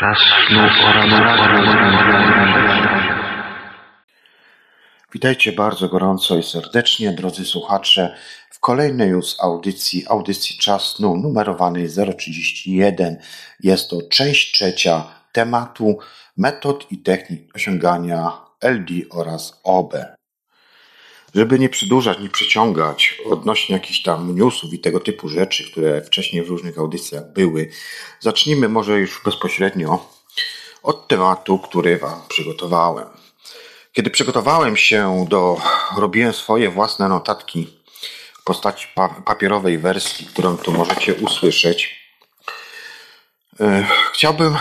Czas snu Witajcie bardzo gorąco i serdecznie, drodzy słuchacze, w kolejnej już audycji, audycji Czas Snu numerowanej 031. Jest to część trzecia tematu metod i technik osiągania LD oraz OB. Żeby nie przedłużać, nie przeciągać odnośnie jakichś tam newsów i tego typu rzeczy, które wcześniej w różnych audycjach były, zacznijmy może już bezpośrednio od tematu, który Wam przygotowałem. Kiedy przygotowałem się do, robiłem swoje własne notatki w postaci papierowej wersji, którą tu możecie usłyszeć. E, chciałbym, e,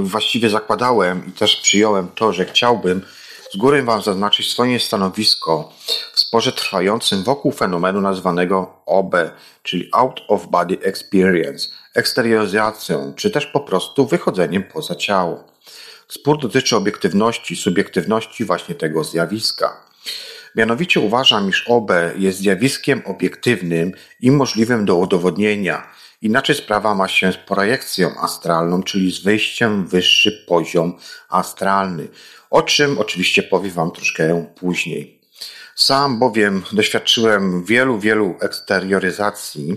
właściwie zakładałem i też przyjąłem to, że chciałbym z góry Wam zaznaczyć swoje stanowisko w sporze trwającym wokół fenomenu nazwanego OB, czyli Out of Body Experience, eksterioryzacją, czy też po prostu wychodzeniem poza ciało. Spór dotyczy obiektywności, subiektywności właśnie tego zjawiska. Mianowicie uważam, iż OB jest zjawiskiem obiektywnym i możliwym do udowodnienia. Inaczej sprawa ma się z projekcją astralną, czyli z wyjściem w wyższy poziom astralny, o czym oczywiście powiem Wam troszkę później. Sam bowiem doświadczyłem wielu, wielu eksterioryzacji,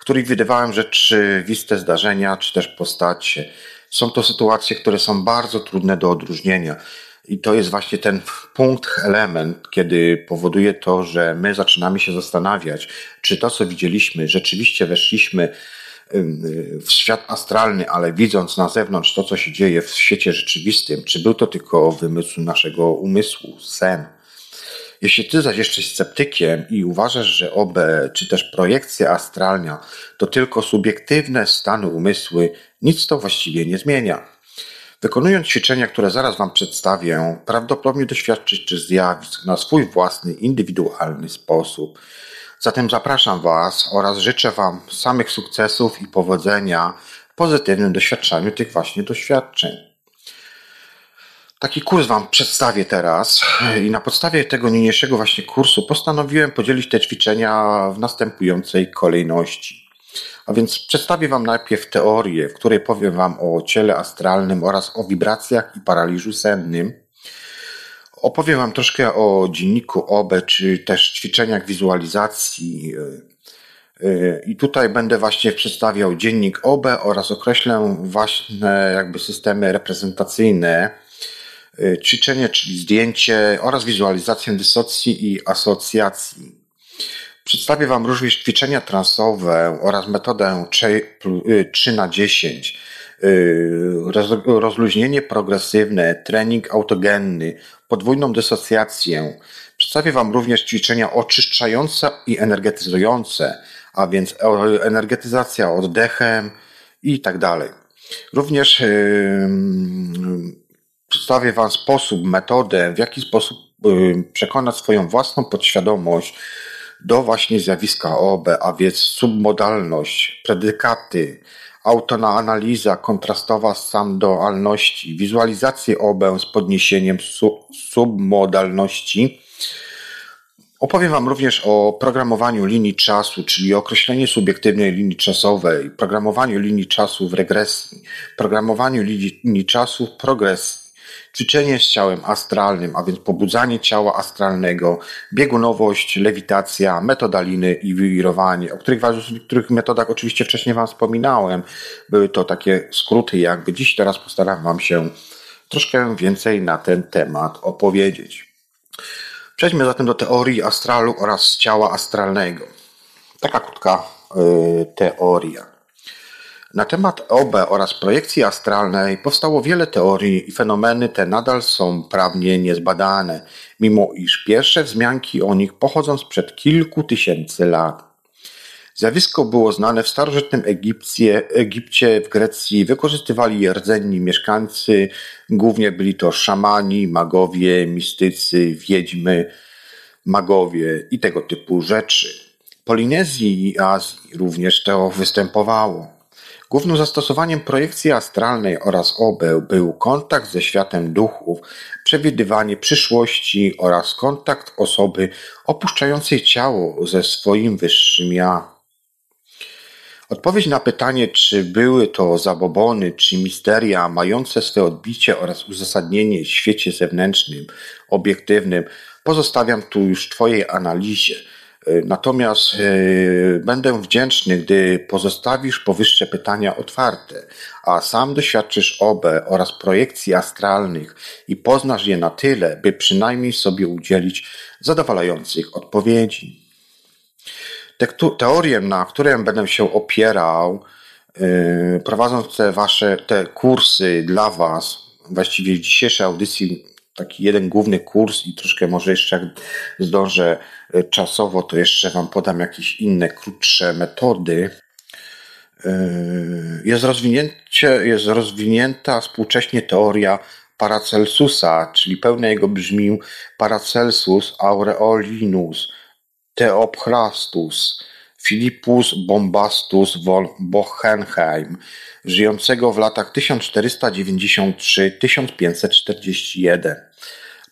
których wydawałem rzeczywiste zdarzenia czy też postacie. Są to sytuacje, które są bardzo trudne do odróżnienia. I to jest właśnie ten punkt, element, kiedy powoduje to, że my zaczynamy się zastanawiać, czy to, co widzieliśmy, rzeczywiście weszliśmy w świat astralny, ale widząc na zewnątrz to, co się dzieje w świecie rzeczywistym, czy był to tylko wymysł naszego umysłu, sen. Jeśli ty zaś jesteś sceptykiem i uważasz, że OB czy też projekcja astralna to tylko subiektywne stany umysły, nic to właściwie nie zmienia. Wykonując ćwiczenia, które zaraz Wam przedstawię, prawdopodobnie doświadczycie zjawisk na swój własny, indywidualny sposób. Zatem zapraszam Was oraz życzę Wam samych sukcesów i powodzenia w pozytywnym doświadczaniu tych właśnie doświadczeń. Taki kurs Wam przedstawię teraz i na podstawie tego niniejszego właśnie kursu postanowiłem podzielić te ćwiczenia w następującej kolejności. A więc przedstawię Wam najpierw teorię, w której powiem Wam o ciele astralnym oraz o wibracjach i paraliżu sennym. Opowiem Wam troszkę o dzienniku OB, czy też ćwiczeniach wizualizacji. I tutaj będę właśnie przedstawiał dziennik OB oraz określę właśnie jakby systemy reprezentacyjne, ćwiczenie, czyli zdjęcie oraz wizualizację dysocji i asocjacji. Przedstawię Wam również ćwiczenia transowe oraz metodę 3 na 10 rozluźnienie progresywne, trening autogenny, podwójną dysocjację. Przedstawię Wam również ćwiczenia oczyszczające i energetyzujące, a więc energetyzacja oddechem i tak dalej. Również yy, przedstawię Wam sposób, metodę, w jaki sposób yy, przekonać swoją własną podświadomość do właśnie zjawiska OB, a więc submodalność, predykaty, autoanaliza kontrastowa samdoalności, wizualizację OB z podniesieniem submodalności. Opowiem Wam również o programowaniu linii czasu, czyli określenie subiektywnej linii czasowej, programowaniu linii czasu w regresji, programowaniu linii czasu w progresji ćwiczenie z ciałem astralnym, a więc pobudzanie ciała astralnego, biegunowość, lewitacja, metodaliny i wirowanie, o których, których metodach oczywiście wcześniej Wam wspominałem. Były to takie skróty jakby. Dziś teraz postaram Wam się troszkę więcej na ten temat opowiedzieć. Przejdźmy zatem do teorii astralu oraz ciała astralnego. Taka krótka y, teoria. Na temat OB oraz projekcji astralnej powstało wiele teorii i fenomeny te nadal są prawnie niezbadane, mimo iż pierwsze wzmianki o nich pochodzą sprzed kilku tysięcy lat. Zjawisko było znane w starożytnym Egipcie, Egipcie, w Grecji wykorzystywali rdzenni mieszkańcy, głównie byli to szamani, magowie, mistycy, wiedźmy, magowie i tego typu rzeczy. Polinezji i Azji również to występowało. Głównym zastosowaniem projekcji astralnej oraz obeł był kontakt ze światem duchów, przewidywanie przyszłości oraz kontakt osoby opuszczającej ciało ze swoim wyższym ja. Odpowiedź na pytanie, czy były to zabobony, czy misteria mające swe odbicie oraz uzasadnienie w świecie zewnętrznym, obiektywnym, pozostawiam tu już Twojej analizie. Natomiast yy, będę wdzięczny, gdy pozostawisz powyższe pytania otwarte, a sam doświadczysz OBE oraz projekcji astralnych i poznasz je na tyle, by przynajmniej sobie udzielić zadowalających odpowiedzi. Te teorie, na które będę się opierał, yy, prowadząc te wasze te kursy dla was, właściwie w dzisiejszej audycji taki jeden główny kurs i troszkę może jeszcze jak zdążę yy, czasowo, to jeszcze wam podam jakieś inne, krótsze metody. Yy, jest, jest rozwinięta współcześnie teoria Paracelsusa, czyli pełne jego brzmi Paracelsus aureolinus, Theophrastus, Philippus Bombastus von Bochenheim, żyjącego w latach 1493-1541.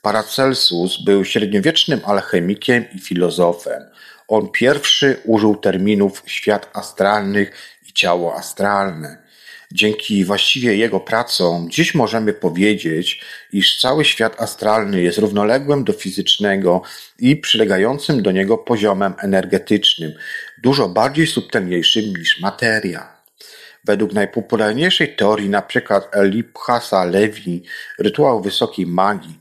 Paracelsus był średniowiecznym alchemikiem i filozofem. On pierwszy użył terminów świat astralnych i ciało astralne. Dzięki właściwie jego pracom dziś możemy powiedzieć, iż cały świat astralny jest równoległym do fizycznego i przylegającym do niego poziomem energetycznym, dużo bardziej subtelniejszym niż materia. Według najpopularniejszej teorii, np. Eliphasa Levi, rytuał wysokiej magii,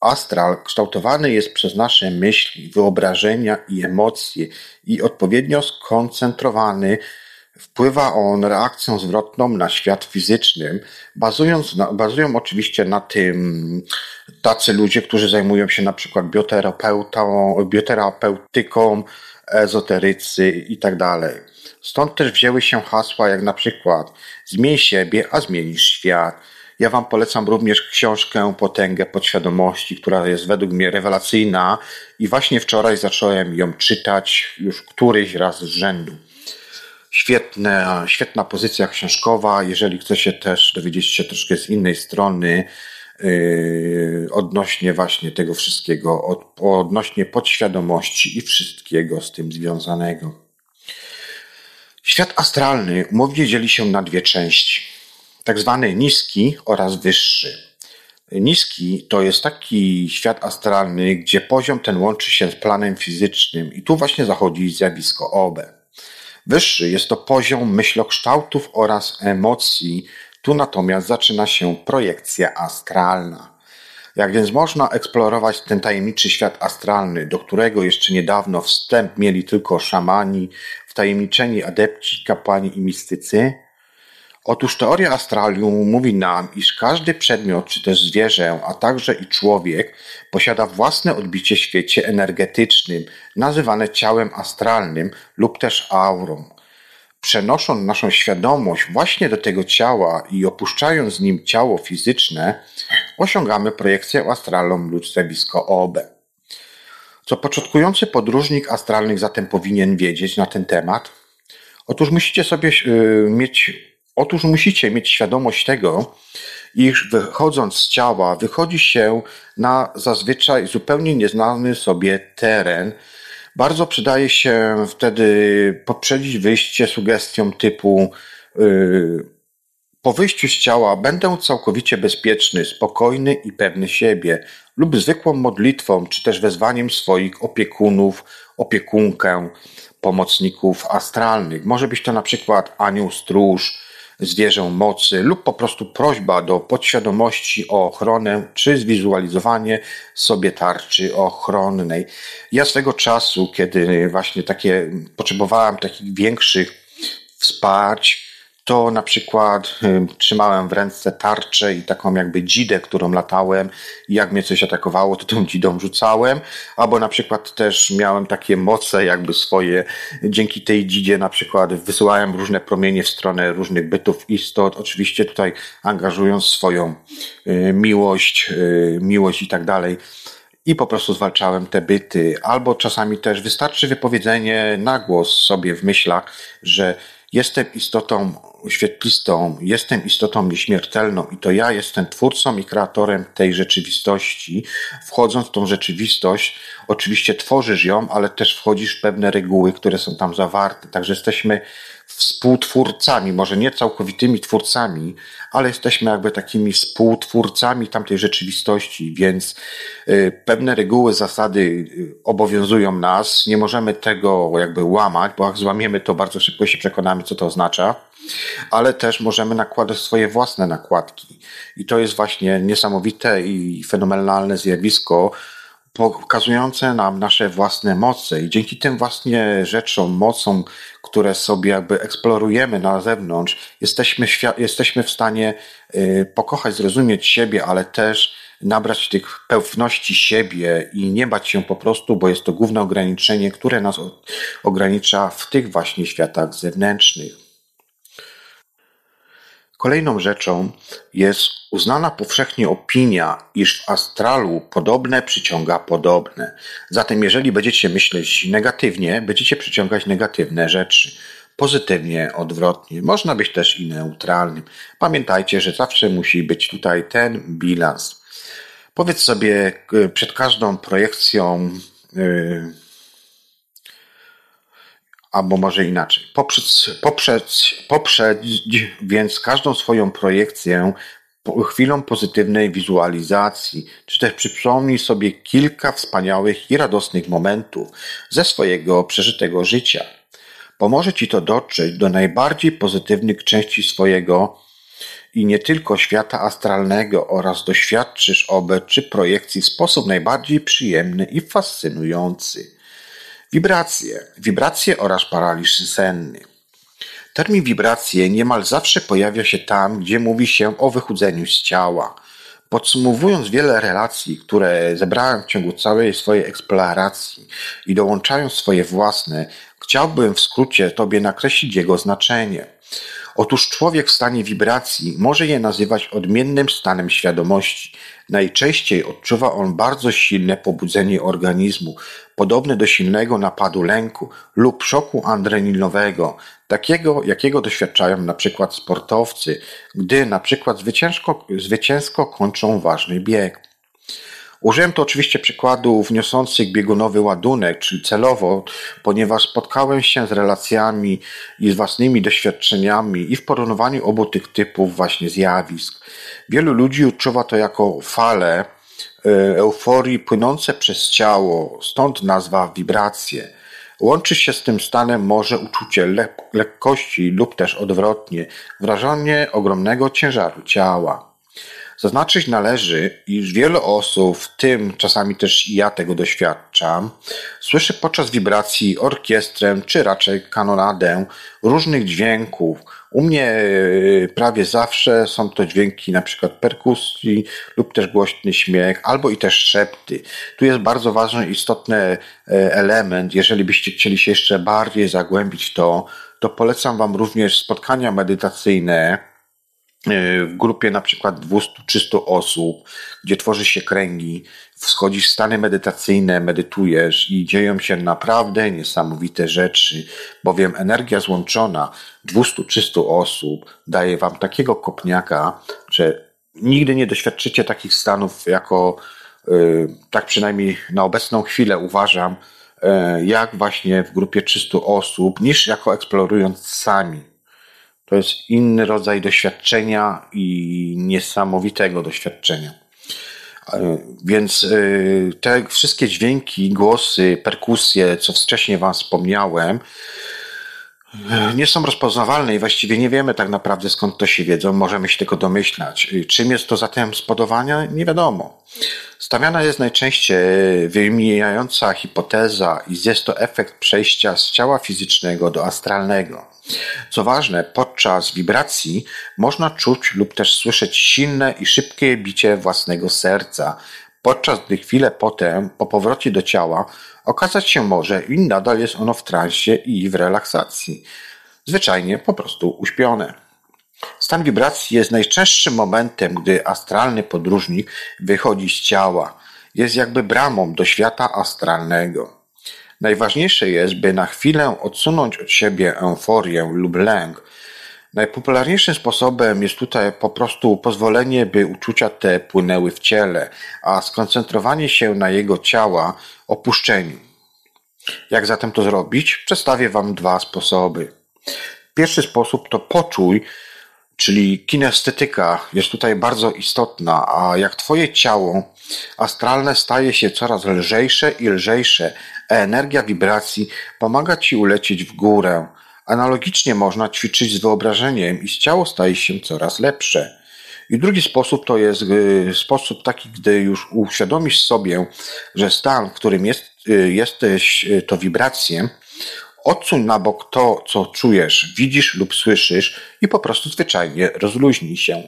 astral kształtowany jest przez nasze myśli, wyobrażenia i emocje i odpowiednio skoncentrowany Wpływa on reakcją zwrotną na świat fizyczny, bazując na, bazują oczywiście na tym tacy ludzie, którzy zajmują się na przykład bioterapeutą, bioterapeutyką, ezoterycy i tak dalej. Stąd też wzięły się hasła jak na przykład zmień siebie, a zmienisz świat. Ja Wam polecam również książkę Potęgę Podświadomości, która jest według mnie rewelacyjna i właśnie wczoraj zacząłem ją czytać już któryś raz z rzędu. Świetna, świetna pozycja książkowa. Jeżeli chcecie też dowiedzieć się troszkę z innej strony, odnośnie właśnie tego wszystkiego, od, odnośnie podświadomości i wszystkiego z tym związanego. Świat astralny umownie dzieli się na dwie części. Tak zwany niski oraz wyższy. Niski to jest taki świat astralny, gdzie poziom ten łączy się z planem fizycznym i tu właśnie zachodzi zjawisko OB. Wyższy jest to poziom myślokształtów oraz emocji, tu natomiast zaczyna się projekcja astralna. Jak więc można eksplorować ten tajemniczy świat astralny, do którego jeszcze niedawno wstęp mieli tylko szamani, wtajemniczeni adepci, kapłani i mistycy? Otóż teoria astralium mówi nam, iż każdy przedmiot czy też zwierzę, a także i człowiek posiada własne odbicie w świecie energetycznym, nazywane ciałem astralnym lub też aurą. Przenosząc naszą świadomość właśnie do tego ciała i opuszczając z nim ciało fizyczne, osiągamy projekcję astralną lub zjawisko OB. Co początkujący podróżnik astralnych zatem powinien wiedzieć na ten temat? Otóż musicie sobie yy, mieć Otóż musicie mieć świadomość tego, iż wychodząc z ciała, wychodzi się na zazwyczaj zupełnie nieznany sobie teren. Bardzo przydaje się wtedy poprzedzić wyjście sugestią typu yy, po wyjściu z ciała będę całkowicie bezpieczny, spokojny i pewny siebie, lub zwykłą modlitwą, czy też wezwaniem swoich opiekunów, opiekunkę, pomocników astralnych. Może być to na przykład anioł stróż, zwierzę mocy lub po prostu prośba do podświadomości o ochronę czy zwizualizowanie sobie tarczy ochronnej. Ja swego czasu, kiedy właśnie takie potrzebowałem takich większych wsparć, to na przykład trzymałem w ręce tarczę i taką jakby dzidę, którą latałem i jak mnie coś atakowało, to tą dzidą rzucałem, albo na przykład też miałem takie moce jakby swoje, dzięki tej dzidzie na przykład wysyłałem różne promienie w stronę różnych bytów istot, oczywiście tutaj angażując swoją y, miłość, y, miłość i tak dalej. I po prostu zwalczałem te byty. Albo czasami też wystarczy wypowiedzenie na głos sobie w myślach, że jestem istotą świetlistą, jestem istotą nieśmiertelną i to ja jestem twórcą i kreatorem tej rzeczywistości. Wchodząc w tą rzeczywistość, oczywiście tworzysz ją, ale też wchodzisz w pewne reguły, które są tam zawarte. Także jesteśmy współtwórcami, może nie całkowitymi twórcami, ale jesteśmy jakby takimi współtwórcami tamtej rzeczywistości, więc y, pewne reguły, zasady y, obowiązują nas. Nie możemy tego jakby łamać, bo jak złamiemy, to bardzo szybko się przekonamy, co to oznacza, ale też możemy nakładać swoje własne nakładki. I to jest właśnie niesamowite i fenomenalne zjawisko, pokazujące nam nasze własne moce i dzięki tym właśnie rzeczom, mocom, które sobie jakby eksplorujemy na zewnątrz, jesteśmy, jesteśmy w stanie y, pokochać, zrozumieć siebie, ale też nabrać tych pewności siebie i nie bać się po prostu, bo jest to główne ograniczenie, które nas ogranicza w tych właśnie światach zewnętrznych. Kolejną rzeczą jest uznana powszechnie opinia, iż w astralu podobne przyciąga podobne. Zatem jeżeli będziecie myśleć negatywnie, będziecie przyciągać negatywne rzeczy. Pozytywnie, odwrotnie. Można być też i neutralnym. Pamiętajcie, że zawsze musi być tutaj ten bilans. Powiedz sobie y, przed każdą projekcją yy, albo może inaczej. Poprzeć, poprzeć, poprzeć więc każdą swoją projekcję chwilą pozytywnej wizualizacji, czy też przypomnij sobie kilka wspaniałych i radosnych momentów ze swojego przeżytego życia. Pomoże Ci to dotrzeć do najbardziej pozytywnych części swojego i nie tylko świata astralnego oraz doświadczysz obe czy projekcji w sposób najbardziej przyjemny i fascynujący. Wibracje, wibracje oraz paraliż senny. Termin wibracje niemal zawsze pojawia się tam, gdzie mówi się o wychudzeniu z ciała. Podsumowując wiele relacji, które zebrałem w ciągu całej swojej eksploracji i dołączając swoje własne, chciałbym w skrócie Tobie nakreślić jego znaczenie. Otóż człowiek w stanie wibracji może je nazywać odmiennym stanem świadomości. Najczęściej odczuwa on bardzo silne pobudzenie organizmu, podobne do silnego napadu lęku lub szoku adrenalinowego, takiego jakiego doświadczają na przykład sportowcy, gdy na przykład zwycięsko, zwycięsko kończą ważny bieg. Użyłem tu oczywiście przykładów niosących biegunowy ładunek, czyli celowo, ponieważ spotkałem się z relacjami i z własnymi doświadczeniami i w porównywaniu obu tych typów właśnie zjawisk. Wielu ludzi odczuwa to jako fale e, euforii płynące przez ciało, stąd nazwa wibracje. Łączy się z tym stanem może uczucie lek lekkości lub też odwrotnie, wrażenie ogromnego ciężaru ciała. Zaznaczyć należy, iż wiele osób, w tym czasami też i ja tego doświadczam, słyszy podczas wibracji orkiestrę czy raczej kanonadę różnych dźwięków. U mnie e, prawie zawsze są to dźwięki na przykład perkusji lub też głośny śmiech, albo i też szepty. Tu jest bardzo ważny, istotny e, element. Jeżeli byście chcieli się jeszcze bardziej zagłębić w to, to polecam Wam również spotkania medytacyjne, w grupie na przykład 200-300 osób, gdzie tworzy się kręgi, wchodzisz w stany medytacyjne, medytujesz i dzieją się naprawdę niesamowite rzeczy, bowiem energia złączona 200-300 osób daje wam takiego kopniaka, że nigdy nie doświadczycie takich stanów jako, e, tak przynajmniej na obecną chwilę uważam, e, jak właśnie w grupie 300 osób, niż jako eksplorując sami. To jest inny rodzaj doświadczenia i niesamowitego doświadczenia. E, więc e, te wszystkie dźwięki, głosy, perkusje, co wcześniej Wam wspomniałem, nie są rozpoznawalne i właściwie nie wiemy tak naprawdę skąd to się wiedzą, możemy się tylko domyślać. Czym jest to zatem spodowania? Nie wiadomo. Stawiana jest najczęściej wymijająca hipoteza, iż jest to efekt przejścia z ciała fizycznego do astralnego. Co ważne, podczas wibracji można czuć lub też słyszeć silne i szybkie bicie własnego serca, podczas gdy chwilę potem, po powrocie do ciała, okazać się może, i nadal jest ono w transie i w relaksacji. Zwyczajnie po prostu uśpione. Stan wibracji jest najczęstszym momentem, gdy astralny podróżnik wychodzi z ciała. Jest jakby bramą do świata astralnego. Najważniejsze jest, by na chwilę odsunąć od siebie euforię lub lęk, Najpopularniejszym sposobem jest tutaj po prostu pozwolenie, by uczucia te płynęły w ciele, a skoncentrowanie się na jego ciała opuszczeniu. Jak zatem to zrobić? Przedstawię Wam dwa sposoby. Pierwszy sposób to poczuj, czyli kinestetyka jest tutaj bardzo istotna, a jak Twoje ciało astralne staje się coraz lżejsze i lżejsze, a energia wibracji pomaga Ci ulecieć w górę. Analogicznie można ćwiczyć z wyobrażeniem i ciało staje się coraz lepsze. I drugi sposób to jest y, sposób taki, gdy już uświadomisz sobie, że stan, w którym jest, y, jesteś, y, to wibracje, Odsuń na bok to, co czujesz, widzisz lub słyszysz i po prostu zwyczajnie rozluźnij się.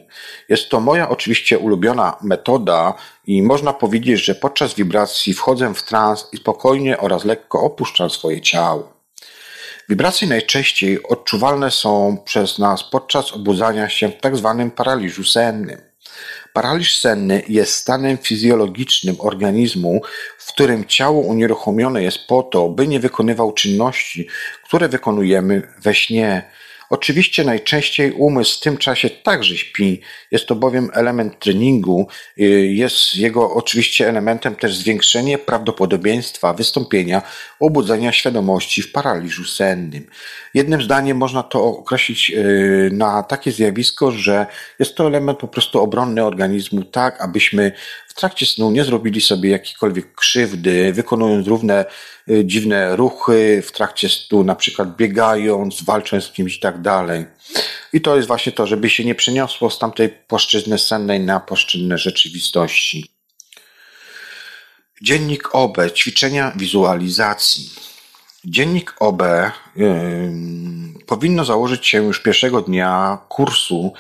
Jest to moja oczywiście ulubiona metoda i można powiedzieć, że podczas wibracji wchodzę w trans i spokojnie oraz lekko opuszczam swoje ciało. Wibracje najczęściej odczuwalne są przez nas podczas obudzania się w tak zwanym paraliżu sennym. Paraliż senny jest stanem fizjologicznym organizmu, w którym ciało unieruchomione jest po to, by nie wykonywał czynności, które wykonujemy we śnie. Oczywiście najczęściej umysł w tym czasie także śpi. Jest to bowiem element treningu. Y, jest jego oczywiście elementem też zwiększenie prawdopodobieństwa wystąpienia obudzenia świadomości w paraliżu sennym. Jednym zdaniem można to określić y, na takie zjawisko, że jest to element po prostu obronny organizmu, tak abyśmy w trakcie snu nie zrobili sobie jakiejkolwiek krzywdy, wykonując równe y, dziwne ruchy w trakcie snu, na przykład biegając, walcząc z kimś i tak dalej. I to jest właśnie to, żeby się nie przeniosło z tamtej płaszczyzny sennej na płaszczyznę rzeczywistości. Dziennik OB, ćwiczenia wizualizacji. Dziennik OB powinno założyć się już pierwszego dnia kursu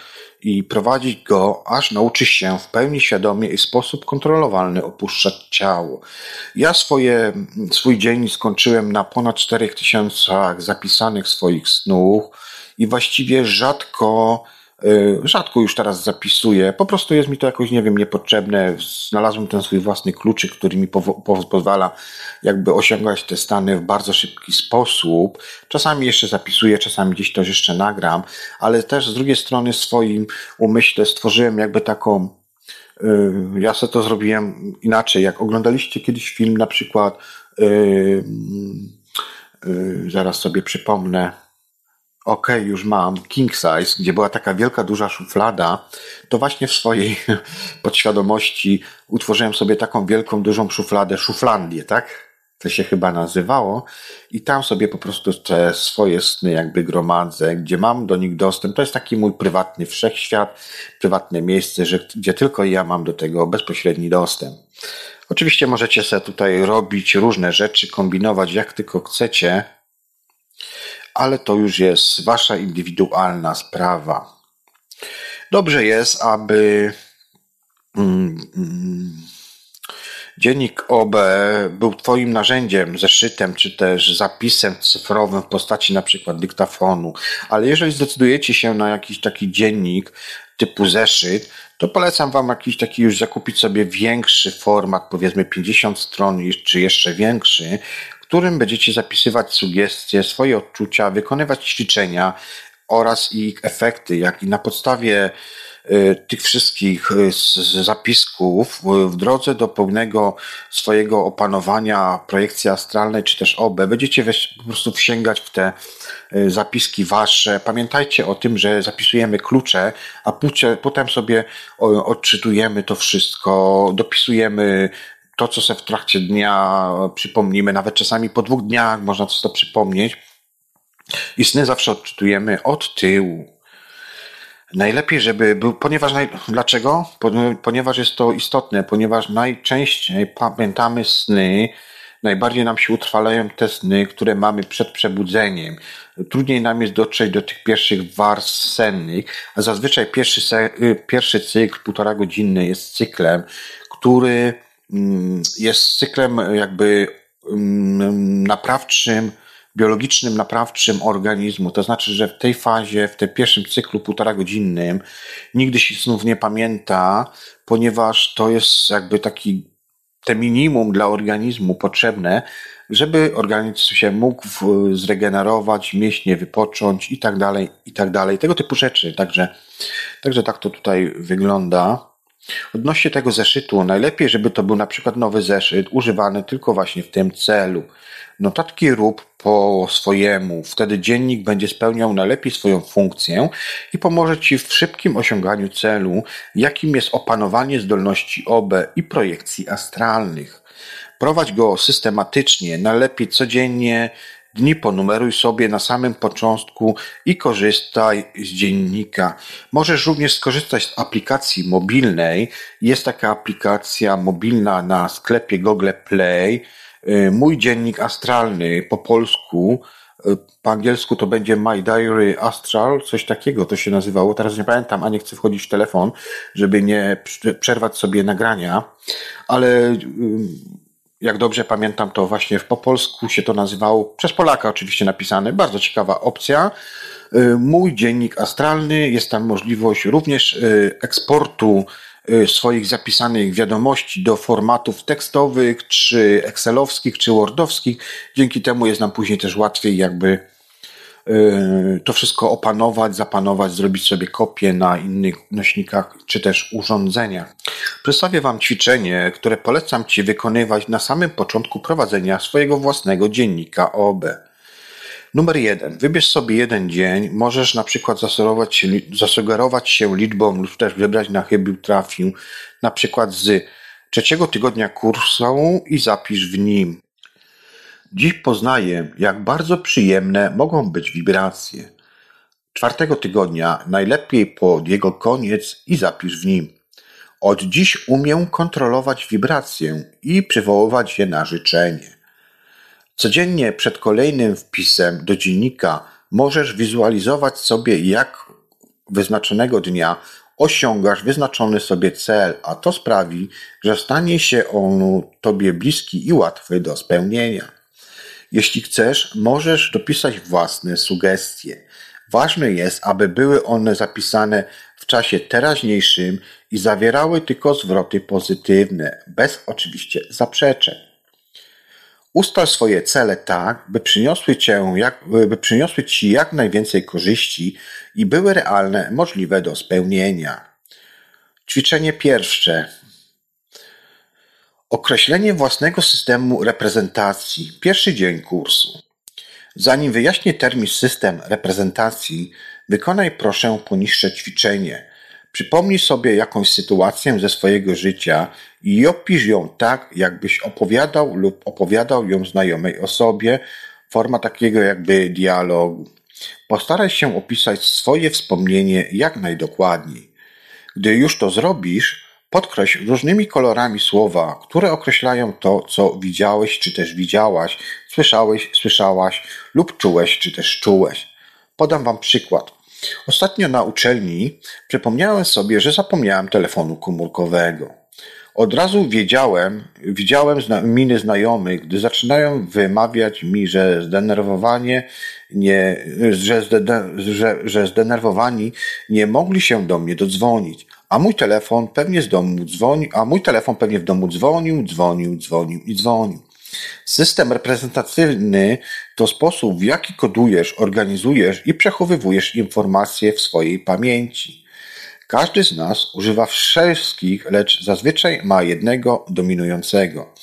i prowadzić go, aż nauczysz się w pełni świadomie i w sposób kontrolowalny opuszczać ciało. Ja swoje, swój dzień skończyłem na ponad 4000 zapisanych swoich snów i właściwie rzadko rzadko już teraz zapisuję. Po prostu jest mi to jakoś, nie wiem, niepotrzebne. Znalazłem ten swój własny kluczyk, który mi pozwala jakby osiągać te stany w bardzo szybki sposób. Czasami jeszcze zapisuję, czasami gdzieś to jeszcze nagram, ale też z drugiej strony w swoim umyśle stworzyłem jakby taką y, ja sobie to zrobiłem inaczej. Jak oglądaliście kiedyś film na przykład, yy, yy, zaraz sobie przypomnę, OK, już mam king size, gdzie była taka wielka, duża szuflada, to właśnie w swojej podświadomości utworzyłem sobie taką wielką, dużą szufladę, szuflandię, tak? To się chyba nazywało. I tam sobie po prostu te swoje sny jakby gromadzę, gdzie mam do nich dostęp. To jest taki mój prywatny wszechświat, prywatne miejsce, że, gdzie tylko ja mam do tego bezpośredni dostęp. Oczywiście możecie sobie tutaj robić różne rzeczy, kombinować jak tylko chcecie, ale to już jest wasza indywidualna sprawa. Dobrze jest, aby mm, mm, dziennik OB był Twoim narzędziem, zeszytem, czy też zapisem cyfrowym w postaci na przykład dyktafonu. Ale jeżeli zdecydujecie się na jakiś taki dziennik typu zeszyt, to polecam Wam jakiś taki już zakupić sobie większy format, powiedzmy 50 stron, czy jeszcze większy, którym będziecie zapisywać sugestie, swoje odczucia, wykonywać ćwiczenia oraz ich efekty, jak i na podstawie y, tych wszystkich y, zapisków w drodze do pełnego swojego opanowania projekcji astralnej czy też OB będziecie po prostu wsięgać w te y, zapiski wasze. Pamiętajcie o tym, że zapisujemy klucze, a potem sobie odczytujemy to wszystko, dopisujemy to, co sobie w trakcie dnia przypomnimy, nawet czasami po dwóch dniach można coś to przypomnieć. I sny zawsze odczytujemy od tyłu. Najlepiej, żeby był, ponieważ, naj, dlaczego? Ponieważ jest to istotne, ponieważ najczęściej pamiętamy sny, najbardziej nam się utrwalają te sny, które mamy przed przebudzeniem. Trudniej nam jest dotrzeć do tych pierwszych warstw sennych, a zazwyczaj pierwszy, y, pierwszy cykl, półtora godzinny jest cyklem, który jest cyklem jakby mm, naprawczym, biologicznym naprawczym organizmu. To znaczy, że w tej fazie, w tym pierwszym cyklu półtora godzinnym nigdy się snów nie pamięta, ponieważ to jest jakby taki te minimum dla organizmu potrzebne, żeby organizm się mógł zregenerować, mięśnie wypocząć i tak dalej, i tak dalej. Tego typu rzeczy. Także, także tak to tutaj wygląda. Odnośnie tego zeszytu, najlepiej, żeby to był na przykład nowy zeszyt, używany tylko właśnie w tym celu. Notatki rób po swojemu, wtedy dziennik będzie spełniał najlepiej swoją funkcję i pomoże Ci w szybkim osiąganiu celu, jakim jest opanowanie zdolności OB i projekcji astralnych. Prowadź go systematycznie, najlepiej codziennie, dni ponumeruj sobie na samym początku i korzystaj z dziennika. Możesz również skorzystać z aplikacji mobilnej. Jest taka aplikacja mobilna na sklepie Google Play. Y, mój dziennik astralny po polsku, y, po angielsku to będzie My Diary Astral, coś takiego to się nazywało. Teraz nie pamiętam, a nie chcę wchodzić w telefon, żeby nie przerwać sobie nagrania, ale y, jak dobrze pamiętam, to właśnie po polsku się to nazywało, przez Polaka oczywiście napisane, bardzo ciekawa opcja. Y, mój dziennik astralny, jest tam możliwość również y, eksportu y, swoich zapisanych wiadomości do formatów tekstowych, czy excelowskich, czy wordowskich. Dzięki temu jest nam później też łatwiej jakby to wszystko opanować, zapanować, zrobić sobie kopię na innych nośnikach czy też urządzeniach. Przedstawię Wam ćwiczenie, które polecam Ci wykonywać na samym początku prowadzenia swojego własnego dziennika OB. Numer jeden. Wybierz sobie jeden dzień. Możesz na przykład zasugerować się, zasugerować się liczbą lub też wybrać na chybił trafił, na przykład z trzeciego tygodnia kursu i zapisz w nim. Dziś poznaję, jak bardzo przyjemne mogą być wibracje. Czwartego tygodnia najlepiej po jego koniec i zapisz w nim. Od dziś umiem kontrolować wibrację i przywoływać je na życzenie. Codziennie przed kolejnym wpisem do dziennika możesz wizualizować sobie, jak wyznaczonego dnia osiągasz wyznaczony sobie cel, a to sprawi, że stanie się on tobie bliski i łatwy do spełnienia. Jeśli chcesz, możesz dopisać własne sugestie. Ważne jest, aby były one zapisane w czasie teraźniejszym i zawierały tylko zwroty pozytywne, bez oczywiście zaprzeczeń. Ustal swoje cele tak, by przyniosły, cię jak, by przyniosły Ci jak najwięcej korzyści i były realne, możliwe do spełnienia. Ćwiczenie pierwsze. Określenie własnego systemu reprezentacji. Pierwszy dzień kursu. Zanim wyjaśnię termin system reprezentacji, wykonaj proszę poniższe ćwiczenie. Przypomnij sobie jakąś sytuację ze swojego życia i opisz ją tak, jakbyś opowiadał lub opowiadał ją znajomej osobie, forma takiego jakby dialogu. Postaraj się opisać swoje wspomnienie jak najdokładniej. Gdy już to zrobisz, Podkreśl różnymi kolorami słowa, które określają to, co widziałeś czy też widziałaś, słyszałeś, słyszałaś lub czułeś czy też czułeś. Podam Wam przykład. Ostatnio na uczelni przypomniałem sobie, że zapomniałem telefonu komórkowego. Od razu wiedziałem, widziałem miny znajomych, gdy zaczynają wymawiać mi, że zdenerwowanie nie, że, zdede, że, że zdenerwowani nie mogli się do mnie dodzwonić a mój telefon pewnie z domu dzwoni, a mój telefon pewnie w domu dzwonił, dzwonił, dzwonił i dzwonił. System reprezentatywny to sposób, w jaki kodujesz, organizujesz i przechowywujesz informacje w swojej pamięci. Każdy z nas używa wszystkich, lecz zazwyczaj ma jednego dominującego.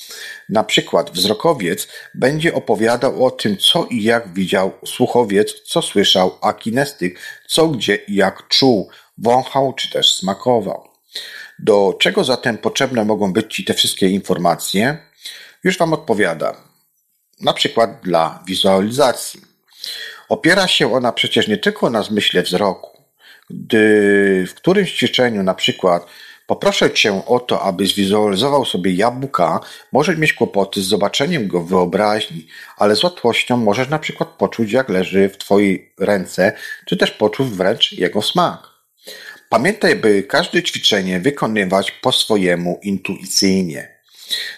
Na przykład wzrokowiec będzie opowiadał o tym, co i jak widział, słuchowiec, co słyszał, a kinestyk, co gdzie i jak czuł, wąchał czy też smakował. Do czego zatem potrzebne mogą być Ci te wszystkie informacje? Już Wam odpowiada. Na przykład dla wizualizacji. Opiera się ona przecież nie tylko na zmyśle wzroku. Gdy w którymś ćwiczeniu na przykład poproszę Cię o to, aby zwizualizował sobie jabłka, możesz mieć kłopoty z zobaczeniem go w wyobraźni, ale z łatwością możesz na przykład poczuć, jak leży w Twojej ręce, czy też poczuć wręcz jego smak. Pamiętaj, by każde ćwiczenie wykonywać po swojemu intuicyjnie.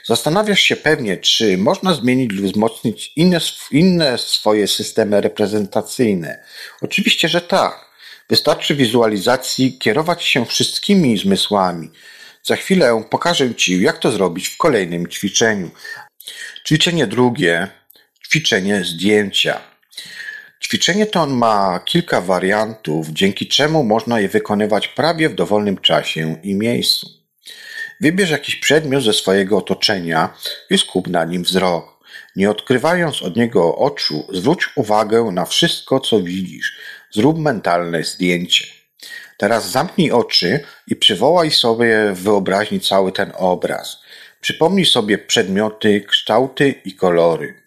Zastanawiasz się pewnie, czy można zmienić lub wzmocnić inne, inne swoje systemy reprezentacyjne. Oczywiście, że tak. Wystarczy wizualizacji kierować się wszystkimi zmysłami. Za chwilę pokażę Ci, jak to zrobić w kolejnym ćwiczeniu. Ćwiczenie drugie, ćwiczenie zdjęcia. Ćwiczenie to ma kilka wariantów, dzięki czemu można je wykonywać prawie w dowolnym czasie i miejscu. Wybierz jakiś przedmiot ze swojego otoczenia i skup na nim wzrok. Nie odkrywając od niego oczu, zwróć uwagę na wszystko, co widzisz. Zrób mentalne zdjęcie. Teraz zamknij oczy i przywołaj sobie w wyobraźni cały ten obraz. Przypomnij sobie przedmioty, kształty i kolory.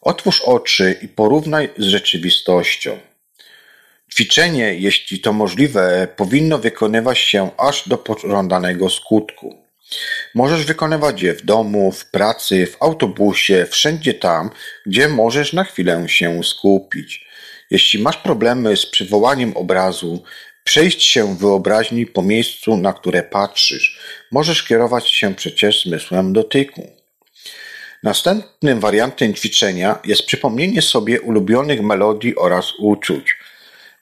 Otwórz oczy i porównaj z rzeczywistością. Ćwiczenie, jeśli to możliwe, powinno wykonywać się aż do pożądanego skutku. Możesz wykonywać je w domu, w pracy, w autobusie, wszędzie tam, gdzie możesz na chwilę się skupić. Jeśli masz problemy z przywołaniem obrazu, przejść się wyobraźni po miejscu, na które patrzysz. Możesz kierować się przecież zmysłem dotyku. Następnym wariantem ćwiczenia jest przypomnienie sobie ulubionych melodii oraz uczuć.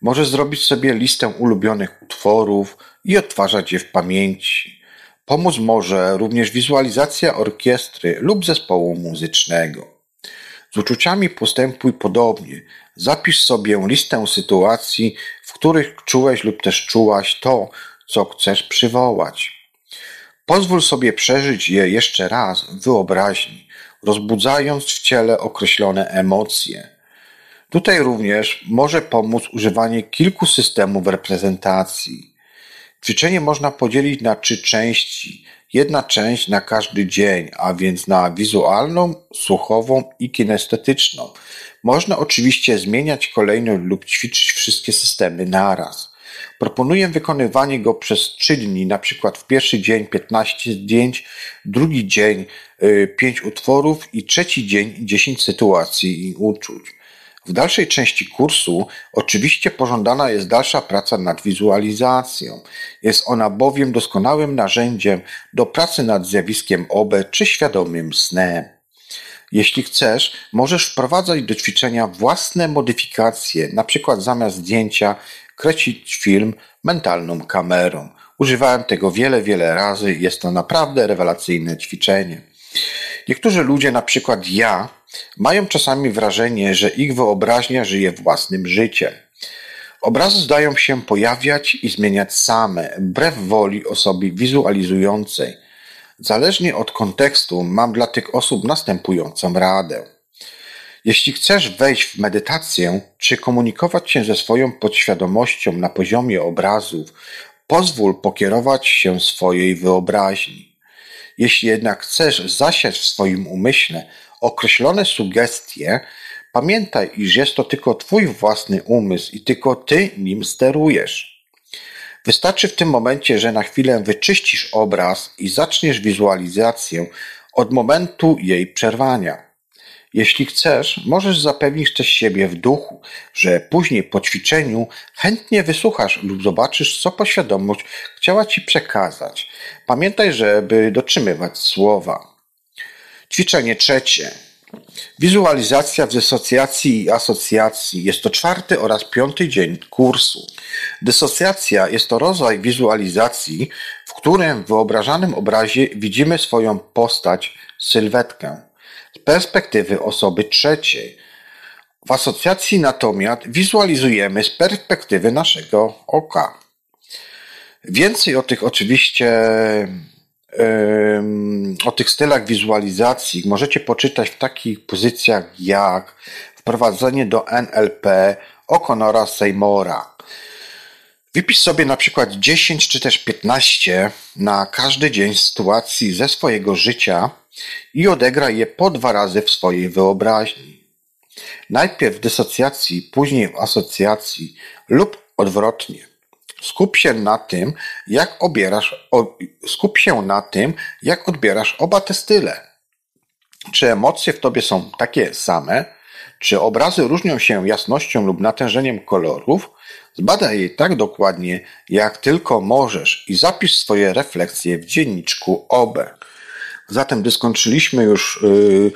Możesz zrobić sobie listę ulubionych utworów i odtwarzać je w pamięci. Pomóc może również wizualizacja orkiestry lub zespołu muzycznego. Z uczuciami postępuj podobnie. Zapisz sobie listę sytuacji, w których czułeś lub też czułaś to, co chcesz przywołać. Pozwól sobie przeżyć je jeszcze raz w wyobraźni, rozbudzając w ciele określone emocje. Tutaj również może pomóc używanie kilku systemów reprezentacji. Ćwiczenie można podzielić na trzy części. Jedna część na każdy dzień, a więc na wizualną, słuchową i kinestetyczną. Można oczywiście zmieniać kolejność lub ćwiczyć wszystkie systemy naraz. Proponuję wykonywanie go przez 3 dni, na przykład w pierwszy dzień 15 zdjęć, drugi dzień 5 y, utworów i trzeci dzień 10 sytuacji i uczuć. W dalszej części kursu oczywiście pożądana jest dalsza praca nad wizualizacją. Jest ona bowiem doskonałym narzędziem do pracy nad zjawiskiem OB czy świadomym snem. Jeśli chcesz, możesz wprowadzać do ćwiczenia własne modyfikacje, na przykład zamiast zdjęcia kręcić film mentalną kamerą. Używałem tego wiele, wiele razy. Jest to naprawdę rewelacyjne ćwiczenie. Niektórzy ludzie, na przykład ja, mają czasami wrażenie, że ich wyobraźnia żyje własnym życiem. Obrazy zdają się pojawiać i zmieniać same, wbrew woli osoby wizualizującej. Zależnie od kontekstu mam dla tych osób następującą radę. Jeśli chcesz wejść w medytację czy komunikować się ze swoją podświadomością na poziomie obrazów, pozwól pokierować się swojej wyobraźni. Jeśli jednak chcesz zasiać w swoim umyśle określone sugestie, pamiętaj, iż jest to tylko Twój własny umysł i tylko Ty nim sterujesz. Wystarczy w tym momencie, że na chwilę wyczyścisz obraz i zaczniesz wizualizację od momentu jej przerwania. Jeśli chcesz, możesz zapewnić też siebie w duchu, że później po ćwiczeniu chętnie wysłuchasz lub zobaczysz, co poświadomość chciała ci przekazać. Pamiętaj, żeby dotrzymywać słowa. Ćwiczenie trzecie. Wizualizacja w dysocjacji i asocjacji jest to czwarty oraz piąty dzień kursu. Dysocjacja jest to rodzaj wizualizacji, w którym w wyobrażanym obrazie widzimy swoją postać, sylwetkę z perspektywy osoby trzeciej. W asocjacji natomiast wizualizujemy z perspektywy naszego oka. Więcej o tych oczywiście o tych stylach wizualizacji możecie poczytać w takich pozycjach jak wprowadzenie do NLP O'Connora Seymora. Wypisz sobie na przykład 10 czy też 15 na każdy dzień sytuacji ze swojego życia i odegraj je po dwa razy w swojej wyobraźni. Najpierw w dysocjacji, później w asocjacji lub odwrotnie. Skup się na tym, jak obierasz, skup się na tym, jak odbierasz oba te style. Czy emocje w tobie są takie same? Czy obrazy różnią się jasnością lub natężeniem kolorów? Zbadaj je tak dokładnie, jak tylko możesz i zapisz swoje refleksje w dzienniczku OB. Zatem, gdy skończyliśmy już yy,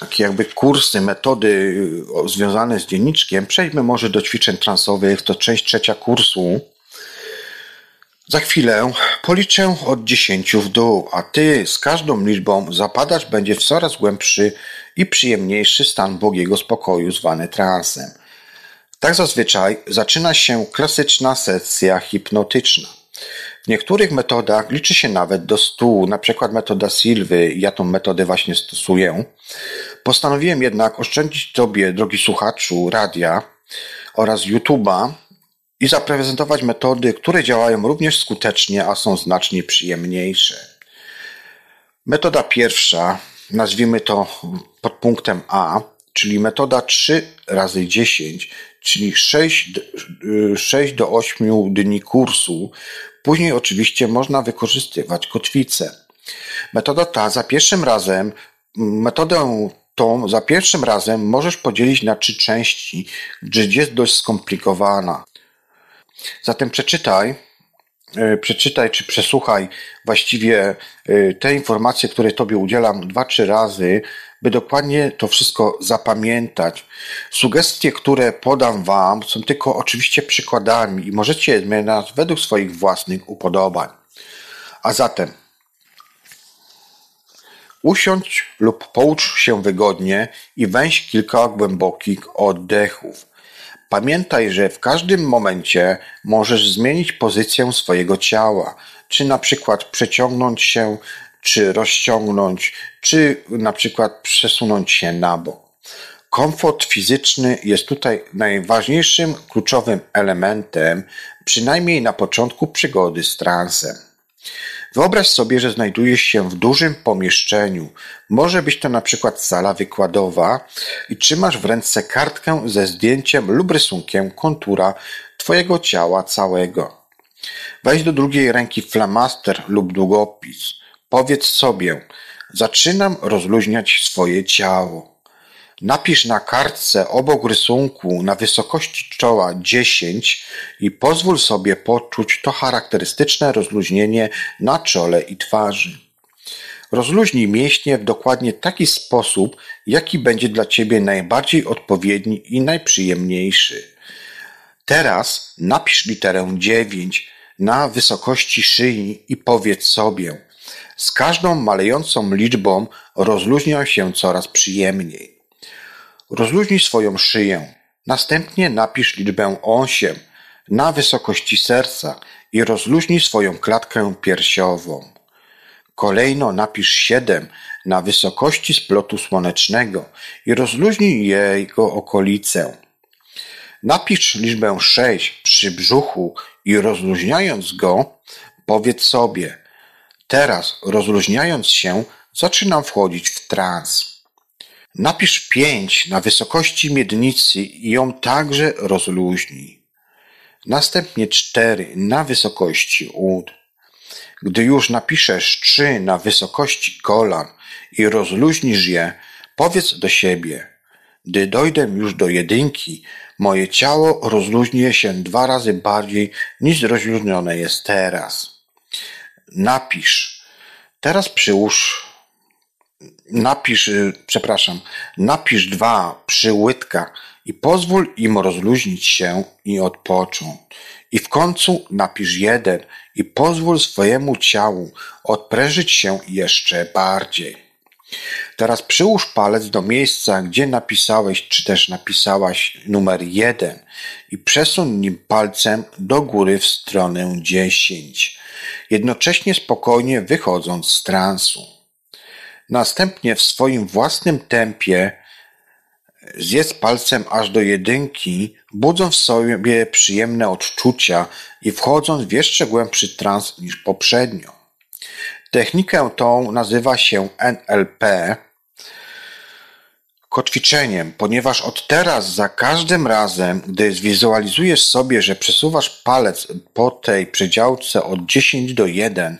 takie jakby kursy, metody yy, związane z dzienniczkiem, przejdźmy może do ćwiczeń transowych. To część trzecia kursu. Za chwilę policzę od dziesięciu w dół, a ty z każdą liczbą zapadasz będzie w coraz głębszy i przyjemniejszy stan błogiego spokoju zwany transem. Tak zazwyczaj zaczyna się klasyczna sesja hipnotyczna. W niektórych metodach liczy się nawet do stu, na przykład metoda Silwy, ja tą metodę właśnie stosuję. Postanowiłem jednak oszczędzić Tobie, drogi słuchaczu, radia oraz YouTube'a i zaprezentować metody, które działają również skutecznie, a są znacznie przyjemniejsze. Metoda pierwsza, nazwijmy to pod punktem A, czyli metoda 3 razy 10, czyli 6, 6 do 8 dni kursu. Później oczywiście można wykorzystywać kotwicę. Metoda ta za pierwszym razem, metodę tą za pierwszym razem możesz podzielić na trzy części, gdyż jest dość skomplikowana. Zatem przeczytaj, e, przeczytaj czy przesłuchaj właściwie e, te informacje, które Tobie udzielam dwa, trzy razy, by dokładnie to wszystko zapamiętać. Sugestie, które podam Wam, są tylko oczywiście przykładami i możecie je zmieniać według swoich własnych upodobań. A zatem usiądź lub połóż się wygodnie i weź kilka głębokich oddechów. Pamiętaj, że w każdym momencie możesz zmienić pozycję swojego ciała, czy na przykład przeciągnąć się, czy rozciągnąć, czy na przykład przesunąć się na bok. Komfort fizyczny jest tutaj najważniejszym, kluczowym elementem, przynajmniej na początku przygody z transem. Wyobraź sobie, że znajdujesz się w dużym pomieszczeniu. Może być to na przykład sala wykładowa i trzymasz w ręce kartkę ze zdjęciem lub rysunkiem kontura Twojego ciała całego. Weź do drugiej ręki flamaster lub długopis. Powiedz sobie, zaczynam rozluźniać swoje ciało. Napisz na kartce obok rysunku na wysokości czoła 10 i pozwól sobie poczuć to charakterystyczne rozluźnienie na czole i twarzy. Rozluźnij mięśnie w dokładnie taki sposób, jaki będzie dla Ciebie najbardziej odpowiedni i najprzyjemniejszy. Teraz napisz literę 9 na wysokości szyi i powiedz sobie, z każdą malejącą liczbą rozluźnia się coraz przyjemniej. Rozluźnij swoją szyję. Następnie napisz liczbę 8 na wysokości serca i rozluźnij swoją klatkę piersiową. Kolejno napisz 7 na wysokości splotu słonecznego i rozluźnij jego okolice. Napisz liczbę 6 przy brzuchu i rozluźniając go, powiedz sobie, teraz rozluźniając się, zaczynam wchodzić w trans. Napisz pięć na wysokości miednicy i ją także rozluźnij. Następnie cztery na wysokości ud. Gdy już napiszesz trzy na wysokości kolan i rozluźnisz je, powiedz do siebie. Gdy dojdę już do jedynki, moje ciało rozluźni się dwa razy bardziej niż rozluźnione jest teraz. Napisz. Teraz przyłóż napisz, y, przepraszam, napisz dwa przy łydkach i pozwól im rozluźnić się i odpocząć. I w końcu napisz jeden i pozwól swojemu ciału odprężyć się jeszcze bardziej. Teraz przyłóż palec do miejsca, gdzie napisałeś, czy też napisałaś numer jeden i przesuń nim palcem do góry w stronę dziesięć, jednocześnie spokojnie wychodząc z transu. Następnie w swoim własnym tempie zjedz palcem aż do jedynki, budząc w sobie przyjemne odczucia i wchodząc w jeszcze głębszy trans niż poprzednio. Technikę tą nazywa się NLP kotwiczeniem, ponieważ od teraz za każdym razem, gdy zwizualizujesz sobie, że przesuwasz palec po tej przedziałce od 10 do 1,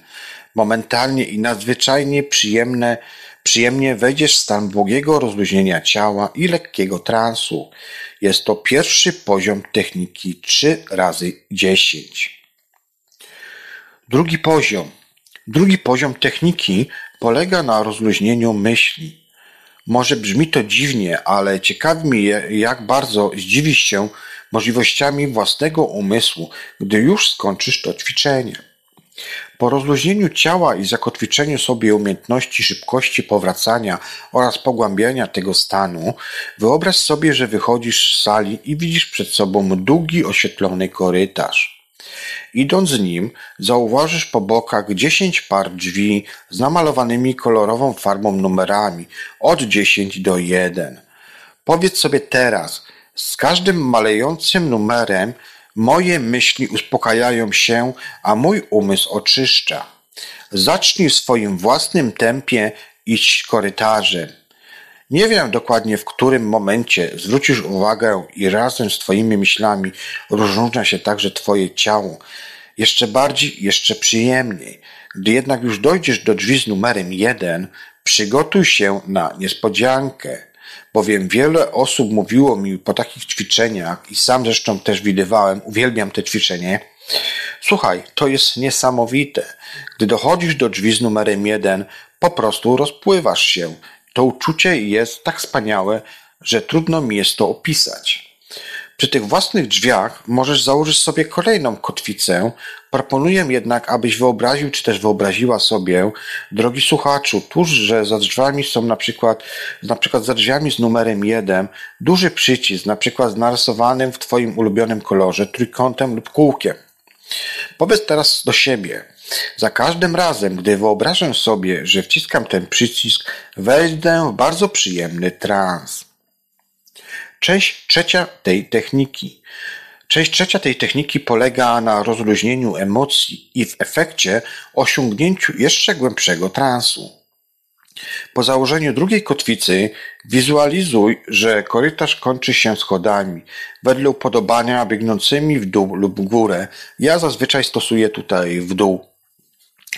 momentalnie i nadzwyczajnie przyjemne, przyjemnie wejdziesz w stan błogiego rozluźnienia ciała i lekkiego transu. Jest to pierwszy poziom techniki 3 razy 10. Drugi poziom. Drugi poziom techniki polega na rozluźnieniu myśli. Może brzmi to dziwnie, ale ciekawi mnie, jak bardzo zdziwisz się możliwościami własnego umysłu, gdy już skończysz to ćwiczenie. Po rozluźnieniu ciała i zakotwiczeniu sobie umiejętności szybkości powracania oraz pogłębiania tego stanu, wyobraź sobie, że wychodzisz z sali i widzisz przed sobą długi, oświetlony korytarz. Idąc nim, zauważysz po bokach dziesięć par drzwi z namalowanymi kolorową farbą numerami od dziesięć do jeden. Powiedz sobie teraz, z każdym malejącym numerem moje myśli uspokajają się, a mój umysł oczyszcza. Zacznij w swoim własnym tempie iść korytarzem. Nie wiem dokładnie w którym momencie zwrócisz uwagę i razem z Twoimi myślami rozróżnia się także Twoje ciało. Jeszcze bardziej, jeszcze przyjemniej. Gdy jednak już dojdziesz do drzwi z numerem jeden, przygotuj się na niespodziankę bowiem wiele osób mówiło mi po takich ćwiczeniach i sam zresztą też widywałem, uwielbiam te ćwiczenie. Słuchaj, to jest niesamowite. Gdy dochodzisz do drzwi z numerem jeden, po prostu rozpływasz się. To uczucie jest tak wspaniałe, że trudno mi jest to opisać. Przy tych własnych drzwiach możesz założyć sobie kolejną kotwicę. Proponuję jednak, abyś wyobraził, czy też wyobraziła sobie, drogi słuchaczu, tuż, że za drzwiami są na przykład, na przykład za drzwiami z numerem 1, duży przycisk, na przykład z narysowanym w Twoim ulubionym kolorze trójkątem lub kółkiem. Powiedz teraz do siebie. Za każdym razem, gdy wyobrażę sobie, że wciskam ten przycisk, wejdę w bardzo przyjemny trans. Część trzecia tej techniki. Część trzecia tej techniki polega na rozluźnieniu emocji i w efekcie osiągnięciu jeszcze głębszego transu. Po założeniu drugiej kotwicy wizualizuj, że korytarz kończy się schodami, wedle upodobania biegnącymi w dół lub w górę. Ja zazwyczaj stosuję tutaj w dół.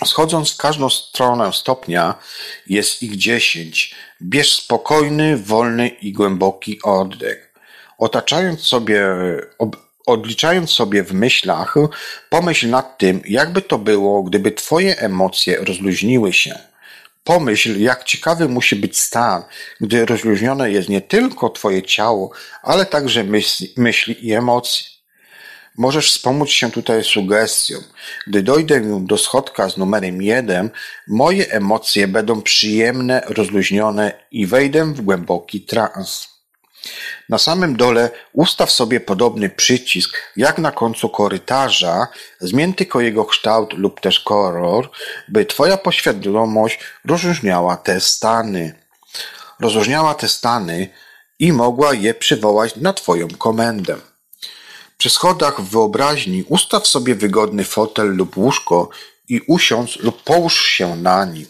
Schodząc w każdą stronę stopnia, jest ich dziesięć. Bierz spokojny, wolny i głęboki oddech. Otaczając sobie, odliczając sobie w myślach, pomyśl nad tym, jakby to było, gdyby Twoje emocje rozluźniły się. Pomyśl, jak ciekawy musi być stan, gdy rozluźnione jest nie tylko Twoje ciało, ale także myśli, myśli i emocje. Możesz wspomóc się tutaj sugestią. Gdy dojdę do schodka z numerem jeden, moje emocje będą przyjemne, rozluźnione i wejdę w głęboki trans. Na samym dole ustaw sobie podobny przycisk jak na końcu korytarza, zmień tylko jego kształt lub też kolor, by Twoja poświadomość rozróżniała te stany. Rozróżniała te stany i mogła je przywołać na Twoją komendę. Przy schodach w wyobraźni ustaw sobie wygodny fotel lub łóżko i usiądź lub połóż się na nim.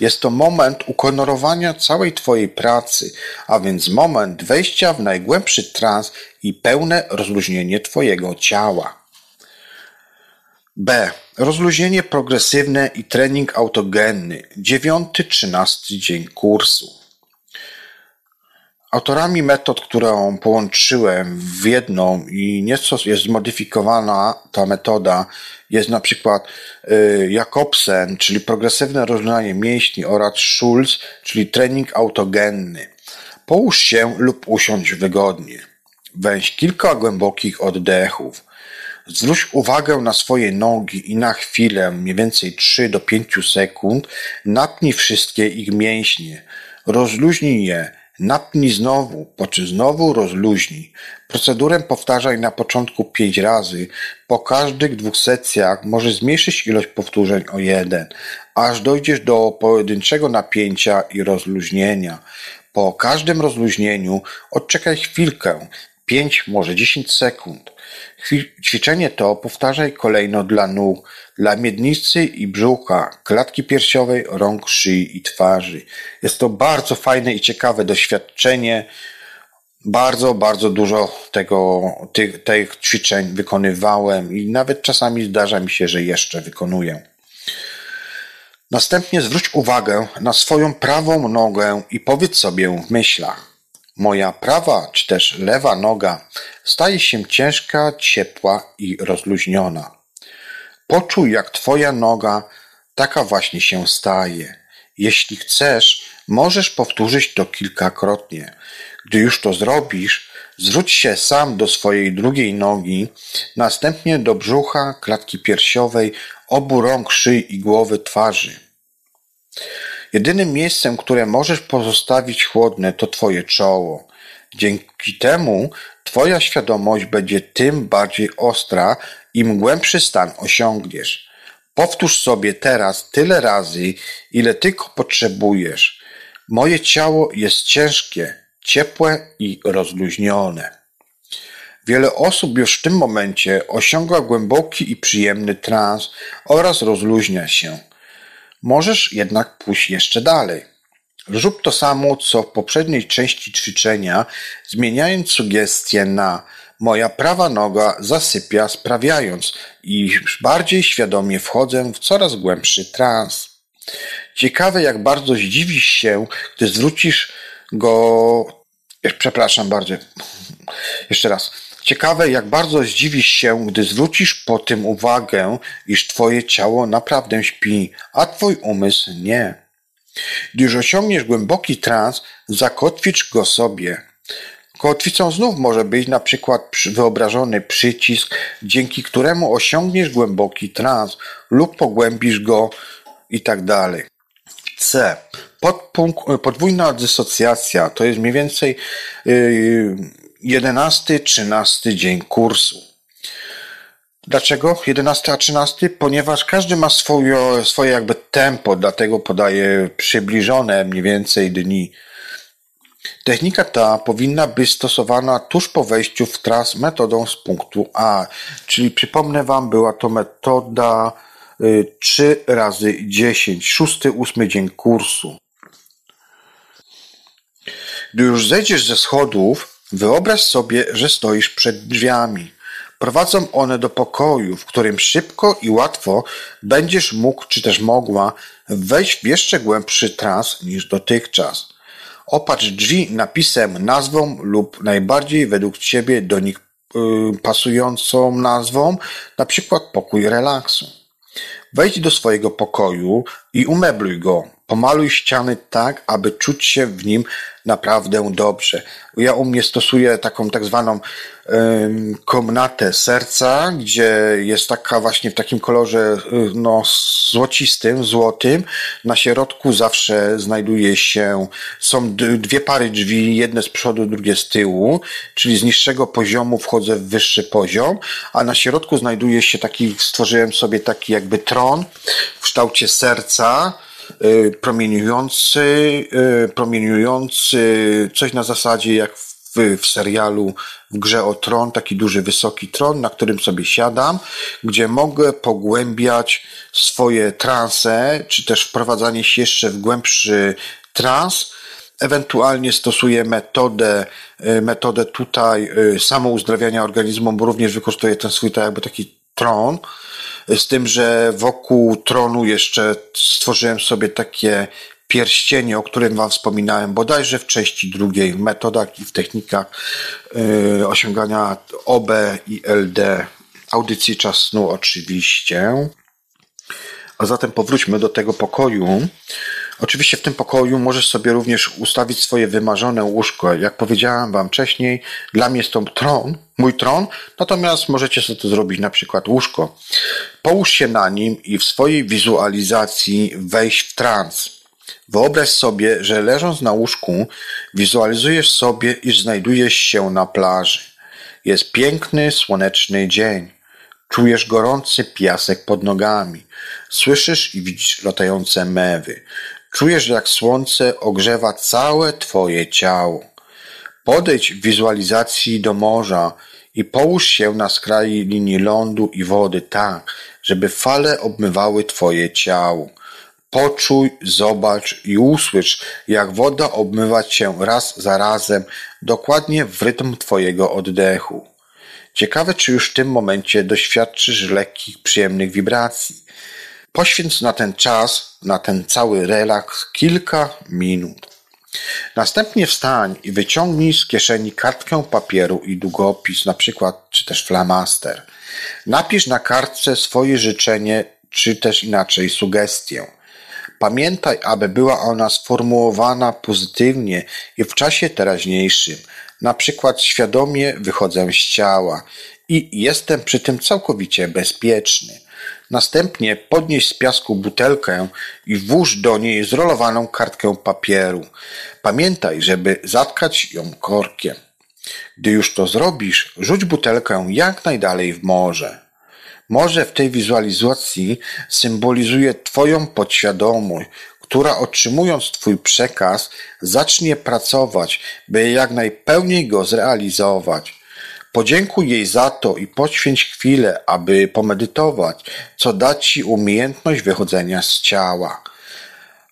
Jest to moment ukonorowania całej Twojej pracy, a więc moment wejścia w najgłębszy trans i pełne rozluźnienie Twojego ciała. B. Rozluźnienie progresywne i trening autogenny. Dziewiąty, trzynasty dzień kursu. Autorami metod, którą połączyłem w jedną i nieco jest zmodyfikowana ta metoda, jest na przykład y, Jakobsen, czyli progresywne rozwiązanie mięśni oraz Schulz, czyli trening autogenny. Połóż się lub usiądź wygodnie. Weź kilka głębokich oddechów. Zwróć uwagę na swoje nogi i na chwilę, mniej więcej 3 do 5 sekund, napnij wszystkie ich mięśnie. Rozluźnij je Napnij znowu, po czym znowu rozluźnij. Procedurę powtarzaj na początku pięć razy. Po każdych dwóch sekcjach możesz zmniejszyć ilość powtórzeń o jeden, aż dojdziesz do pojedynczego napięcia i rozluźnienia. Po każdym rozluźnieniu odczekaj chwilkę, pięć, może dziesięć sekund. Ćwiczenie to powtarzaj kolejno dla nóg, dla miednicy i brzucha, klatki piersiowej, rąk, szyi i twarzy. Jest to bardzo fajne i ciekawe doświadczenie. Bardzo, bardzo dużo tego, tych, tych ćwiczeń wykonywałem i nawet czasami zdarza mi się, że jeszcze wykonuję. Następnie zwróć uwagę na swoją prawą nogę i powiedz sobie w myślach. Moja prawa czy też lewa noga staje się ciężka, ciepła i rozluźniona. Poczuj, jak Twoja noga taka właśnie się staje. Jeśli chcesz, możesz powtórzyć to kilkakrotnie. Gdy już to zrobisz, Zwróć się sam do swojej drugiej nogi, następnie do brzucha, klatki piersiowej, obu rąk, szyi i głowy twarzy. Jedynym miejscem, które możesz pozostawić chłodne, to twoje czoło. Dzięki temu twoja świadomość będzie tym bardziej ostra, im głębszy stan osiągniesz. Powtórz sobie teraz tyle razy, ile tylko potrzebujesz. Moje ciało jest ciężkie, ciepłe i rozluźnione. Wiele osób już w tym momencie osiąga głęboki i przyjemny trans oraz rozluźnia się. Możesz jednak pójść jeszcze dalej. Zrób to samo, co w poprzedniej części ćwiczenia, zmieniając sugestie na moja prawa noga zasypia, sprawiając, iż bardziej świadomie wchodzę w coraz głębszy trans. Ciekawe, jak bardzo zdziwisz się, gdy zwrócisz go. Przepraszam bardzo. Jeszcze raz. Ciekawe, jak bardzo zdziwisz się, gdy zwrócisz po tym uwagę, iż twoje ciało naprawdę śpi, a twój umysł nie. Gdy już osiągniesz głęboki trans, zakotwicz go sobie. Kotwicą znów może być na przykład wyobrażony przycisk, dzięki któremu osiągniesz głęboki trans lub pogłębisz go i tak. C. Podwójna dysocjacja to jest mniej więcej yy, 11-13 dzień kursu. Dlaczego 11 a 13? Ponieważ każdy ma swoje, swoje jakby tempo, dlatego podaję przybliżone mniej więcej dni. Technika ta powinna być stosowana tuż po wejściu w trans metodą z punktu A, czyli przypomnę Wam, była to metoda 3 y, razy 10, szósty, ósmy dzień kursu. Gdy już zejdziesz ze schodów, wyobraź sobie, że stoisz przed drzwiami. Prowadzą one do pokoju, w którym szybko i łatwo będziesz mógł czy też mogła wejść w jeszcze głębszy trans niż dotychczas. Opatrz drzwi napisem, nazwą lub najbardziej według Ciebie do nich y, pasującą nazwą, na przykład pokój relaksu. Wejdź do swojego pokoju i umebluj go. Pomaluj ściany tak, aby czuć się w nim naprawdę dobrze. Ja u mnie stosuję taką tak zwaną komnatę serca, gdzie jest taka właśnie w takim kolorze y, no, złocistym, złotym. Na środku zawsze znajduje się, są dwie pary drzwi, jedne z przodu, drugie z tyłu, czyli z niższego poziomu wchodzę w wyższy poziom, a na środku znajduje się taki, stworzyłem sobie taki jakby tron w kształcie serca, promieniujący, y, promieniujący coś na zasadzie jak w, w serialu w grze o tron, taki duży, wysoki tron, na którym sobie siadam, gdzie mogę pogłębiać swoje transe, czy też wprowadzanie się jeszcze w głębszy trans. Ewentualnie stosuję metodę, y, metodę tutaj samouzdrawiania organizmu, bo również wykorzystuję ten swój tak jakby taki tron, z tym, że wokół tronu jeszcze stworzyłem sobie takie pierścienie, o którym Wam wspominałem, bodajże w części drugiej, w metodach i w technikach yy, osiągania OB i LD, audycji czas snu oczywiście. A zatem powróćmy do tego pokoju. Oczywiście w tym pokoju możesz sobie również ustawić swoje wymarzone łóżko. Jak powiedziałem Wam wcześniej, dla mnie jest to tron, mój tron, natomiast możecie sobie to zrobić na przykład łóżko. Połóż się na nim i w swojej wizualizacji wejść w trans. Wyobraź sobie, że leżąc na łóżku, wizualizujesz sobie, iż znajdujesz się na plaży. Jest piękny, słoneczny dzień. Czujesz gorący piasek pod nogami. Słyszysz i widzisz latające mewy. Czujesz, jak słońce ogrzewa całe Twoje ciało. Podejdź w wizualizacji do morza i połóż się na skraju linii lądu i wody tak, żeby fale obmywały Twoje ciało. Poczuj, zobacz i usłysz, jak woda obmywa Cię raz za razem, dokładnie w rytm Twojego oddechu. Ciekawe, czy już w tym momencie doświadczysz lekkich, przyjemnych wibracji. Poświęć na ten czas, na ten cały relaks kilka minut. Następnie wstań i wyciągnij z kieszeni kartkę papieru i długopis, na przykład, czy też flamaster. Napisz na kartce swoje życzenie, czy też inaczej sugestię. Pamiętaj, aby była ona sformułowana pozytywnie i w czasie teraźniejszym. Na przykład świadomie wychodzę z ciała i jestem przy tym całkowicie bezpieczny. Następnie podnieś z piasku butelkę i włóż do niej zrolowaną kartkę papieru. Pamiętaj, żeby zatkać ją korkiem. Gdy już to zrobisz, rzuć butelkę jak najdalej w morze. Morze w tej wizualizacji symbolizuje Twoją podświadomość, która otrzymując Twój przekaz zacznie pracować, by jak najpełniej go zrealizować. Podziękuj jej za to i poświęć chwilę, aby pomedytować, co da Ci umiejętność wychodzenia z ciała.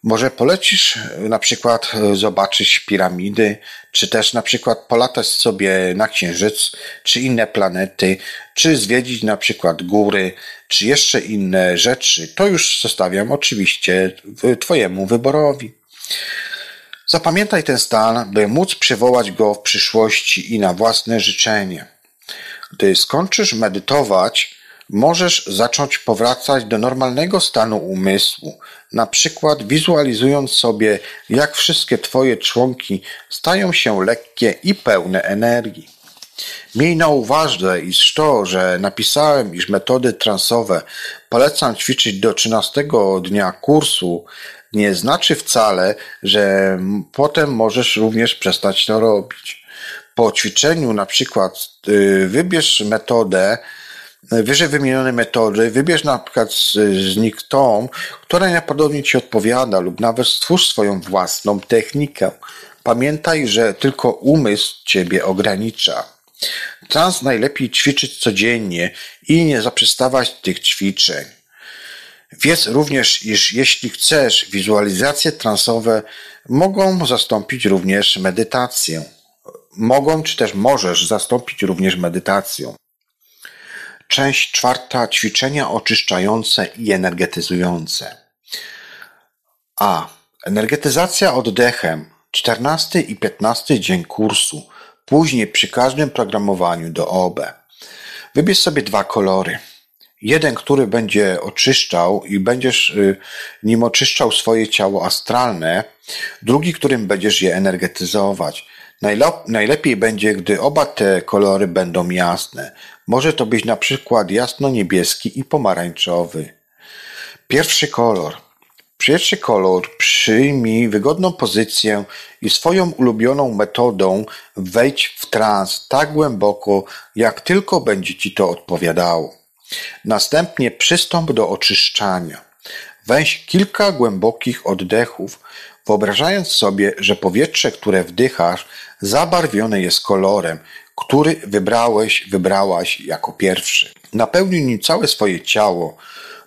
Może polecisz na przykład zobaczyć piramidy, czy też na przykład polatać sobie na Księżyc, czy inne planety, czy zwiedzić na przykład góry, czy jeszcze inne rzeczy. To już zostawiam oczywiście Twojemu wyborowi. Zapamiętaj ten stan, by móc przywołać go w przyszłości i na własne życzenie. Gdy skończysz medytować, możesz zacząć powracać do normalnego stanu umysłu, na przykład wizualizując sobie, jak wszystkie Twoje członki stają się lekkie i pełne energii. Miej na uwadze, iż to, że napisałem, iż metody transowe polecam ćwiczyć do 13 dnia kursu, nie znaczy wcale, że potem możesz również przestać to robić. Po ćwiczeniu na przykład y, wybierz metodę, wyżej wymienione metody, wybierz na przykład z nich tą, która najprawdopodobniej Ci odpowiada lub nawet stwórz swoją własną technikę. Pamiętaj, że tylko umysł Ciebie ogranicza. Trans najlepiej ćwiczyć codziennie i nie zaprzestawać tych ćwiczeń. Wiedz również, iż jeśli chcesz, wizualizacje transowe mogą zastąpić również medytację. Mogą, czy też możesz zastąpić również medytacją. Część czwarta ćwiczenia oczyszczające i energetyzujące. A. Energetyzacja oddechem. 14 i 15 dzień kursu. Później przy każdym programowaniu do OB. Wybierz sobie dwa kolory. Jeden, który będzie oczyszczał i będziesz y, nim oczyszczał swoje ciało astralne, drugi, którym będziesz je energetyzować. Najlepiej będzie, gdy oba te kolory będą jasne. Może to być na przykład jasno-niebieski i pomarańczowy. Pierwszy kolor. Pierwszy kolor przyjmij wygodną pozycję i swoją ulubioną metodą wejdź w trans tak głęboko, jak tylko będzie ci to odpowiadało. Następnie przystąp do oczyszczania. Weź kilka głębokich oddechów, wyobrażając sobie, że powietrze, które wdychasz, zabarwione jest kolorem, który wybrałeś, wybrałaś jako pierwszy. Napełnij nim całe swoje ciało.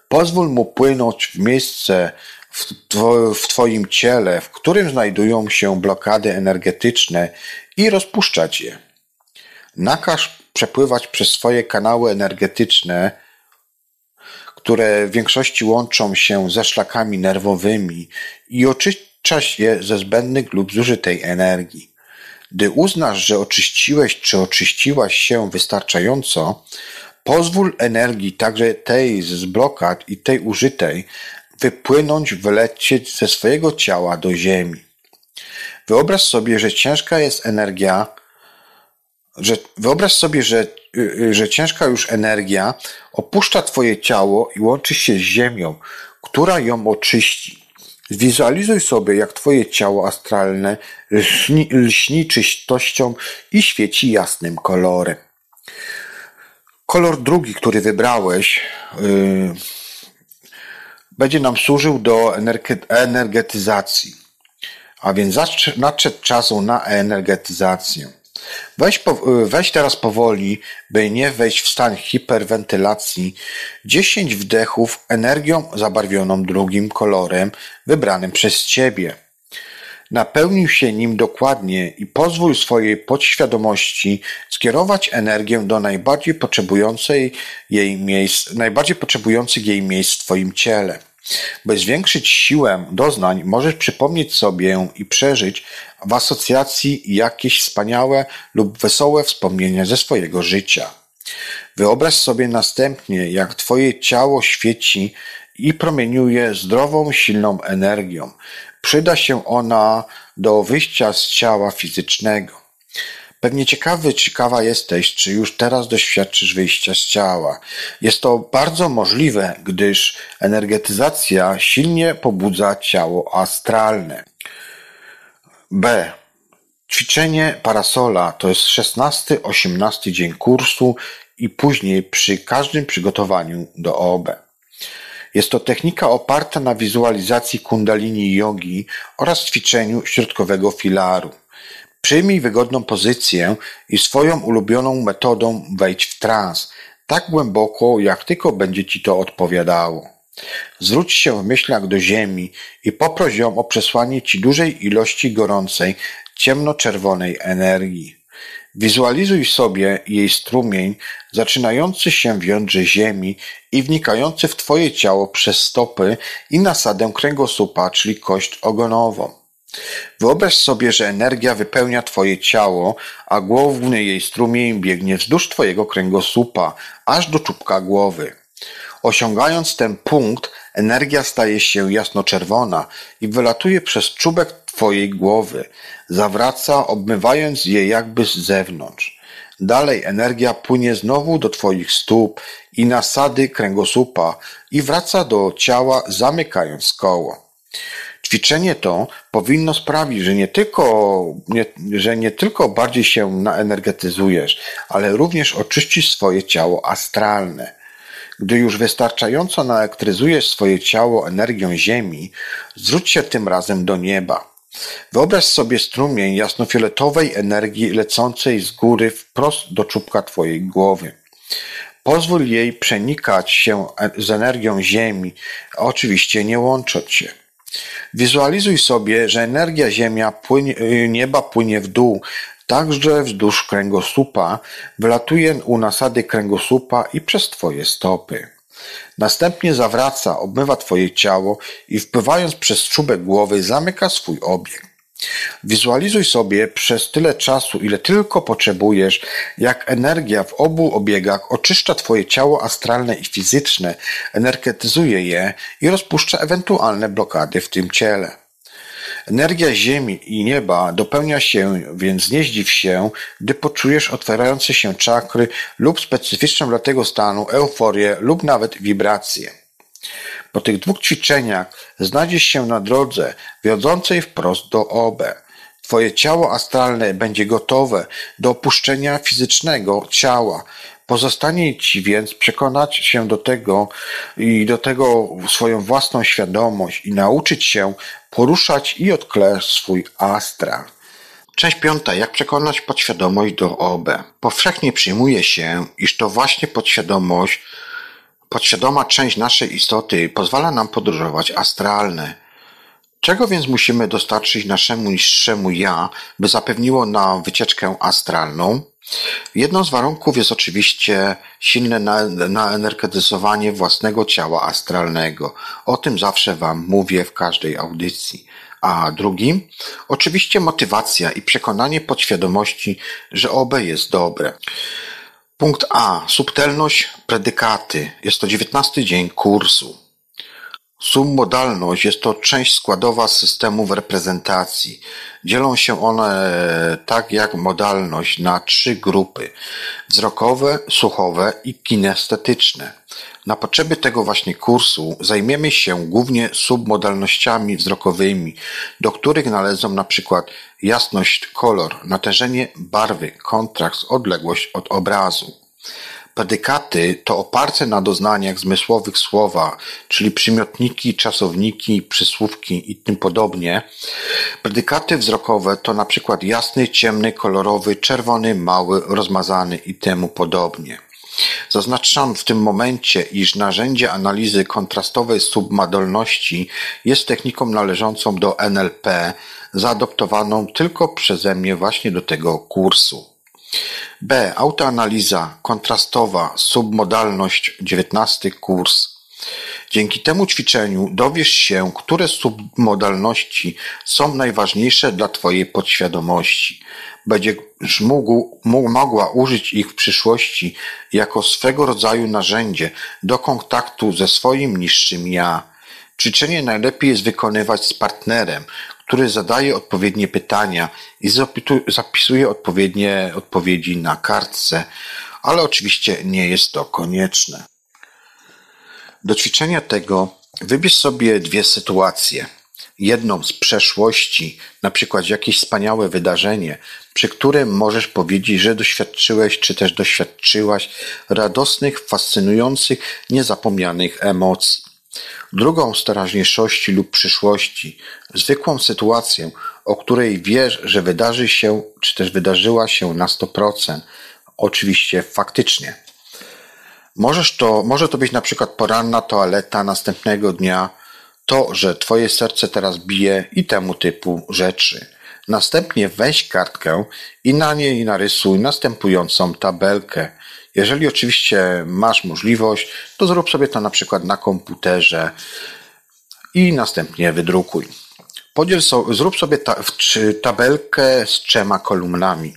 Pozwól mu płynąć w miejsce w, Twoim ciele, w którym znajdują się blokady energetyczne i rozpuszczać je. Nakaż przepływać przez swoje kanały energetyczne, które w większości łączą się ze szlakami nerwowymi i oczyszczać je ze zbędnych lub zużytej energii. Gdy uznasz, że oczyściłeś czy oczyściłaś się wystarczająco, pozwól energii także tej z blokad i tej użytej wypłynąć, wylecieć ze swojego ciała do ziemi. Wyobraź sobie, że ciężka jest energia, że wyobraź sobie, że, że ciężka już energia opuszcza Twoje ciało i łączy się z ziemią, która ją oczyści. Zwizualizuj sobie, jak Twoje ciało astralne lśni, lśni czystością i świeci jasnym kolorem. Kolor drugi, który wybrałeś, yy, będzie nam służył do energetyzacji. A więc nadszedł czasu na energetyzację. Weź, weź teraz powoli, by nie wejść w stan hiperwentylacji, 10 wdechów energią zabarwioną drugim kolorem wybranym przez Ciebie. Napełnij się nim dokładnie i pozwól swojej podświadomości skierować energię do najbardziej potrzebującej jej miejsc, najbardziej potrzebujących jej miejsc w Twoim ciele. By zwiększyć siłę doznań, możesz przypomnieć sobie i przeżyć w asocjacji jakieś wspaniałe lub wesołe wspomnienia ze swojego życia. Wyobraź sobie następnie, jak Twoje ciało świeci i promieniuje zdrową, silną energią. Przyda się ona do wyjścia z ciała fizycznego. Pewnie ciekawy, ciekawa jesteś, czy już teraz doświadczysz wyjścia z ciała. Jest to bardzo możliwe, gdyż energetyzacja silnie pobudza ciało astralne. B. Ćwiczenie parasola to jest 16-18 dzień kursu i później przy każdym przygotowaniu do OB. Jest to technika oparta na wizualizacji kundalini jogi oraz ćwiczeniu środkowego filaru. Przyjmij wygodną pozycję i swoją ulubioną metodą wejdź w trans, tak głęboko, jak tylko będzie ci to odpowiadało. Zwróć się w myślach do Ziemi i poproś ją o przesłanie ci dużej ilości gorącej, ciemnoczerwonej energii. Wizualizuj sobie jej strumień zaczynający się w jądrze ziemi i wnikający w twoje ciało przez stopy i nasadę kręgosłupa, czyli kość ogonową. Wyobraź sobie, że energia wypełnia twoje ciało, a główny jej strumień biegnie wzdłuż twojego kręgosłupa, aż do czubka głowy. Osiągając ten punkt, energia staje się jasnoczerwona i wylatuje przez czubek twojej głowy, zawraca, obmywając je jakby z zewnątrz. Dalej energia płynie znowu do twoich stóp i nasady kręgosłupa i wraca do ciała, zamykając koło. Ćwiczenie to powinno sprawić, że nie tylko, nie, że nie tylko bardziej się naenergetyzujesz, ale również oczyścisz swoje ciało astralne. Gdy już wystarczająco naelektryzujesz swoje ciało energią Ziemi, zwróć się tym razem do nieba. Wyobraź sobie strumień jasnofioletowej energii lecącej z góry wprost do czubka Twojej głowy. Pozwól jej przenikać się z energią Ziemi, oczywiście nie łącząc się. Wizualizuj sobie, że energia ziemia płynie, nieba płynie w dół, także wzdłuż kręgosłupa, wylatuje u nasady kręgosłupa i przez Twoje stopy. Następnie zawraca, obmywa Twoje ciało i wpływając przez czubek głowy zamyka swój obieg. Wizualizuj sobie przez tyle czasu, ile tylko potrzebujesz, jak energia w obu obiegach oczyszcza Twoje ciało astralne i fizyczne, energetyzuje je i rozpuszcza ewentualne blokady w tym ciele. Energia ziemi i nieba dopełnia się, więc nie zdziw się, gdy poczujesz otwierające się czakry lub specyficzną dla tego stanu euforię lub nawet wibrację. Po tych dwóch ćwiczeniach znajdziesz się na drodze wiodącej wprost do OB. Twoje ciało astralne będzie gotowe do opuszczenia fizycznego ciała. Pozostanie ci więc przekonać się do tego i do tego swoją własną świadomość i nauczyć się poruszać i odklejać swój astral. Część piąta. Jak przekonać podświadomość do OB? Powszechnie przyjmuje się, iż to właśnie podświadomość Podświadoma część naszej istoty pozwala nam podróżować astralne. Czego więc musimy dostarczyć naszemu niższemu ja, by zapewniło nam wycieczkę astralną? Jedną z warunków jest oczywiście silne naenergetyzowanie własnego ciała astralnego. O tym zawsze Wam mówię w każdej audycji. A drugim? Oczywiście motywacja i przekonanie podświadomości, że obe jest dobre. Punkt A. Subtelność predykaty. Jest to dziewiętnasty dzień kursu. Submodalność jest to część składowa systemów reprezentacji. Dzielą się one tak jak modalność na trzy grupy: wzrokowe, słuchowe i kinestetyczne. Na potrzeby tego właśnie kursu zajmiemy się głównie submodalnościami wzrokowymi, do których należą na przykład jasność, kolor, natężenie barwy, kontrast, odległość od obrazu. Predykaty to oparte na doznaniach zmysłowych słowa, czyli przymiotniki, czasowniki, przysłówki i tym podobnie. Predykaty wzrokowe to na przykład jasny, ciemny, kolorowy, czerwony, mały, rozmazany i temu podobnie. Zaznaczam w tym momencie, iż narzędzie analizy kontrastowej submodalności jest techniką należącą do NLP, zaadoptowaną tylko przeze mnie właśnie do tego kursu. B. Autoanaliza kontrastowa, submodalność, dziewiętnasty kurs. Dzięki temu ćwiczeniu dowiesz się, które submodalności są najważniejsze dla Twojej podświadomości. Będziesz mógł, mogła użyć ich w przyszłości jako swego rodzaju narzędzie do kontaktu ze swoim niższym ja. Ćwiczenie najlepiej jest wykonywać z partnerem, który zadaje odpowiednie pytania i zapisuje odpowiednie odpowiedzi na kartce, ale oczywiście nie jest to konieczne. Do ćwiczenia tego wybierz sobie dwie sytuacje. Jedną z przeszłości, na przykład jakieś wspaniałe wydarzenie, przy którym możesz powiedzieć, że doświadczyłeś czy też doświadczyłaś radosnych, fascynujących, niezapomnianych emocji. Drugą z teraźniejszości lub przyszłości, zwykłą sytuację, o której wiesz, że wydarzy się, czy też wydarzyła się na 100%, oczywiście faktycznie. Możesz to, może to być na przykład poranna toaleta następnego dnia, to, że twoje serce teraz bije i temu typu rzeczy. Następnie weź kartkę i na niej narysuj następującą tabelkę. Jeżeli oczywiście masz możliwość, to zrób sobie to na przykład na komputerze i następnie wydrukuj. Podziel so, zrób sobie ta, tabelkę z trzema kolumnami.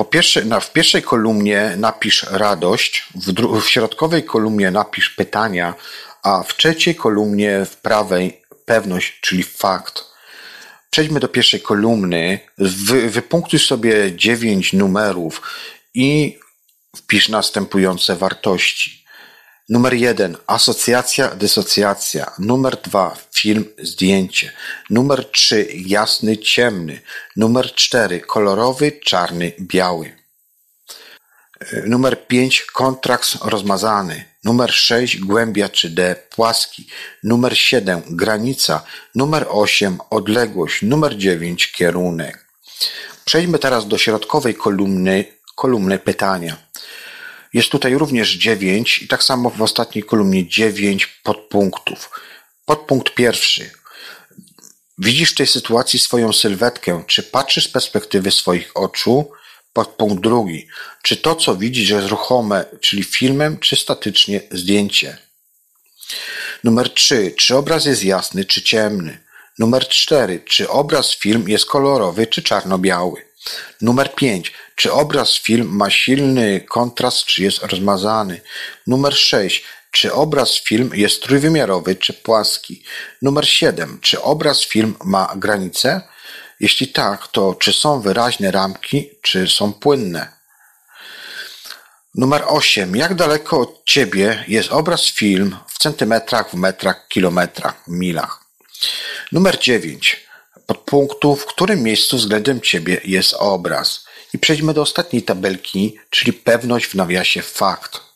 Po pierwsze, na, w pierwszej kolumnie napisz radość, w, dru, w środkowej kolumnie napisz pytania, a w trzeciej kolumnie w prawej pewność, czyli fakt. Przejdźmy do pierwszej kolumny. Wy, wypunktuj sobie dziewięć numerów i wpisz następujące wartości. Numer jeden asocjacja, dysocjacja. Numer dwa film, zdjęcie. Numer trzy jasny, ciemny. Numer cztery kolorowy, czarny, biały. Numer pięć kontrakt rozmazany. Numer sześć głębia czy D płaski. Numer siedem granica. Numer osiem odległość. Numer dziewięć kierunek. Przejdźmy teraz do środkowej kolumny, kolumny pytania. Jest tutaj również dziewięć i tak samo w ostatniej kolumnie dziewięć podpunktów. Podpunkt pierwszy. Widzisz w tej sytuacji swoją sylwetkę. Czy patrzysz z perspektywy swoich oczu? Podpunkt drugi. Czy to, co widzisz, jest ruchome, czyli filmem, czy statycznie zdjęcie? Numer trzy. Czy obraz jest jasny, czy ciemny? Numer cztery. Czy obraz film jest kolorowy, czy czarno-biały? Numer pięć. Czy obraz film ma silny kontrast, czy jest rozmazany? Numer sześć. Czy obraz film jest trójwymiarowy, czy płaski? Numer siedem. Czy obraz film ma granice? Jeśli tak, to czy są wyraźne ramki, czy są płynne? Numer 8. Jak daleko od Ciebie jest obraz film w centymetrach, w metrach, kilometrach, milach? Numer 9. Podpunktu, w którym miejscu względem Ciebie jest obraz? I przejdźmy do ostatniej tabelki, czyli pewność w nawiasie fakt.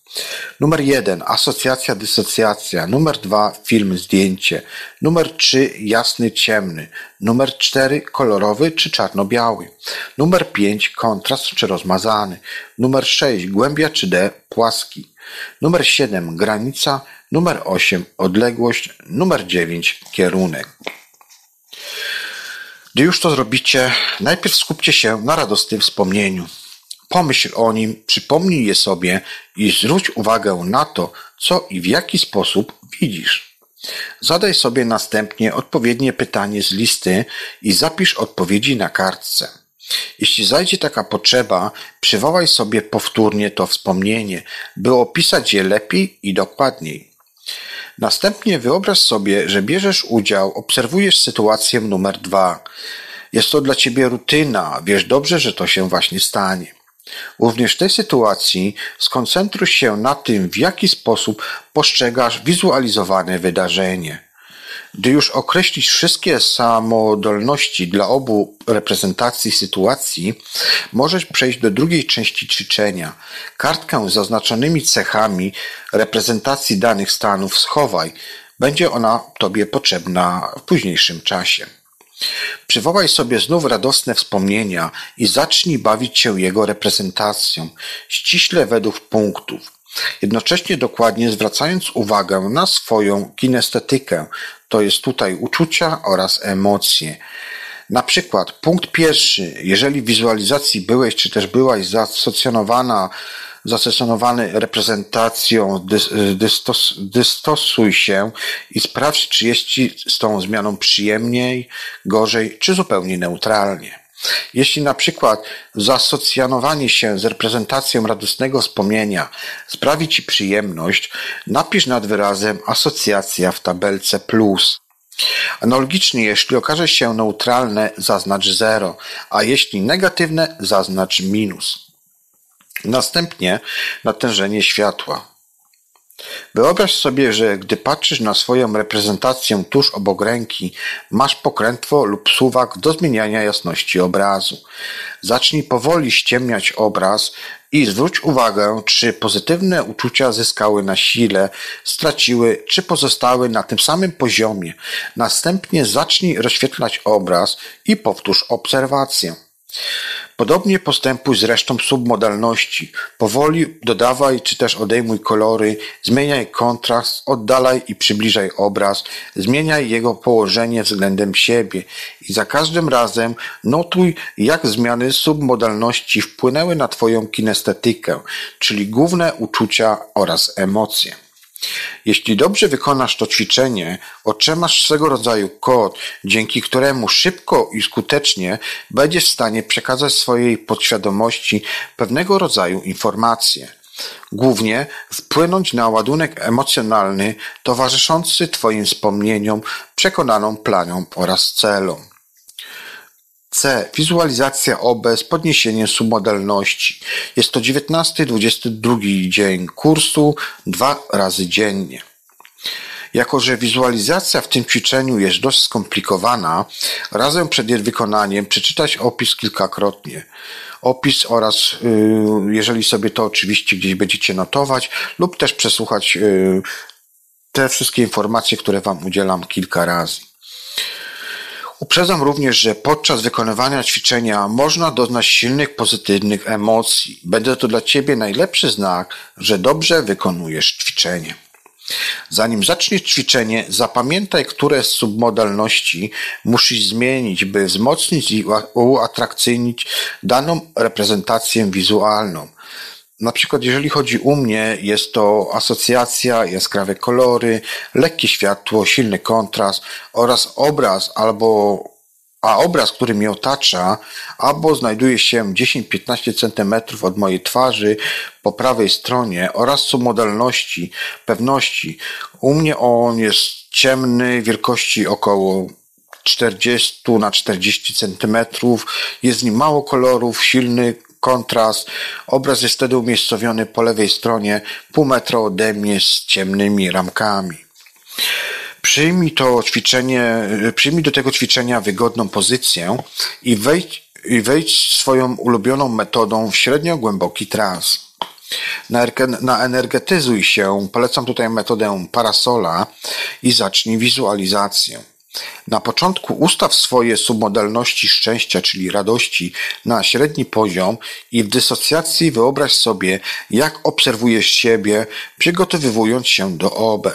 Numer jeden asocjacja, dysocjacja. Numer dwa film, zdjęcie. Numer trzy jasny, ciemny. Numer cztery kolorowy czy czarno-biały. Numer pięć kontrast czy rozmazany. Numer sześć głębia czy D płaski. Numer siedem granica. Numer osiem odległość. Numer dziewięć kierunek. Gdy już to zrobicie, najpierw skupcie się na radosnym wspomnieniu. Pomyśl o nim, przypomnij je sobie i zwróć uwagę na to, co i w jaki sposób widzisz. Zadaj sobie następnie odpowiednie pytanie z listy i zapisz odpowiedzi na kartce. Jeśli zajdzie taka potrzeba, przywołaj sobie powtórnie to wspomnienie, by opisać je lepiej i dokładniej. Następnie wyobraź sobie, że bierzesz udział, obserwujesz sytuację numer dwa. Jest to dla ciebie rutyna, wiesz dobrze, że to się właśnie stanie. Również w tej sytuacji skoncentruj się na tym, w jaki sposób postrzegasz wizualizowane wydarzenie. Gdy już określisz wszystkie samodolności dla obu reprezentacji sytuacji, możesz przejść do drugiej części ćwiczenia. Kartkę z zaznaczonymi cechami reprezentacji danych stanów schowaj. Będzie ona Tobie potrzebna w późniejszym czasie. Przywołaj sobie znów radosne wspomnienia i zacznij bawić się jego reprezentacją, ściśle według punktów, jednocześnie dokładnie zwracając uwagę na swoją kinestetykę, to jest tutaj uczucia oraz emocje. Na przykład punkt pierwszy, jeżeli w wizualizacji byłeś czy też byłaś zasocjonowana zasesjonowany reprezentacją, dystos, dystosuj się i sprawdź, czy jest Ci z tą zmianą przyjemniej, gorzej, czy zupełnie neutralnie. Jeśli na przykład zasocjanowanie się z reprezentacją radosnego wspomnienia sprawi Ci przyjemność, napisz nad wyrazem asocjacja w tabelce plus. Analogicznie, jeśli okaże się neutralne, zaznacz 0, a jeśli negatywne, zaznacz minus. Następnie natężenie światła. Wyobraź sobie, że gdy patrzysz na swoją reprezentację tuż obok ręki, masz pokrętwo lub suwak do zmieniania jasności obrazu. Zacznij powoli ściemniać obraz i zwróć uwagę, czy pozytywne uczucia zyskały na sile, straciły, czy pozostały na tym samym poziomie. Następnie zacznij rozświetlać obraz i powtórz obserwację. Podobnie postępuj z resztą submodalności. Powoli dodawaj czy też odejmuj kolory, zmieniaj kontrast, oddalaj i przybliżaj obraz, zmieniaj jego położenie względem siebie i za każdym razem notuj, jak zmiany submodalności wpłynęły na Twoją kinestetykę, czyli główne uczucia oraz emocje. Jeśli dobrze wykonasz to ćwiczenie, otrzymasz swego rodzaju kod, dzięki któremu szybko i skutecznie będziesz w stanie przekazać swojej podświadomości pewnego rodzaju informacje. Głównie wpłynąć na ładunek emocjonalny towarzyszący Twoim wspomnieniom, przekonaną planiom oraz celom. C. Wizualizacja OB z podniesieniem submodalności. Jest to 19-22 dzień kursu, dwa razy dziennie. Jako, że wizualizacja w tym ćwiczeniu jest dość skomplikowana, razem przed jej wykonaniem przeczytać opis kilkakrotnie. Opis oraz, y, jeżeli sobie to oczywiście gdzieś będziecie notować, lub też przesłuchać y, te wszystkie informacje, które Wam udzielam kilka razy. Uprzedzam również, że podczas wykonywania ćwiczenia można doznać silnych pozytywnych emocji. Będzie to dla Ciebie najlepszy znak, że dobrze wykonujesz ćwiczenie. Zanim zaczniesz ćwiczenie, zapamiętaj, które z submodalności musisz zmienić, by wzmocnić i uatrakcyjnić daną reprezentację wizualną. Na przykład, jeżeli chodzi u mnie, jest to asocjacja, jaskrawe kolory, lekkie światło, silny kontrast oraz obraz albo a obraz, który mnie otacza, albo znajduje się 10-15 cm od mojej twarzy po prawej stronie oraz co modalności, pewności. U mnie on jest ciemny, wielkości około 40 na 40 cm. Jest w nim mało kolorów, silny kontrast. Obraz jest wtedy umiejscowiony po lewej stronie, pół metra ode mnie z ciemnymi ramkami. Przyjmij to ćwiczenie, przyjmij do tego ćwiczenia wygodną pozycję i wejdź, i wejdź swoją ulubioną metodą w średnio głęboki trans. Naenergetyzuj się, polecam tutaj metodę parasola i zacznij wizualizację. Na początku ustaw swoje submodalności szczęścia, czyli radości, na średni poziom i w dysocjacji wyobraź sobie, jak obserwujesz siebie, przygotowywując się do OB.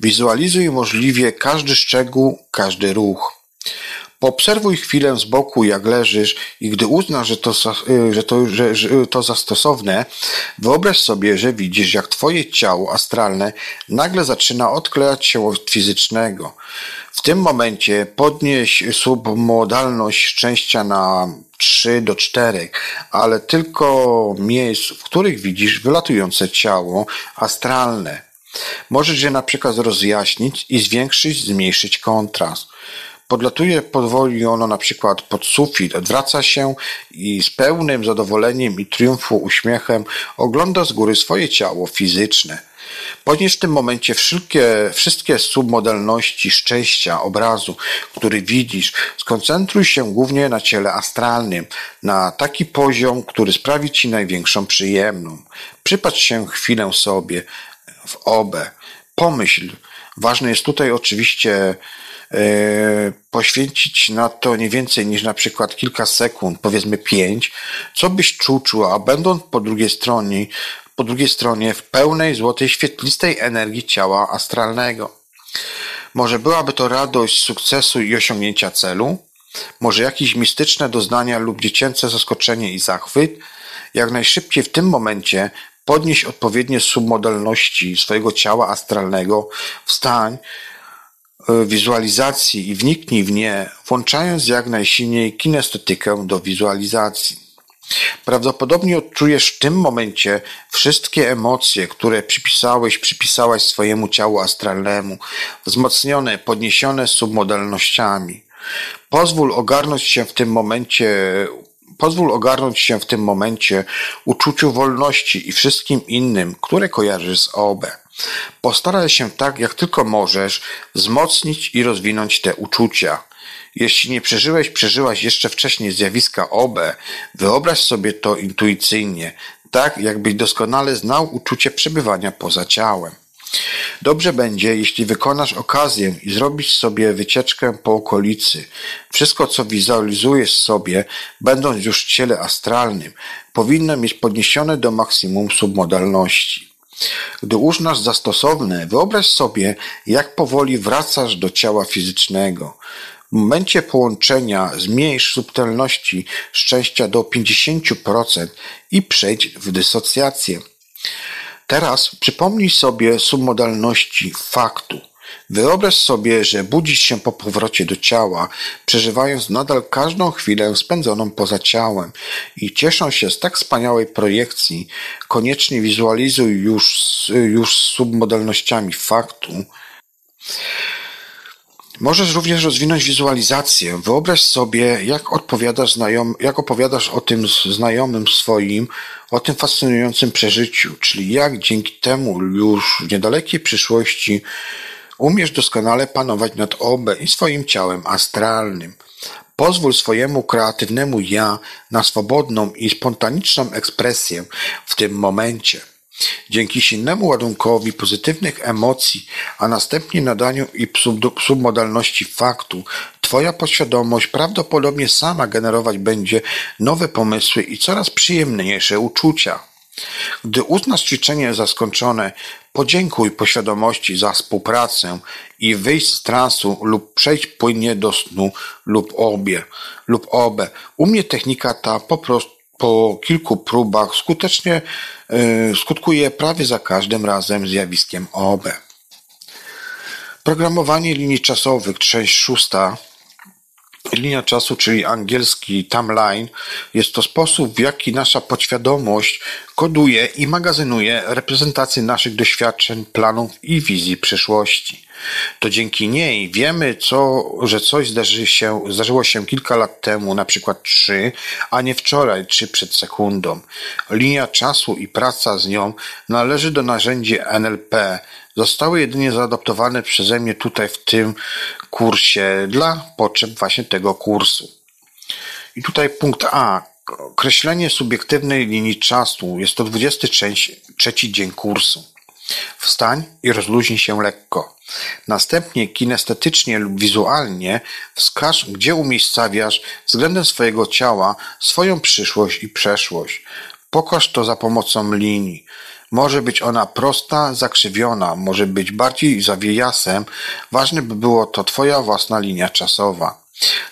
Wizualizuj możliwie każdy szczegół, każdy ruch. Poobserwuj chwilę z boku, jak leżysz i gdy uznasz, że to, y, że to, że, że to za stosowne, wyobraź sobie, że widzisz, jak twoje ciało astralne nagle zaczyna odklejać się od fizycznego. W tym momencie podnieś submodalność szczęścia na 3 do 4, ale tylko miejsc, w których widzisz wylatujące ciało astralne. Możesz je na przykład rozjaśnić i zwiększyć, zmniejszyć kontrast. Podlatuje powoli ono na przykład pod sufit, odwraca się i z pełnym zadowoleniem i triumfu uśmiechem ogląda z góry swoje ciało fizyczne. Podnieś w tym momencie wszystkie, wszystkie submodalności szczęścia obrazu, który widzisz. Skoncentruj się głównie na ciele astralnym, na taki poziom, który sprawi Ci największą przyjemną. Przypatrz się chwilę sobie w obę. Pomyśl. Ważne jest tutaj oczywiście E, poświęcić na to nie więcej niż na przykład kilka sekund, powiedzmy pięć, co byś czuł, czuła, a będąc po drugiej stronie, po drugiej stronie w pełnej złotej, świetlistej energii ciała astralnego. Może byłaby to radość sukcesu i osiągnięcia celu, może jakieś mistyczne doznania lub dziecięce zaskoczenie i zachwyt. Jak najszybciej w tym momencie podnieś odpowiednie submodalności swojego ciała astralnego, wstań, E, wizualizacji i wniknij w nie, włączając jak najsilniej kinestetykę do wizualizacji. Prawdopodobnie odczujesz w tym momencie wszystkie emocje, które przypisałeś, przypisałaś swojemu ciału astralnemu, wzmocnione, podniesione submodalnościami. Pozwól ogarnąć się w tym momencie Pozwól ogarnąć się w tym momencie uczuciu wolności i wszystkim innym, które kojarzysz z OB. Postaraj się tak, jak tylko możesz, wzmocnić i rozwinąć te uczucia. Jeśli nie przeżyłeś, przeżyłaś jeszcze wcześniej zjawiska OB, wyobraź sobie to intuicyjnie, tak jakbyś doskonale znał uczucie przebywania poza ciałem. Dobrze będzie, jeśli wykonasz okazję i zrobisz sobie wycieczkę po okolicy. Wszystko, co wizualizujesz sobie, będąc już w ciele astralnym, powinno mieć podniesione do maksimum submodalności. Gdy uznasz za stosowne, wyobraź sobie, jak powoli wracasz do ciała fizycznego. W momencie połączenia zmniejsz subtelności szczęścia do 50% i przejdź w dysocjację. Teraz przypomnij sobie submodalności faktu. Wyobraź sobie, że budzisz się po powrocie do ciała, przeżywając nadal każdą chwilę spędzoną poza ciałem i ciesząc się z tak wspaniałej projekcji, koniecznie wizualizuj już, już submodalnościami faktu. Możesz również rozwinąć wizualizację. Wyobraź sobie, jak odpowiadasz, znajom, jak opowiadasz o tym znajomym swoim, o tym fascynującym przeżyciu, czyli jak dzięki temu już w niedalekiej przyszłości umiesz doskonale panować nad OB i swoim ciałem astralnym. Pozwól swojemu kreatywnemu ja na swobodną i spontaniczną ekspresję w tym momencie. Dzięki silnemu ładunkowi pozytywnych emocji, a następnie nadaniu i submodalności faktu, Twoja podświadomość prawdopodobnie sama generować będzie nowe pomysły i coraz przyjemniejsze uczucia. Gdy uznasz ćwiczenie za skończone, podziękuj poświadomości za współpracę i wyjść z transu lub przejść płynnie do snu lub obie, lub obe. U mnie technika ta po prostu po kilku próbach skutecznie y, skutkuje prawie za każdym razem zjawiskiem OB. Programowanie linii czasowych, część szósta Linia czasu, czyli angielski timeline, jest to sposób, w jaki nasza podświadomość koduje i magazynuje reprezentację naszych doświadczeń, planów i wizji przyszłości. To dzięki niej wiemy, co, że coś zdarzy się, zdarzyło się kilka lat temu, na przykład trzy, a nie wczoraj, czy przed sekundą. Linia czasu i praca z nią należy do narzędzi NLP, zostały jedynie zaadoptowane przeze mnie tutaj w tym kursie dla potrzeb właśnie tego kursu. I tutaj punkt A. Określenie subiektywnej linii czasu. Jest to 23 dzień kursu. Wstań i rozluźnij się lekko. Następnie kinestetycznie lub wizualnie wskaż, gdzie umiejscawiasz względem swojego ciała swoją przyszłość i przeszłość. Pokaż to za pomocą linii. Może być ona prosta, zakrzywiona, może być bardziej zawiejasem. Ważne by było to Twoja własna linia czasowa.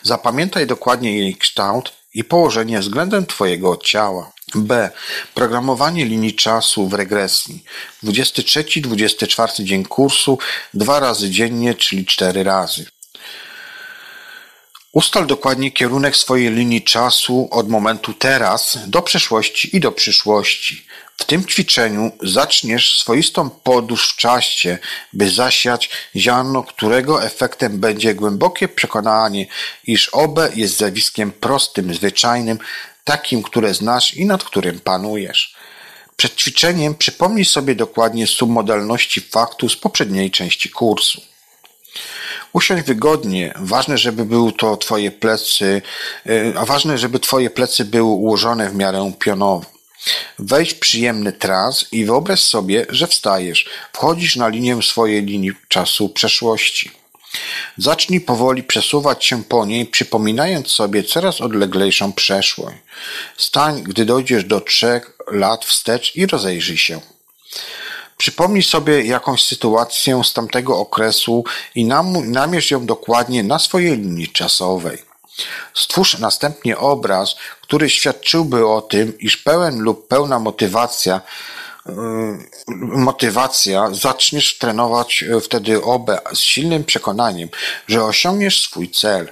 Zapamiętaj dokładnie jej kształt i położenie względem Twojego ciała. B. Programowanie linii czasu w regresji. 23-24 dzień kursu, dwa razy dziennie, czyli cztery razy. Ustal dokładnie kierunek swojej linii czasu od momentu teraz do przeszłości i do przyszłości. W tym ćwiczeniu zaczniesz swoistą podróż w czasie, by zasiać ziarno, którego efektem będzie głębokie przekonanie, iż obe jest zjawiskiem prostym, zwyczajnym, takim, które znasz i nad którym panujesz. Przed ćwiczeniem przypomnij sobie dokładnie submodalności faktu z poprzedniej części kursu. Usiądź wygodnie. Ważne, żeby były to twoje plecy, y, a ważne, żeby twoje plecy były ułożone w miarę pionowo. Wejdź przyjemny trans i wyobraź sobie, że wstajesz. Wchodzisz na linię swojej linii czasu przeszłości. Zacznij powoli przesuwać się po niej, przypominając sobie coraz odleglejszą przeszłość. Stań, gdy dojdziesz do trzech lat wstecz i rozejrzyj się. Przypomnij sobie jakąś sytuację z tamtego okresu i namierz ją dokładnie na swojej linii czasowej. Stwórz następnie obraz, który świadczyłby o tym, iż pełen lub pełna motywacja motywacja, zaczniesz trenować wtedy OB z silnym przekonaniem, że osiągniesz swój cel.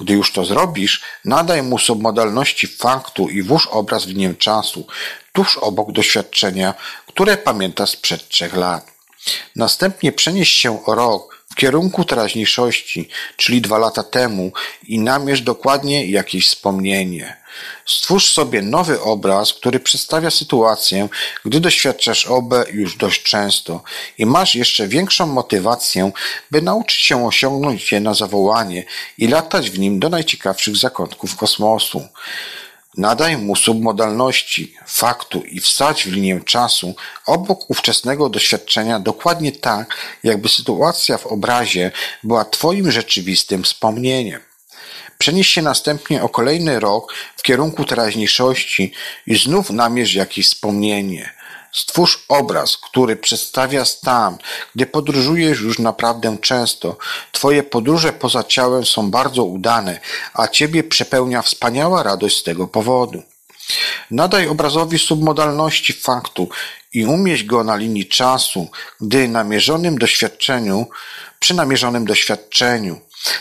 Gdy już to zrobisz, nadaj mu submodalności faktu i włóż obraz w linii czasu, tuż obok doświadczenia, które pamięta sprzed trzech lat. Następnie przenieś się o rok w kierunku teraźniejszości, czyli dwa lata temu i namierz dokładnie jakieś wspomnienie. Stwórz sobie nowy obraz, który przedstawia sytuację, gdy doświadczasz OBE już dość często i masz jeszcze większą motywację, by nauczyć się osiągnąć je na zawołanie i latać w nim do najciekawszych zakątków kosmosu. Nadaj mu submodalności, faktu i wsadź w linię czasu obok ówczesnego doświadczenia dokładnie tak, jakby sytuacja w obrazie była Twoim rzeczywistym wspomnieniem. Przenieś się następnie o kolejny rok w kierunku teraźniejszości i znów namierz jakieś wspomnienie. Stwórz obraz, który przedstawia stan, gdy podróżujesz już naprawdę często. Twoje podróże poza ciałem są bardzo udane, a ciebie przepełnia wspaniała radość z tego powodu. Nadaj obrazowi submodalności faktu i umieść go na linii czasu, gdy namierzonym doświadczeniu, przy namierzonym doświadczeniu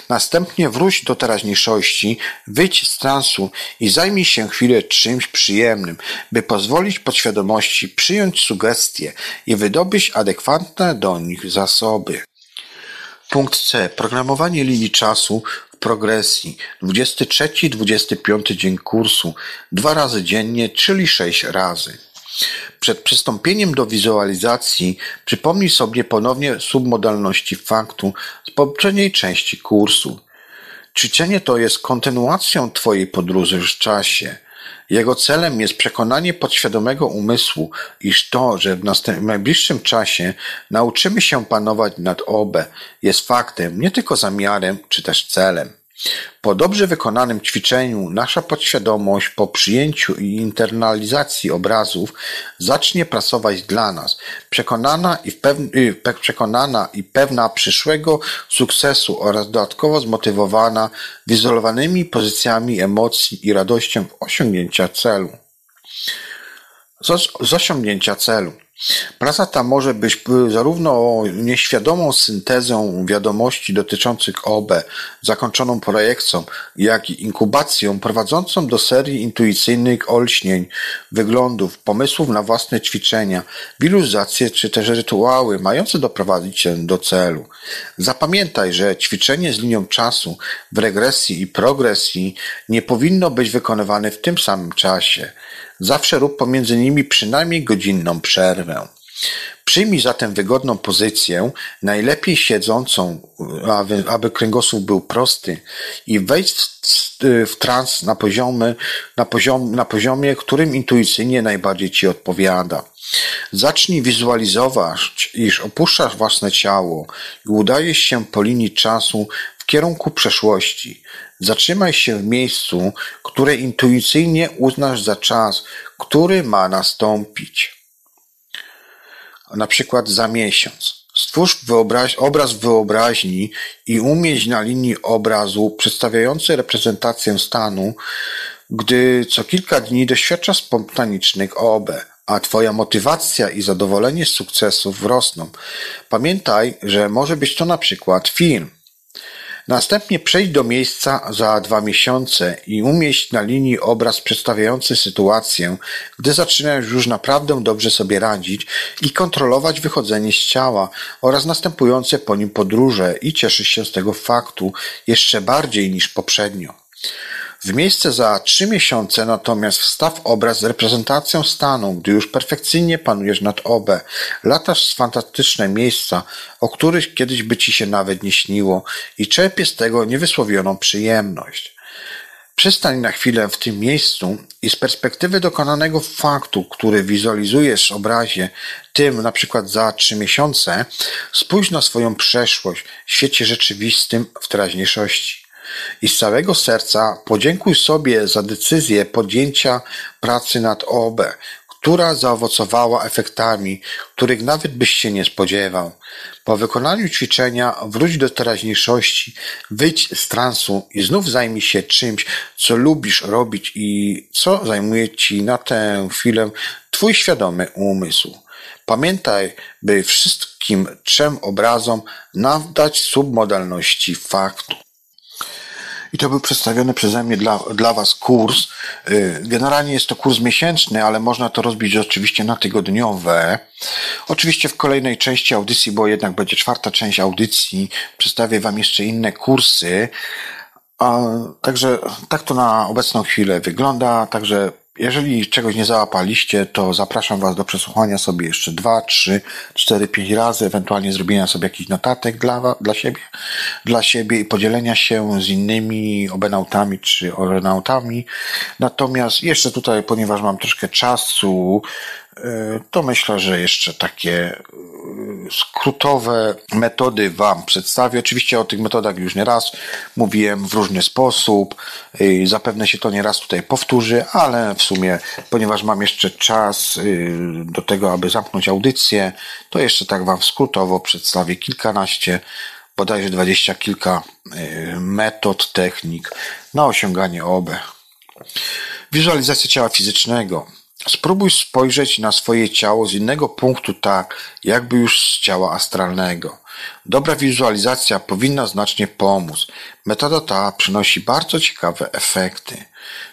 Następnie wróć do teraźniejszości, wyjdź z transu i zajmij się chwilę czymś przyjemnym, by pozwolić podświadomości przyjąć sugestie i wydobyć adekwatne do nich zasoby. Punkt C. Programowanie linii czasu w progresji. 23-25 dzień kursu. Dwa razy dziennie, czyli sześć razy. Przed przystąpieniem do wizualizacji przypomnij sobie ponownie submodalności faktu z poprzedniej części kursu. Ćwiczenie to jest kontynuacją Twojej podróży w czasie. Jego celem jest przekonanie podświadomego umysłu, iż to, że w, najbliższym czasie nauczymy się panować nad OB, jest faktem, nie tylko zamiarem czy też celem. Po dobrze wykonanym ćwiczeniu nasza podświadomość po przyjęciu i internalizacji obrazów zacznie pracować dla nas, przekonana i, y, przekonana i pewna przyszłego sukcesu oraz dodatkowo zmotywowana wyizolowanymi pozycjami emocji i radością osiągnięcia celu. Z osiągnięcia celu. Praca ta może być zarówno nieświadomą syntezą wiadomości dotyczących OB, zakończoną projekcją, jak i inkubacją prowadzącą do serii intuicyjnych olśnień, wyglądów, pomysłów na własne ćwiczenia, wiluzacje czy też rytuały mające doprowadzić się do celu. Zapamiętaj, że ćwiczenie z linią czasu w regresji i progresji nie powinno być wykonywane w tym samym czasie. Zawsze rób pomiędzy nimi przynajmniej godzinną przerwę. Przyjmij zatem wygodną pozycję, najlepiej siedzącą, aby, aby kręgosłup był prosty i wejdź w, trans na, poziomie, na, poziom, na poziomie, którym intuicyjnie najbardziej Ci odpowiada. Zacznij wizualizować, iż opuszczasz własne ciało i udajesz się po linii czasu w kierunku przeszłości. Zatrzymaj się w miejscu, które intuicyjnie uznasz za czas, który ma nastąpić. Na przykład za miesiąc. Stwórz wyobraź, obraz wyobraźni i umieść na linii obrazu przedstawiający reprezentację stanu, gdy co kilka dni doświadcza spontanicznych OB, a Twoja motywacja i zadowolenie z sukcesów rosną. Pamiętaj, że może być to na przykład film, Następnie przejdź do miejsca za dwa miesiące i umieść na linii obraz przedstawiający sytuację, gdy zaczynasz już naprawdę dobrze sobie radzić i kontrolować wychodzenie z ciała oraz następujące po nim podróże i cieszysz się z tego faktu jeszcze bardziej niż poprzednio. W miejsce za trzy miesiące natomiast wstaw obraz z reprezentacją stanu, gdy już perfekcyjnie panujesz nad OB. Latasz z fantastyczne miejsca, o których kiedyś by ci się nawet nie śniło i czerpiesz z tego niewysłowioną przyjemność. Przystań na chwilę w tym miejscu i z perspektywy dokonanego faktu, który wizualizujesz w obrazie, tym na przykład za trzy miesiące, spójrz na swoją przeszłość w świecie rzeczywistym w teraźniejszości i z całego serca podziękuj sobie za decyzję podjęcia pracy nad OB, która zaowocowała efektami, których nawet byś się nie spodziewał. Po wykonaniu ćwiczenia wróć do teraźniejszości, wyjdź z transu i znów zajmij się czymś, co lubisz robić i co zajmuje ci na tę chwilę twój świadomy umysł. Pamiętaj, by wszystkim trzem obrazom nadać submodalności faktu. I to był przedstawiony przeze mnie dla, dla Was kurs. Y, generalnie jest to kurs miesięczny, ale można to rozbić oczywiście na tygodniowe. Oczywiście w kolejnej części audycji, bo jednak będzie czwarta część audycji, przedstawię Wam jeszcze inne kursy. A, także tak to na obecną chwilę wygląda. Także jeżeli czegoś nie załapaliście, to zapraszam Was do przesłuchania sobie jeszcze dwa, trzy, cztery, pięć razy, ewentualnie zrobienia sobie jakichś notatek dla, dla siebie, dla siebie i podzielenia się z innymi obenautami czy orenautami. Natomiast jeszcze tutaj, ponieważ mam troszkę czasu, to myślę, że jeszcze takie e, skrótowe metody Wam przedstawię. Oczywiście o tych metodach już nie raz mówiłem w różny sposób. Zapewne się to nie raz tutaj powtórzy, ale w sumie, ponieważ mam jeszcze czas e, do tego, aby zamknąć audycję, to jeszcze tak Wam skrótowo przedstawię kilkanaście, bodajże dwadzieścia kilka e, metod, technik na osiąganie OB. Wizualizacja ciała fizycznego Spróbuj spojrzeć na swoje ciało z innego punktu tak, jakby już z ciała astralnego. Dobra wizualizacja powinna znacznie pomóc. Metoda ta przynosi bardzo ciekawe efekty.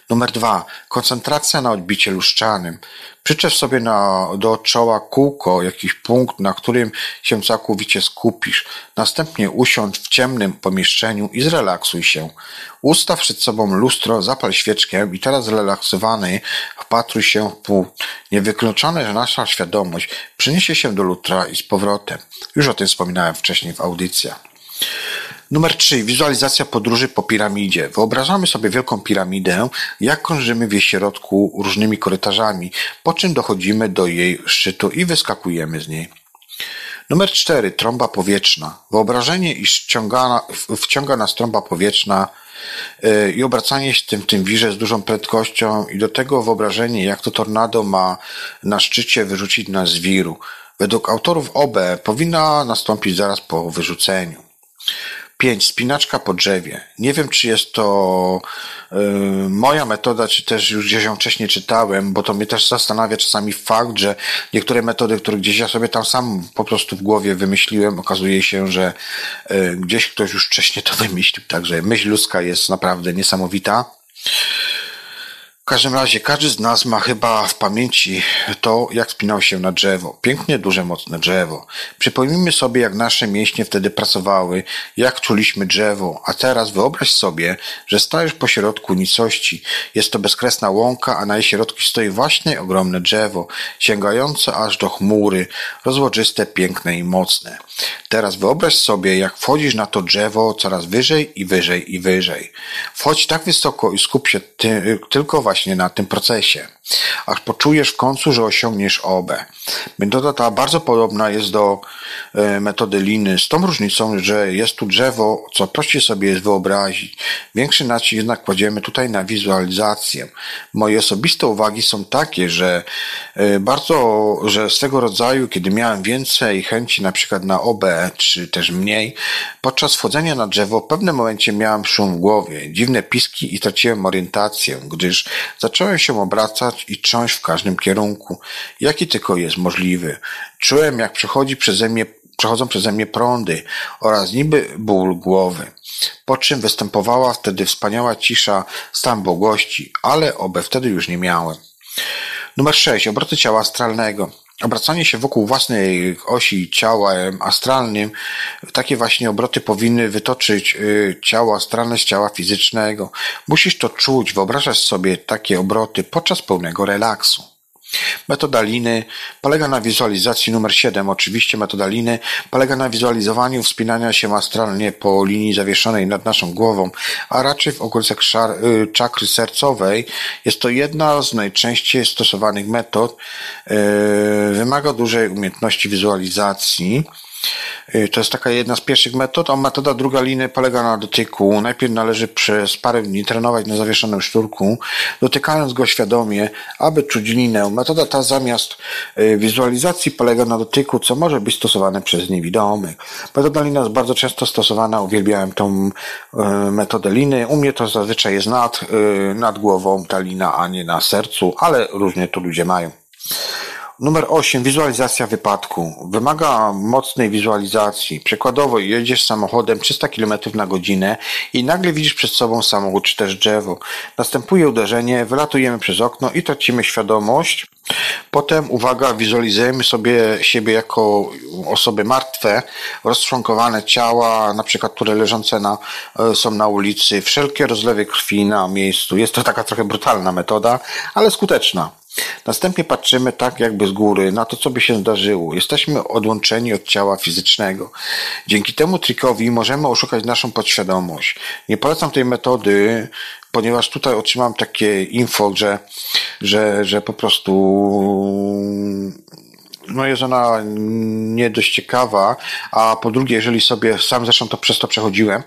Numer dwa. Koncentracja na odbicie luszczanym. Przyczep sobie na, do czoła kółko, jakiś punkt, na którym się całkowicie skupisz. Następnie usiądź w ciemnym pomieszczeniu i zrelaksuj się. Ustaw przed sobą lustro, zapal świeczkę i teraz zrelaksowany wpatruj się w pół. Niewykluczone, że nasza świadomość przeniesie się do lustra i z powrotem. Już o tym wspominałem wcześniej w audycjach. Numer 3. Wizualizacja podróży po piramidzie. Wyobrażamy sobie wielką piramidę, jak krążymy w jej środku różnymi korytarzami, po czym dochodzimy do jej szczytu i wyskakujemy z niej. Numer 4. Trąba powietrzna. Wyobrażenie, iż wciąga, nas trąba powietrzna yy, i obracanie się tym, tym wirze z dużą prędkością i do tego wyobrażenie, jak to tornado ma na szczycie wyrzucić nas z wiru. Według autorów OB powinna nastąpić zaraz po wyrzuceniu. 5. Spinaczka po drzewie. Nie wiem, czy jest to y, moja metoda, czy też już gdzieś ją wcześniej czytałem, bo to mnie też zastanawia czasami fakt, że niektóre metody, które gdzieś ja sobie tam sam po prostu w głowie wymyśliłem, okazuje się, że y, gdzieś ktoś już wcześniej to wymyślił. Także myśl ludzka jest naprawdę niesamowita. W każdym razie każdy z nas ma chyba w pamięci to, jak spinał się na drzewo. Pięknie, duże, mocne drzewo. Przypomnijmy sobie, jak nasze mięśnie wtedy pracowały, jak czuliśmy drzewo. A teraz wyobraź sobie, że stajesz po środku nicości. Jest to bezkresna łąka, a na jej środku stoi właśnie ogromne drzewo, sięgające aż do chmury, rozłożyste, piękne i mocne. Teraz wyobraź sobie, jak wchodzisz na to drzewo coraz wyżej i wyżej i wyżej. Wchodź tak wysoko i skup się ty, tylko właśnie właśnie na tym procesie, aż poczujesz w końcu, że osiągniesz OB. Metoda ta bardzo podobna jest do e, metody liny, z tą różnicą, że jest tu drzewo, co prościej sobie jest wyobrazić. Większy nacisk jednak kładziemy tutaj na wizualizację. Moje osobiste uwagi są takie, że e, bardzo, że swego rodzaju, kiedy miałem więcej chęci na przykład na OB, czy też mniej, podczas wchodzenia na drzewo w pewnym momencie miałem szum w głowie, dziwne piski i traciłem orientację, gdyż Zacząłem się obracać i trząść w każdym kierunku, jaki tylko jest możliwy. Czułem, jak przechodzi przeze mnie, przechodzą przeze mnie prądy oraz niby ból głowy. Po czym występowała wtedy wspaniała cisza, stan błogości, ale obe wtedy już nie miałem. Numer 6. Obroty ciała astralnego. Obracanie się wokół własnej osi ciałem astralnym, takie właśnie obroty powinny wytoczyć y, ciało astralne z ciała fizycznego. Musisz to czuć, wyobrażać sobie takie obroty podczas pełnego relaksu. Metoda liny polega na wizualizacji numer 7. Oczywiście metoda liny polega na wizualizowaniu wspinania się astralnie po linii zawieszonej nad naszą głową, a raczej w okolicach y, czakry sercowej. Jest to jedna z najczęściej stosowanych metod. Y, wymaga dużej umiejętności wizualizacji. Y, to jest taka jedna z pierwszych metod, a metoda druga liny polega na dotyku. Najpierw należy przez parę dni trenować na zawieszonym szturku, dotykając go świadomie, aby czuć linę. Metoda ta zamiast y, wizualizacji polega na dotyku, co może być stosowane przez niewidomych. Metoda lina jest bardzo często stosowana, uwielbiałem tą y, metodę liny. U mnie to zazwyczaj jest nad, nad głową ta lina, a nie na sercu, ale różnie to ludzie mają. Numer 8. Wizualizacja wypadku. Wymaga mocnej wizualizacji. Przykładowo jedziesz samochodem 300 km na godzinę i nagle widzisz przed sobą samochód czy też drzewo. Następuje uderzenie, wylatujemy przez okno i tracimy świadomość. Potem, uwaga, wizualizujemy sobie siebie jako osoby martwe, rozczłonkowane ciała, na przykład, które leżące na, e, są na ulicy, wszelkie rozlewy krwi na miejscu. Jest to taka trochę brutalna metoda, ale skuteczna. Następnie patrzymy tak jakby z góry na to, co by się zdarzyło. Jesteśmy odłączeni od ciała fizycznego. Dzięki temu trikowi możemy oszukać naszą podświadomość. Nie polecam tej metody, ponieważ tutaj otrzymam takie info, że, że, że po prostu no jest ona nie dość ciekawa, a po drugie, jeżeli sobie sam zresztą to przez to przechodziłem,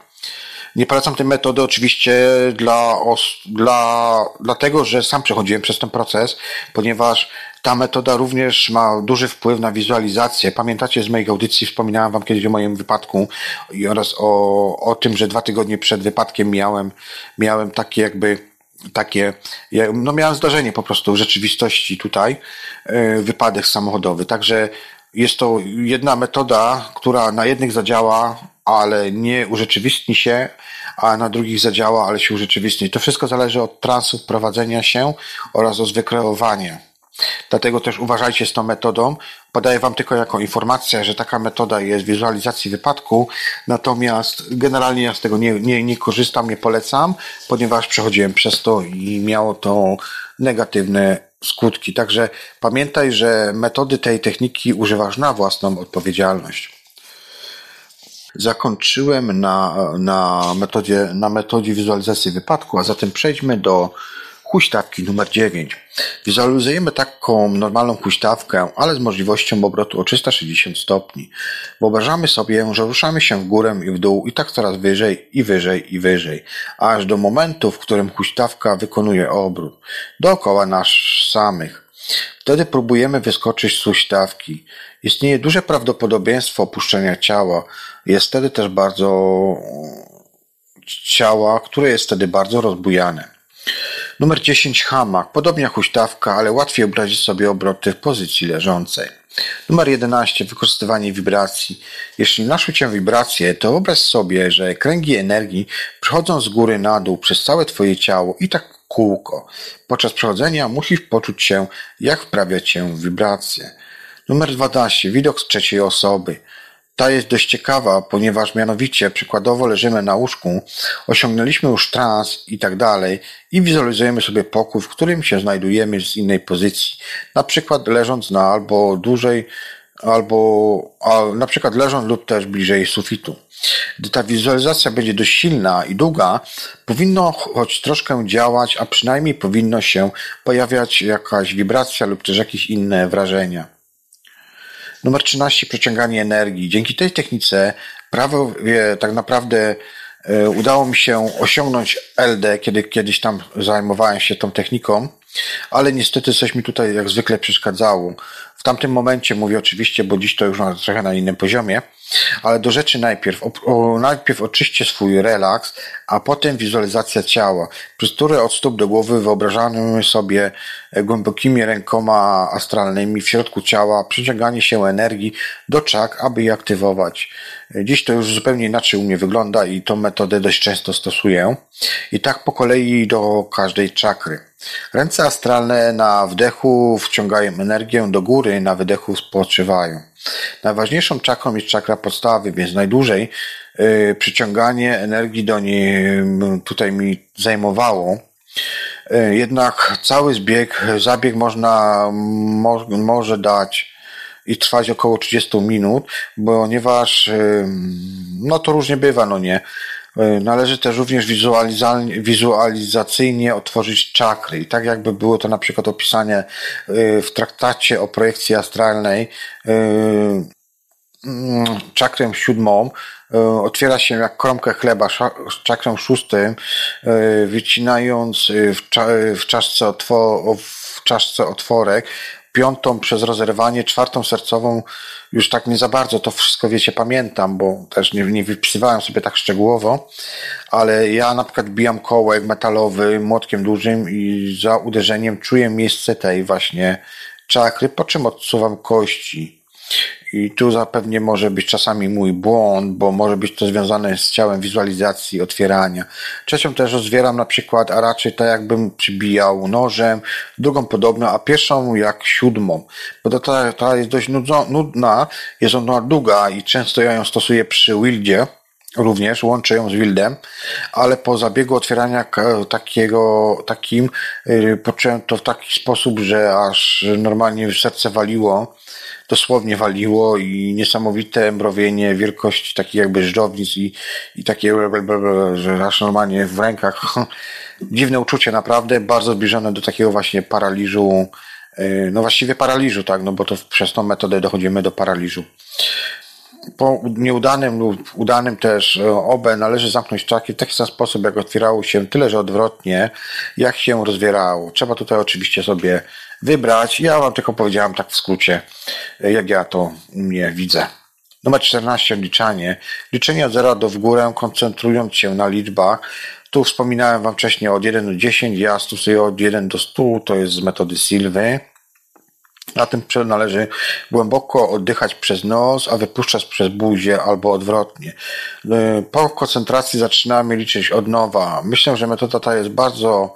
nie polecam tej metody oczywiście dla, dla, dlatego, że sam przechodziłem przez ten proces, ponieważ ta metoda również ma duży wpływ na wizualizację. Pamiętacie z moich audycji, wspominałem Wam kiedyś o moim wypadku oraz o, o tym, że dwa tygodnie przed wypadkiem miałem, miałem takie jakby takie, no miałem zdarzenie po prostu w rzeczywistości tutaj, e, wypadek samochodowy. Także jest to jedna metoda, która na jednych zadziała, ale nie urzeczywistni się, a na drugich zadziała, ale się urzeczywistni. To wszystko zależy od transu wprowadzenia się oraz od wykreowania. Dlatego też uważajcie z tą metodą. Podaję Wam tylko jako informację, że taka metoda jest wizualizacji wypadku, natomiast generalnie ja z tego nie, nie, nie korzystam, nie polecam, ponieważ przechodziłem przez to i miało to negatywne skutki. Także pamiętaj, że metody tej techniki używasz na własną odpowiedzialność zakończyłem na, na, metodzie, na metodzie wizualizacji wypadku, a zatem przejdźmy do huśtawki numer 9. Wizualizujemy taką normalną huśtawkę, ale z możliwością obrotu o 360 stopni. Wyobrażamy sobie, że ruszamy się w górę i w dół i tak coraz wyżej i wyżej i wyżej, aż do momentu, w którym huśtawka wykonuje obrót dookoła nas samych. Wtedy próbujemy wyskoczyć z huśtawki. Istnieje duże prawdopodobieństwo opuszczenia ciała. Jest wtedy też bardzo ciała, które jest wtedy bardzo rozbujane. Numer 10 hamak. Podobnie jak huśtawka, ale łatwiej obrazić sobie obroty w pozycji leżącej. Numer 11. Wykorzystywanie wibracji. Jeśli naszły cię wibracje, to wyobraź sobie, że kręgi energii przechodzą z góry na dół przez całe twoje ciało i tak kółko. Podczas przechodzenia musisz poczuć się, jak wprawia cię wibracje. Numer 12. Widok z trzeciej osoby. Ta jest dość ciekawa, ponieważ mianowicie przykładowo leżymy na łóżku, osiągnęliśmy już trans i tak dalej i wizualizujemy sobie pokój, w którym się znajdujemy z innej pozycji. Na przykład leżąc na albo dłużej, albo na przykład leżąc lub też bliżej sufitu. Gdy ta wizualizacja będzie dość silna i długa, powinno choć troszkę działać, a przynajmniej powinno się pojawiać jakaś wibracja lub też jakieś inne wrażenia. Numer 13. Przeciąganie energii. Dzięki tej technice prawie tak naprawdę e, udało mi się osiągnąć LD, kiedy kiedyś tam zajmowałem się tą techniką, ale niestety coś mi tutaj jak zwykle przeszkadzało. W tamtym momencie mówię oczywiście, bo dziś to już na trochę na innym poziomie, ale do rzeczy najpierw. O, o, najpierw oczyście swój relaks, a potem wizualizacja ciała, przez które od stóp do głowy wyobrażamy sobie głębokimi rękoma astralnymi w środku ciała przyciąganie się energii do czak, aby je aktywować. Dziś to już zupełnie inaczej u mnie wygląda i tą metodę dość często stosuję. I tak po kolei do każdej czakry. Ręce astralne na wdechu wciągają energię do góry, na wydechu spoczywają. Najważniejszą czakrą jest czakra podstawy, więc najdłużej yy, przyciąganie energii do niej tutaj mi zajmowało. Yy, jednak cały zbieg, zabieg można, mo, może dać i trwać około 30 minut, ponieważ yy, no to różnie bywa, no nie. E, należy też również wizualizacyjnie otworzyć czakry. I tak jakby było to na przykład opisanie e, w traktacie o projekcji astralnej, e, mm, czakrem siódmą otwiera się jak kromkę chleba z czakrem szóstym, wycinając w, w czaszce otworek, piątą przez rozerwanie, czwartą sercową już tak nie za bardzo to wszystko, wiecie, pamiętam, bo też nie, nie wypisywałem sobie tak szczegółowo, ale ja na przykład bijam kołek metalowy młotkiem dużym i za uderzeniem czuję miejsce tej właśnie czakry, po czym odsuwam kości. I tu zapewnie może być czasami mój błąd, bo może być to związane z ciałem wizualizacji, otwierania. Trzecią też rozwieram na przykład, a raczej tak jakbym przybijał nożem, drugą podobno, a pierwszą jak siódmą. Bo ta, ta jest dość nudna, jest ona długa i często ja ją stosuję przy Wildzie również, łączę ją z Wildem, ale po zabiegu otwierania takiego, takim y, poczułem to w taki sposób, że aż normalnie serce waliło dosłownie waliło i niesamowite mrowienie wielkości takich jakby żdżownic i, i takie, że aż normalnie w rękach. Dziwne uczucie naprawdę, bardzo zbliżone do takiego właśnie paraliżu, y, no właściwie paraliżu, tak, no bo to przez tą metodę dochodzimy do paraliżu. Po nieudanym lub udanym też e, obę należy zamknąć w taki sam sposób, jak otwierało się, tyle że odwrotnie, jak się rozwierało. Trzeba tutaj oczywiście sobie wybrać. Ja wam tylko powiedziałam tak w skrócie, jak ja to mnie widzę. Numer 14. Liczanie. Liczenie od 0 do w górę, koncentrując się na liczbach. Tu wspominałem wam wcześniej od 1 do 10, ja stosuję od 1 do 100, to jest z metody Silwy. Na tym należy głęboko oddychać przez nos, a wypuszczać przez buzię albo odwrotnie. Po koncentracji zaczynamy liczyć od nowa. Myślę, że metoda ta jest bardzo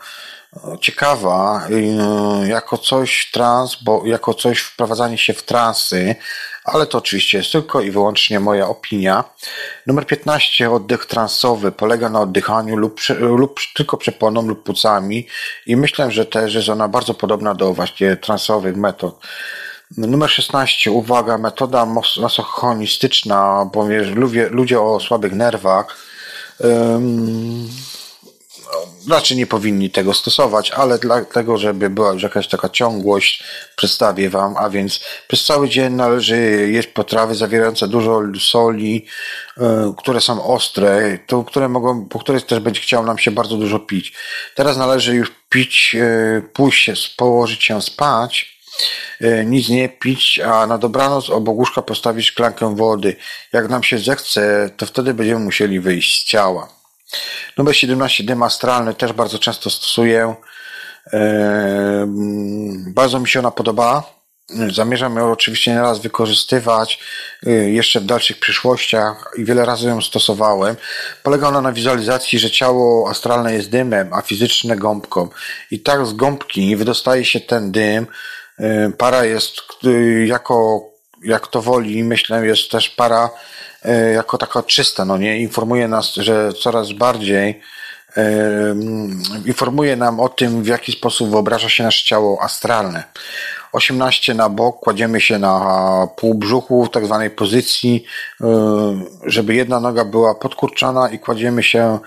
ciekawa e, jako coś trans, bo jako coś wprowadzanie się w transy, ale to oczywiście jest tylko i wyłącznie moja opinia. Numer 15, oddech transowy, polega na oddychaniu lub, lub tylko przeponą lub płucami i myślę, że też jest ona bardzo podobna do właśnie transowych metod. Numer 16, uwaga, metoda masochonistyczna, ponieważ ludzie, ludzie o słabych nerwach raczej nie powinni tego stosować, ale dlatego, żeby była już jakaś taka ciągłość, przedstawię Wam, a więc przez cały dzień należy jeść potrawy zawierające dużo soli, e, które są ostre, to, które mogą, po których też będzie chciał nam się bardzo dużo pić. Teraz należy już pić, e, pójść się, położyć się spać, e, nic nie pić, a na dobranoc obok łóżka postawić szklankę wody. Jak nam się zechce, to wtedy będziemy musieli wyjść z ciała. Numer 17 dym astralny też bardzo często stosuję. Bardzo mi się ona podoba. Zamierzam ją oczywiście nieraz wykorzystywać e, jeszcze w dalszych przyszłościach i wiele razy ją stosowałem. Polega ona na wizualizacji, że ciało astralne jest dymem, a fizyczne gąbką. I tak z gąbki wydostaje się ten dym. E, para jest e, jako, jak to woli, myślę, jest też para E, jako taka czysta, no nie, informuje nas, że coraz bardziej e, informuje nam o tym, w jaki sposób wyobraża się nasze ciało astralne. 18 na bok, kładziemy się na półbrzuchu w tak zwanej pozycji, y, żeby jedna noga była podkurczana i kładziemy się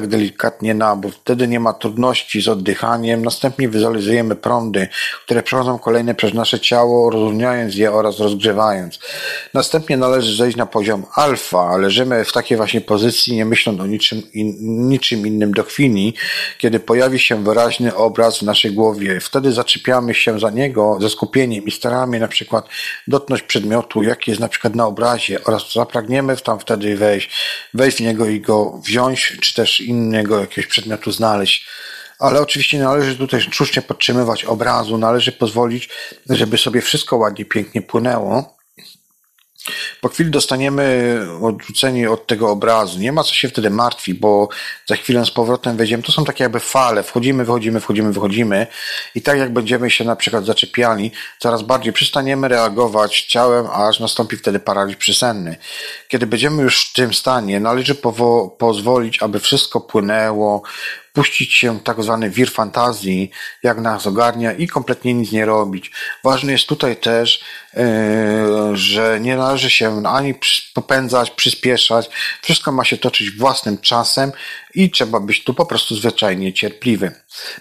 tak delikatnie na bok. Wtedy nie ma trudności z oddychaniem. Następnie wizualizujemy prądy, które przechodzą kolejne przez nasze ciało, rozluźniając je oraz rozgrzewając. Następnie należy zejść na poziom alfa. Leżymy w takiej właśnie pozycji, nie myśląc o niczym, in, niczym innym do chwili, kiedy pojawi się wyraźny obraz w naszej głowie. Wtedy zaczepiamy się za niego ze skupieniem i staramy na przykład dotknąć przedmiotu, jaki jest na przykład na obrazie oraz zapragniemy tam wtedy wejść, wejść w niego i go wziąć, czy też innego jakiegoś przedmiotu znaleźć. Ale oczywiście należy tutaj sztucznie podtrzymywać obrazu, należy pozwolić, żeby sobie wszystko ładnie, pięknie płynęło po chwili dostaniemy odrzucenie od tego obrazu. Nie ma co się wtedy martwi, bo za chwilę z powrotem wejdziemy. To są takie jakby fale. Wchodzimy, wychodzimy, wchodzimy, wychodzimy. I tak jak będziemy się na przykład zaczepiali, coraz bardziej przestaniemy reagować ciałem, aż nastąpi wtedy paraliż przysenny. Kiedy będziemy już w tym stanie, należy pozwolić, aby wszystko płynęło, puścić się tak zwany wir fantazji, jak nas ogarnia i kompletnie nic nie robić. Ważne jest tutaj też, yy, że nie należy się ani popędzać, przyspieszać. Wszystko ma się toczyć własnym czasem i trzeba być tu po prostu zwyczajnie cierpliwym.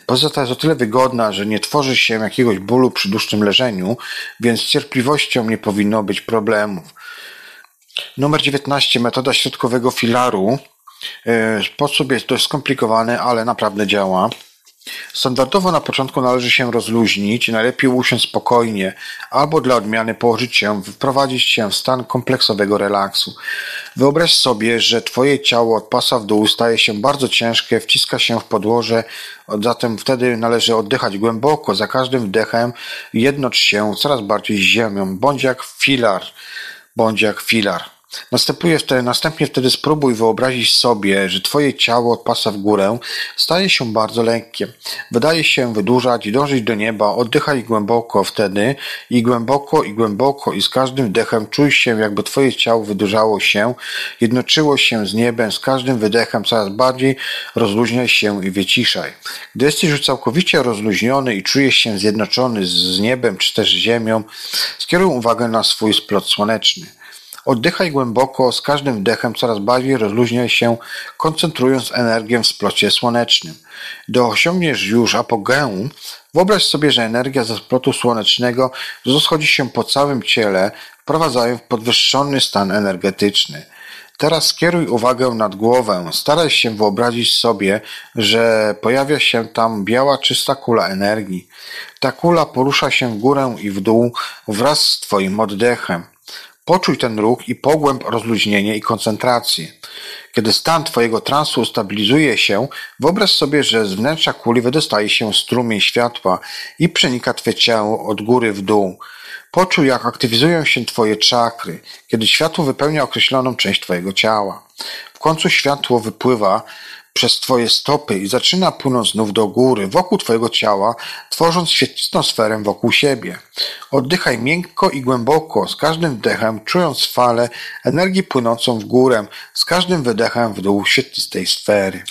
Poza to jest o tyle wygodna, że nie tworzy się jakiegoś bólu przy dłuższym leżeniu, więc z cierpliwością nie powinno być problemów. Numer 19. Metoda środkowego filaru. E, sposób jest dość skomplikowany, ale naprawdę działa. Standardowo na początku należy się rozluźnić, najlepiej usiąść spokojnie, albo dla odmiany położyć się, wprowadzić się w stan kompleksowego relaksu. Wyobraź sobie, że Twoje ciało od pasa w dół staje się bardzo ciężkie, wciska się w podłoże, zatem wtedy należy oddychać głęboko, za każdym wdechem jednocz się coraz bardziej z ziemią, bądź jak filar, bądź jak filar. Następuje wtedy, następnie wtedy spróbuj wyobrazić sobie, że twoje ciało od pasa w górę staje się bardzo lekkie. Wydaje się wydłużać i dążyć do nieba. Oddychaj głęboko wtedy i głęboko i głęboko i z każdym wdechem czuj się, jakby twoje ciało wydłużało się, jednoczyło się z niebem. Z każdym wydechem coraz bardziej rozluźniaj się i wyciszaj. Gdy jesteś już całkowicie rozluźniony i czujesz się zjednoczony z niebem czy też ziemią, skieruj uwagę na swój splot słoneczny. Oddychaj głęboko, z każdym wdechem coraz bardziej rozluźniaj się, koncentrując energię w splocie słonecznym. Gdy osiągniesz już apogeum, wyobraź sobie, że energia ze splotu słonecznego rozchodzi się po całym ciele, wprowadzając podwyższony stan energetyczny. Teraz skieruj uwagę nad głowę. Staraj się wyobrazić sobie, że pojawia się tam biała, czysta kula energii. Ta kula porusza się w górę i w dół wraz z Twoim oddechem. Poczuj ten ruch i pogłęb rozluźnienie i koncentrację. Kiedy stan Twojego transu ustabilizuje się, wyobraź sobie, że z wnętrza kuli wydostaje się strumień światła i przenika Twoje ciało od góry w dół. Poczuj, jak aktywizują się Twoje czakry, kiedy światło wypełnia określoną część Twojego ciała. W końcu światło wypływa przez Twoje stopy i zaczyna płynąć znów do góry, wokół Twojego ciała, tworząc świetlistą sferę wokół siebie. Oddychaj miękko i głęboko, z każdym wdechem czując falę energii płynącą w górę, z każdym wydechem w dół świetlistej sfery.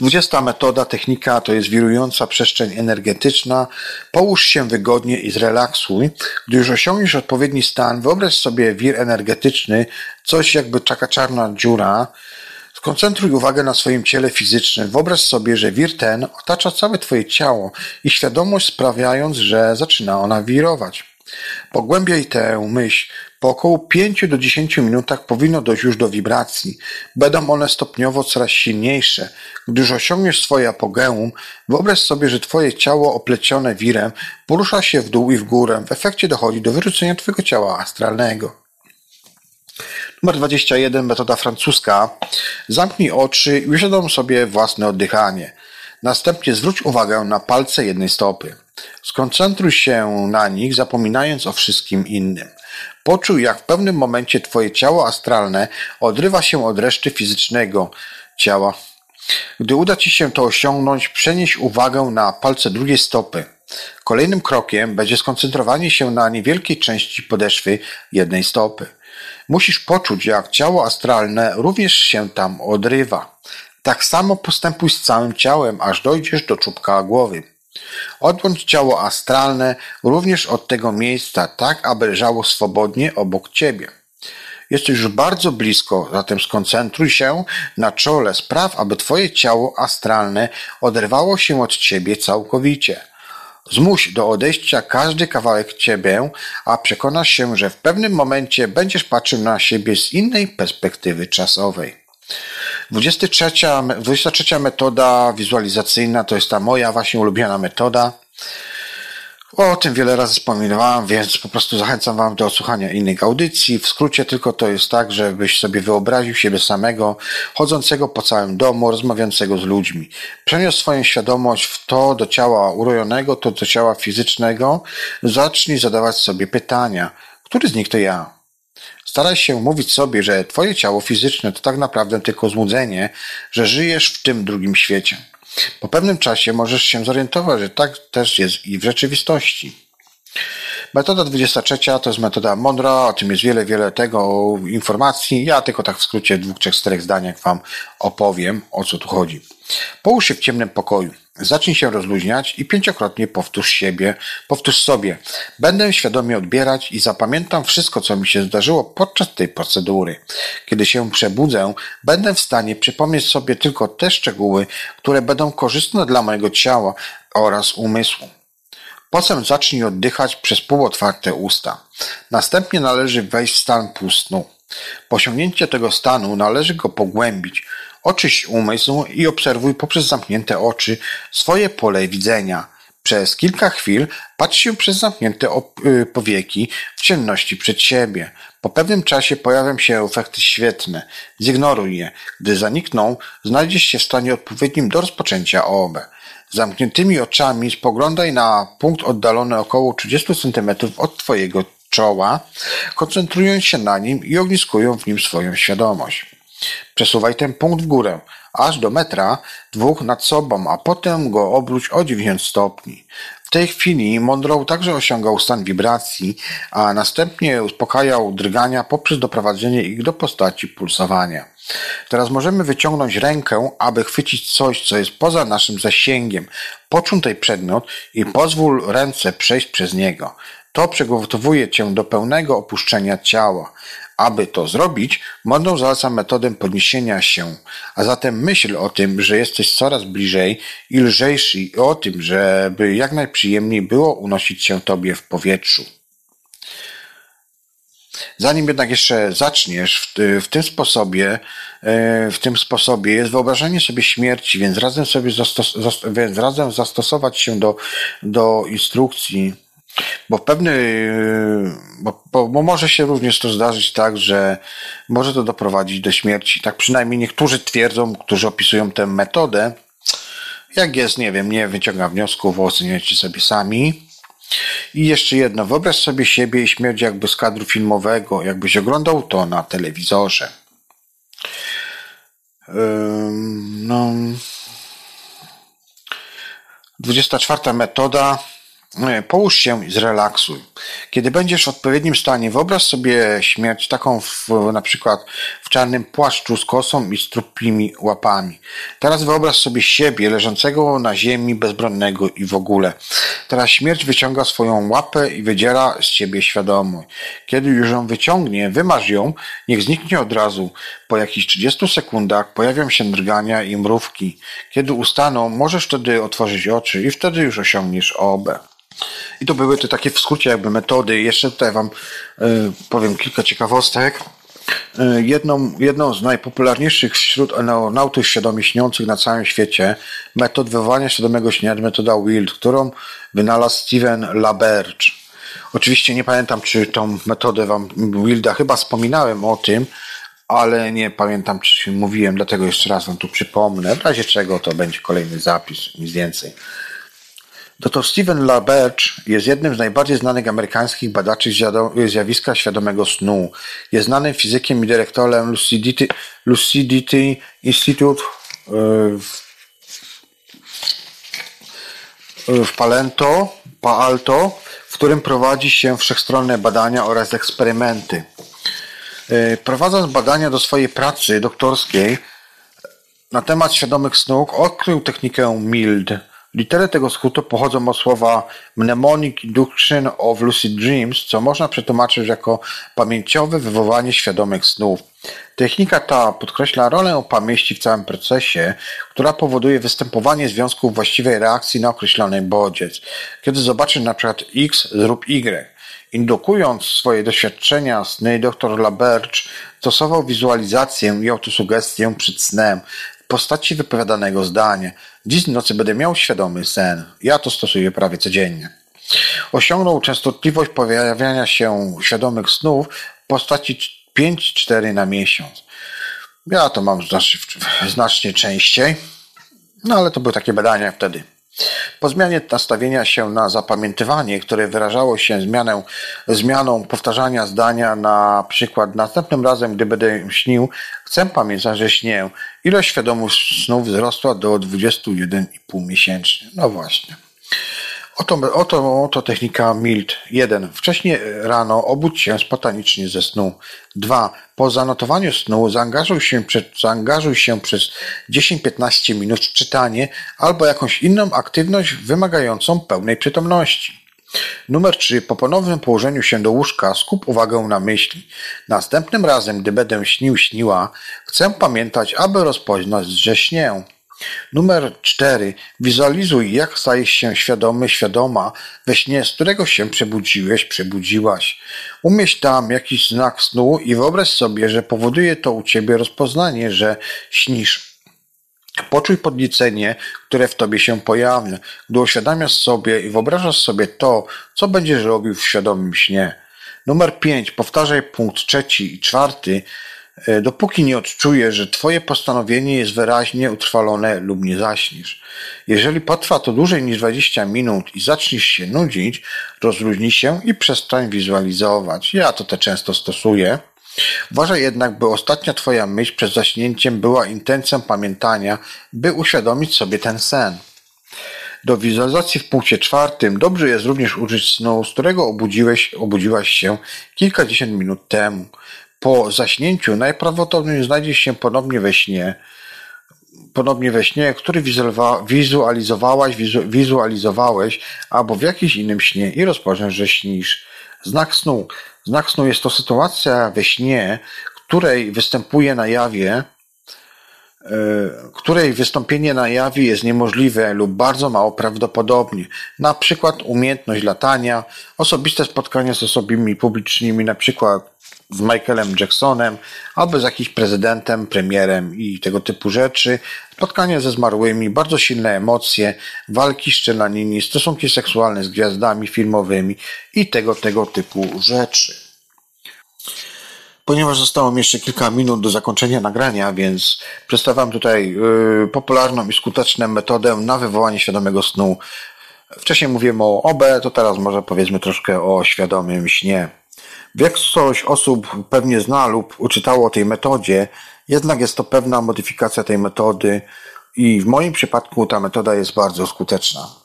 Dwudziesta metoda, technika to jest wirująca przestrzeń energetyczna. Połóż się wygodnie i zrelaksuj. Gdy już osiągniesz odpowiedni stan, wyobraź sobie wir energetyczny, coś jakby czaka czarna dziura, Skoncentruj uwagę na swoim ciele fizycznym. Wyobraź sobie, że wir ten otacza całe Twoje ciało i świadomość sprawiając, że zaczyna ona wirować. Pogłębiaj tę myśl. Po około 5 do 10 minutach powinno dojść już do wibracji. Będą one stopniowo coraz silniejsze. Gdy już osiągniesz swoje apogeum, wyobraź sobie, że Twoje ciało oplecione wirem porusza się w dół i w górę. W efekcie dochodzi do wyrzucenia Twojego ciała astralnego. Numer 21, metoda francuska. Zamknij oczy i uświadom sobie własne oddychanie. Następnie zwróć uwagę na palce jednej stopy. Skoncentruj się na nich, zapominając o wszystkim innym. Poczuj, jak w pewnym momencie Twoje ciało astralne odrywa się od reszty fizycznego ciała. Gdy uda Ci się to osiągnąć, przenieś uwagę na palce drugiej stopy. Kolejnym krokiem będzie skoncentrowanie się na niewielkiej części podeszwy jednej stopy. Musisz poczuć, jak ciało astralne również się tam odrywa. Tak samo postępuj z całym ciałem, aż dojdziesz do czubka głowy. Odłącz ciało astralne również od tego miejsca, tak aby leżało swobodnie obok ciebie. Jesteś już bardzo blisko, zatem skoncentruj się na czole. Spraw, aby twoje ciało astralne oderwało się od ciebie całkowicie. Zmuś do odejścia każdy kawałek ciebie, a przekonasz się, że w pewnym momencie będziesz patrzył na siebie z innej perspektywy czasowej. 23, 23 metoda wizualizacyjna to jest ta moja właśnie ulubiona metoda. O tym wiele razy wspominałem, więc po prostu zachęcam Wam do odsłuchania innych audycji. W skrócie tylko to jest tak, żebyś sobie wyobraził siebie samego, chodzącego po całym domu, rozmawiającego z ludźmi. Przeniósł swoją świadomość w to do ciała urojonego, to do ciała fizycznego. Zacznij zadawać sobie pytania. Który z nich to ja? Staraj się mówić sobie, że Twoje ciało fizyczne to tak naprawdę tylko złudzenie, że żyjesz w tym drugim świecie. Po pewnym czasie możesz się zorientować, że tak też jest i w rzeczywistości. Metoda 23 to jest metoda mądra, o tym jest wiele, wiele tego informacji. Ja tylko tak w skrócie, dwóch, trzech, czterech zdaniach Wam opowiem, o co tu chodzi. Połóż się w ciemnym pokoju. Zacznij się rozluźniać i pięciokrotnie powtórz siebie, powtórz sobie. Będę świadomie odbierać i zapamiętam wszystko, co mi się zdarzyło podczas tej procedury. Kiedy się przebudzę, będę w stanie przypomnieć sobie tylko te szczegóły, które będą korzystne dla mojego ciała oraz umysłu. Potem zacznij oddychać przez półotwarte usta. Następnie należy wejść w stan półsnu. Po osiągnięciu tego stanu należy go pogłębić. Oczyść umysł i obserwuj poprzez zamknięte oczy swoje pole widzenia. Przez kilka chwil patrz się przez zamknięte y, powieki w ciemności przed siebie. Po pewnym czasie pojawią się efekty świetne. Zignoruj je. Gdy zanikną, znajdziesz się w stanie odpowiednim do rozpoczęcia OB. Zamkniętymi oczami spoglądaj na punkt oddalony około 30 cm od Twojego czoła, koncentrując się na nim i ogniskując w nim swoją świadomość. Przesuwaj ten punkt w górę, aż do metra, dwóch nad sobą, a potem go obróć o 90 stopni. W tej chwili Monroe także osiągał stan wibracji, a następnie uspokajał drgania poprzez doprowadzenie ich do postaci pulsowania. Teraz możemy wyciągnąć rękę, aby chwycić coś, co jest poza naszym zasięgiem. Początaj przedmiot i pozwól ręce przejść przez niego. To przygotowuje cię do pełnego opuszczenia ciała. Aby to zrobić, Monroe zaleca metodę podniesienia się, a zatem myśl o tym, że jesteś coraz bliżej i lżejszy i o tym, żeby jak najprzyjemniej było unosić się tobie w powietrzu. Zanim jednak jeszcze zaczniesz w, w, tym sposobie, e, w tym sposobie jest wyobrażenie sobie śmierci, więc razem sobie zastos, więc razem zastosować się do, do instrukcji, bo pewny, bo, bo, bo, może się również to zdarzyć tak, że może to doprowadzić do śmierci. Tak przynajmniej niektórzy twierdzą, którzy opisują tę metodę. Jak jest, nie wiem, nie wyciągam wniosków, oceniajcie sobie sami. I jeszcze jedno, wyobraź sobie siebie i śmierć jakby z kadru filmowego, jakbyś oglądał to na telewizorze. no. 24 metoda Połóż się i zrelaksuj. Kiedy będziesz w odpowiednim stanie, wyobraź sobie śmierć taką w, na przykład w czarnym płaszczu z kosą i struplimi łapami. Teraz wyobraź sobie siebie leżącego na ziemi, bezbronnego i w ogóle. Teraz śmierć wyciąga swoją łapę i wydziera z ciebie świadomość. Kiedy już ją wyciągnie, wymasz ją, niech zniknie od razu. Po jakichś 30 sekundach pojawią się drgania i mrówki. Kiedy ustaną, możesz wtedy otworzyć oczy i wtedy już osiągniesz OB. I to były te takie w skrócie jakby metody. Jeszcze tutaj Wam y, powiem kilka ciekawostek. Y, jedną, jedną z najpopularniejszych wśród aeronautów świadomie śniących na całym świecie metod wywołania świadomego śnienia metoda WILD, którą wynalazł Steven LaBerge. Oczywiście nie pamiętam, czy tą metodę Wam Wilda, chyba wspominałem o tym, ale nie pamiętam, czy mówiłem, dlatego jeszcze raz Wam tu przypomnę. W razie czego to będzie kolejny zapis, nic więcej. Dr Steven LaBerge jest jednym z najbardziej znanych amerykańskich badaczy zjawiska świadomego snu. Jest znanym fizykiem i dyrektorem Lucidity, Lucidity Institute e, w, w Palento, Paalto, w którym prowadzi się wszechstronne badania oraz eksperymenty. E, prowadząc badania do swojej pracy doktorskiej na temat świadomych snów, odkrył technikę MILD – Litery tego skrótu pochodzą od słowa Mnemonic Induction of Lucid Dreams, co można przetłumaczyć jako pamięciowe wywołanie świadomych snów. Technika ta podkreśla rolę pamięci w całym procesie, która powoduje występowanie związków właściwej reakcji na określony bodziec. Kiedy zobaczysz na przykład X, zrób Y. Indukując swoje doświadczenia sny, dr Laberge stosował wizualizację i autosugestię przed snem postaci wypowiadanego zdania. Dziś nocy będę miał świadomy sen. Ja to stosuję prawie codziennie. Osiągnął częstotliwość pojawiania się świadomych snów w postaci 5-4 na miesiąc. Ja to mam znacznie, znacznie częściej, no ale to były takie badania wtedy. Po zmianie nastawienia się na zapamiętywanie, które wyrażało się zmianę, zmianą powtarzania zdania na przykład następnym razem, gdy będę śnił, chcę pamiętać, że śnię. Ilość świadomych snów wzrosła do 21,5 miesięcznie. No właśnie. Oto, oto, oto technika MILT. 1. Wcześniej rano obudź się spontanicznie ze snu. 2. Po zanotowaniu snu zaangażuj się, zaangażuj się przez 10-15 minut w czytanie albo jakąś inną aktywność wymagającą pełnej przytomności. Numer 3. Po ponownym położeniu się do łóżka skup uwagę na myśli. Następnym razem, gdy będę śnił, śniła, chcę pamiętać, aby rozpoznać, że śnię. Numer cztery. Wizualizuj, jak stajesz się świadomy, świadoma we śnie, z którego się przebudziłeś, przebudziłaś. Umieść tam jakiś znak snu i wyobraź sobie, że powoduje to u ciebie rozpoznanie, że śnisz. Poczuj podniecenie, które w tobie się pojawia, gdy uświadamiasz sobie i wyobrażasz sobie to, co będziesz robił w świadomym śnie. Numer 5. Powtarzaj punkt trzeci i czwarty, dopóki nie odczujesz, że twoje postanowienie jest wyraźnie utrwalone lub nie zaśniesz. Jeżeli potrwa to dłużej niż 20 minut i zaczniesz się nudzić, rozluźnij się i przestań wizualizować. Ja to te często stosuję. Uważaj jednak, by ostatnia twoja myśl przed zaśnięciem była intencją pamiętania, by uświadomić sobie ten sen. Do wizualizacji w punkcie czwartym dobrze jest również użyć snu, z którego obudziłeś, obudziłaś się kilkadziesiąt minut temu. Po zaśnięciu najprawdopodobniej znajdziesz się ponownie we śnie, ponownie we śnie, który wizualizowałaś, wizualizowałeś albo w jakimś innym śnie i rozpoczniesz, że śnisz. Znak snu. Znak snu jest to sytuacja we śnie, której występuje na jawie, e, której wystąpienie na jawie jest niemożliwe lub bardzo mało prawdopodobnie. Na przykład umiejętność latania, osobiste spotkania z osobami publicznymi, na przykład z Michaelem Jacksonem, albo z jakimś prezydentem, premierem i tego typu rzeczy, spotkania ze zmarłymi, bardzo silne emocje, walki z szczelanini, stosunki seksualne z gwiazdami filmowymi i tego, tego typu rzeczy. Ponieważ zostało mi jeszcze kilka minut do zakończenia nagrania, więc przedstawiam tutaj yy, popularną i skuteczną metodę na wywołanie świadomego snu. Wcześniej mówiłem o OB, to teraz może powiedzmy troszkę o świadomym śnie. Większość osób pewnie zna lub uczytało o tej metodzie, jednak jest to pewna modyfikacja tej metody i w moim przypadku ta metoda jest bardzo skuteczna.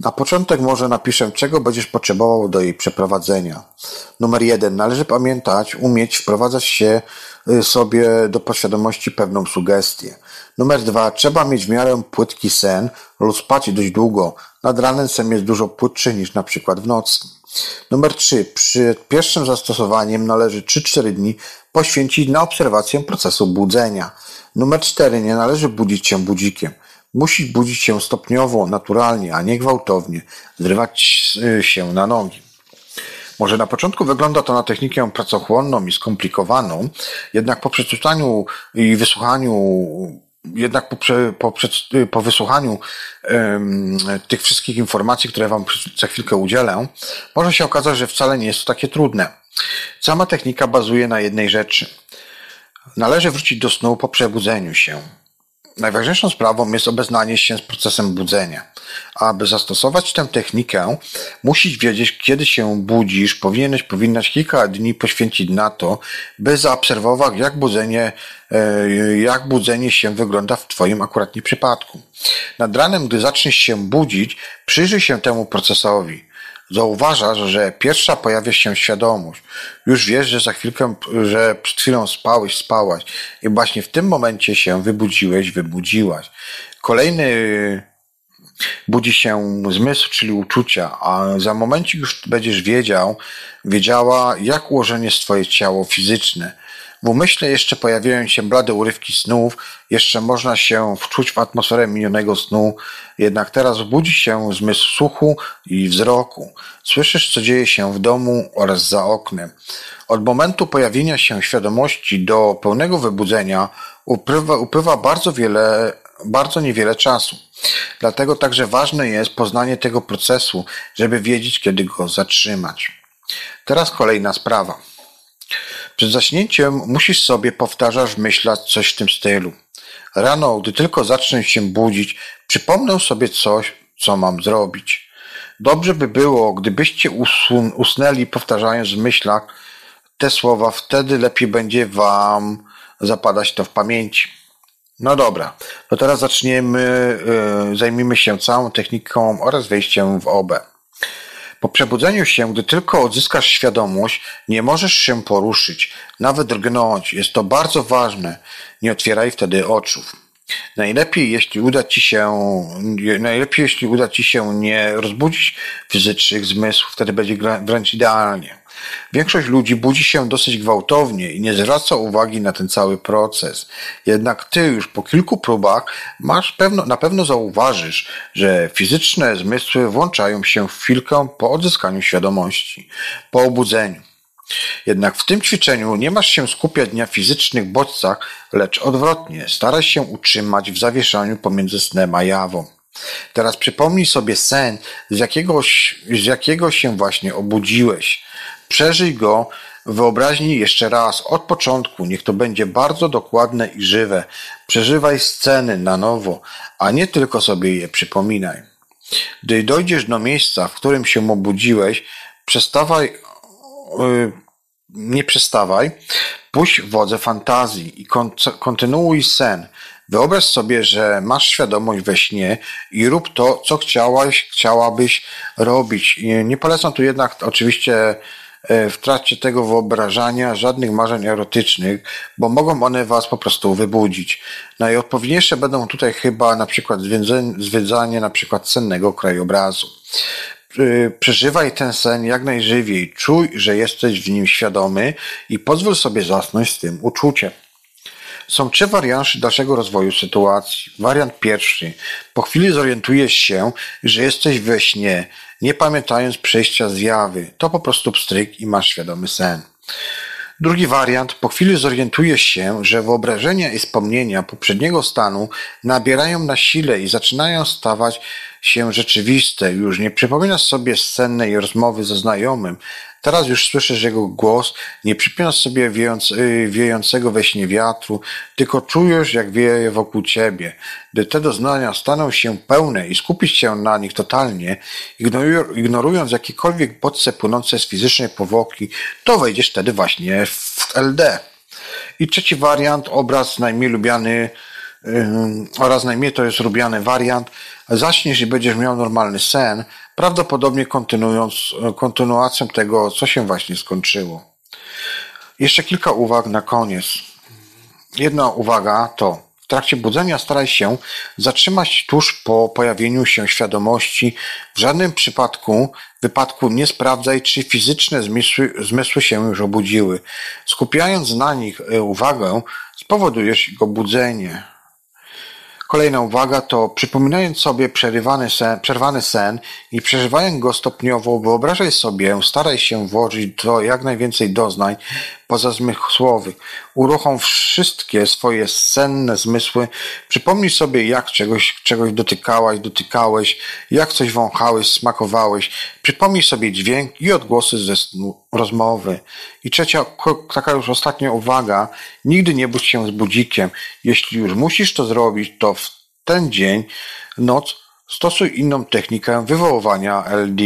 Na początek może napiszę, czego będziesz potrzebował do jej przeprowadzenia. Numer jeden. Należy pamiętać, umieć wprowadzać się y, sobie do podświadomości pewną sugestię. Numer dwa. Trzeba mieć w miarę płytki sen lub spać dość długo. Nad ranem sen jest dużo płytszy niż na przykład w nocy. Numer trzy. Przed pierwszym zastosowaniem należy 3-4 dni poświęcić na obserwację procesu budzenia. Numer cztery. Nie należy budzić się budzikiem. Musisz budzić się stopniowo, naturalnie, a nie gwałtownie, zrywać się na nogi. Może na początku wygląda to na technikę pracochłonną i skomplikowaną, jednak po przeczytaniu i wysłuchaniu jednak po, po, po wysłuchaniu tych wszystkich informacji, które Wam za chwilkę udzielę, może się okazać, że wcale nie jest to takie trudne. Sama technika bazuje na jednej rzeczy. Należy wrócić do snu po przebudzeniu się. Najważniejszą sprawą jest obeznanie się z procesem budzenia. Aby zastosować tę technikę, musisz wiedzieć, kiedy się budzisz. Powinieneś, powinnaś kilka dni poświęcić na to, by zaobserwować, jak budzenie, e, jak budzenie się wygląda w Twoim akuratnie przypadku. Nad ranem, gdy zaczniesz się budzić, przyjrzyj się temu procesowi. Zauważasz, że pierwsza pojawia się świadomość. Już wiesz, że za chwilkę, że przed chwilą spałeś, spałaś i właśnie w tym momencie się wybudziłeś, wybudziłaś. Kolejny budzi się zmysł, czyli uczucia, a za momencik już będziesz wiedział, wiedziała, jak ułożenie jest twoje ciało fizyczne w umyśle jeszcze pojawiają się blade urywki snów, jeszcze można się wczuć w atmosferę minionego snu, jednak teraz budzi się zmysł słuchu i wzroku. Słyszysz, co dzieje się w domu oraz za oknem. Od momentu pojawienia się świadomości do pełnego wybudzenia upływa, upływa bardzo wiele, bardzo niewiele czasu. Dlatego także ważne jest poznanie tego procesu, żeby wiedzieć, kiedy go zatrzymać. Teraz kolejna sprawa. Przed zaśnięciem musisz sobie powtarzać myśleć coś w tym stylu. Rano, gdy tylko zacznę się budzić, przypomnę sobie coś, co mam zrobić. Dobrze by było, gdybyście usun- usnęli powtarzając w myślach te słowa, wtedy lepiej będzie wam zapadać to w pamięci. No dobra, to teraz zaczniemy, yy, zajmijmy się całą techniką oraz wejściem w OB. Po przebudzeniu się, gdy tylko odzyskasz świadomość, nie możesz się poruszyć, nawet drgnąć. Jest to bardzo ważne. Nie otwieraj wtedy oczu. Najlepiej, jeśli uda ci się, najlepiej, jeśli uda ci się nie rozbudzić fizycznych zmysłów, wtedy będzie wręcz idealnie. Większość ludzi budzi się dosyć gwałtownie i nie zwraca uwagi na ten cały proces. Jednak ty już po kilku próbach masz pewno, na pewno zauważysz, że fizyczne zmysły włączają się w chwilkę po odzyskaniu świadomości, po obudzeniu. Jednak w tym ćwiczeniu nie masz się skupiać na fizycznych bodźcach, lecz odwrotnie, staraj się utrzymać w zawieszaniu pomiędzy snem a jawą. Teraz przypomnij sobie sen, z jakiego, z jakiego się właśnie obudziłeś. Przeżyj go w wyobraźni jeszcze raz, od początku. Niech to będzie bardzo dokładne i żywe. Przeżywaj sceny na nowo, a nie tylko sobie je przypominaj. Gdy dojdziesz do miejsca, w którym się obudziłeś, przestawaj, yy, nie przestawaj, puść wodze fantazji i kontynuuj sen. Wyobraź sobie, że masz świadomość we śnie i rób to, co chciałaś, chciałabyś robić. Nie polecam tu jednak oczywiście w trakcie tego wyobrażania żadnych marzeń erotycznych, bo mogą one was po prostu wybudzić. Najodpowiedniejsze będą tutaj chyba na przykład zwiedzanie na przykład cennego krajobrazu. E, przeżywaj ten sen jak najżywiej, czuj, że jesteś w nim świadomy i pozwól sobie zasnąć z tym uczuciem. Są trzy warianty dalszego rozwoju sytuacji. Wariant pierwszy. Po chwili zorientujesz się, że jesteś we śnie, nie pamiętając przejścia zjawy. To po prostu pstryk i masz świadomy sen. Drugi wariant. Po chwili zorientujesz się, że wyobrażenia i wspomnienia poprzedniego stanu nabierają na sile i zaczynają stawać się rzeczywiste. Już nie przypominasz sobie scennej rozmowy ze znajomym, Teraz już słyszysz jego głos, nie przypinasz sobie wiejąc, y, wiejącego we śnie wiatru, tylko czujesz, jak wieje wokół ciebie. Gdy te doznania staną się pełne i skupisz się na nich totalnie, ignorując jakiekolwiek bodźce płynące z fizycznej powłoki, to wejdziesz wtedy właśnie w LD. I trzeci wariant, obraz najmniej lubiany oraz najmniej to jest lubiany wariant, zaśniesz i będziesz miał normalny sen, prawdopodobnie kontynuując, kontynuacją tego, co się właśnie skończyło. Jeszcze kilka uwag na koniec. Jedna uwaga to w trakcie budzenia staraj się zatrzymać tuż po pojawieniu się świadomości. W żadnym przypadku, wypadku nie sprawdzaj, czy fizyczne zmysły, zmysły się już obudziły. Skupiając na nich e, uwagę, spowodujesz ich obudzenie. Kolejna uwaga to przypominając sobie przerywany sen, przerwany sen i przeżywając go stopniowo, wyobrażaj sobie, staraj się włożyć do jak najwięcej doznań pozazmysłowych. Uruchom wszystkie swoje senne zmysły. Przypomnij sobie, jak czegoś, czegoś dotykałaś, dotykałeś, jak coś wąchałeś, smakowałeś. Przypomnij sobie dźwięk i odgłosy ze snu, rozmowy. I trzecia, taka już ostatnia uwaga. Nigdy nie budź się z budzikiem. Jeśli już musisz to zrobić, to w ten dzień, noc, stosuj inną technikę wywoływania LD.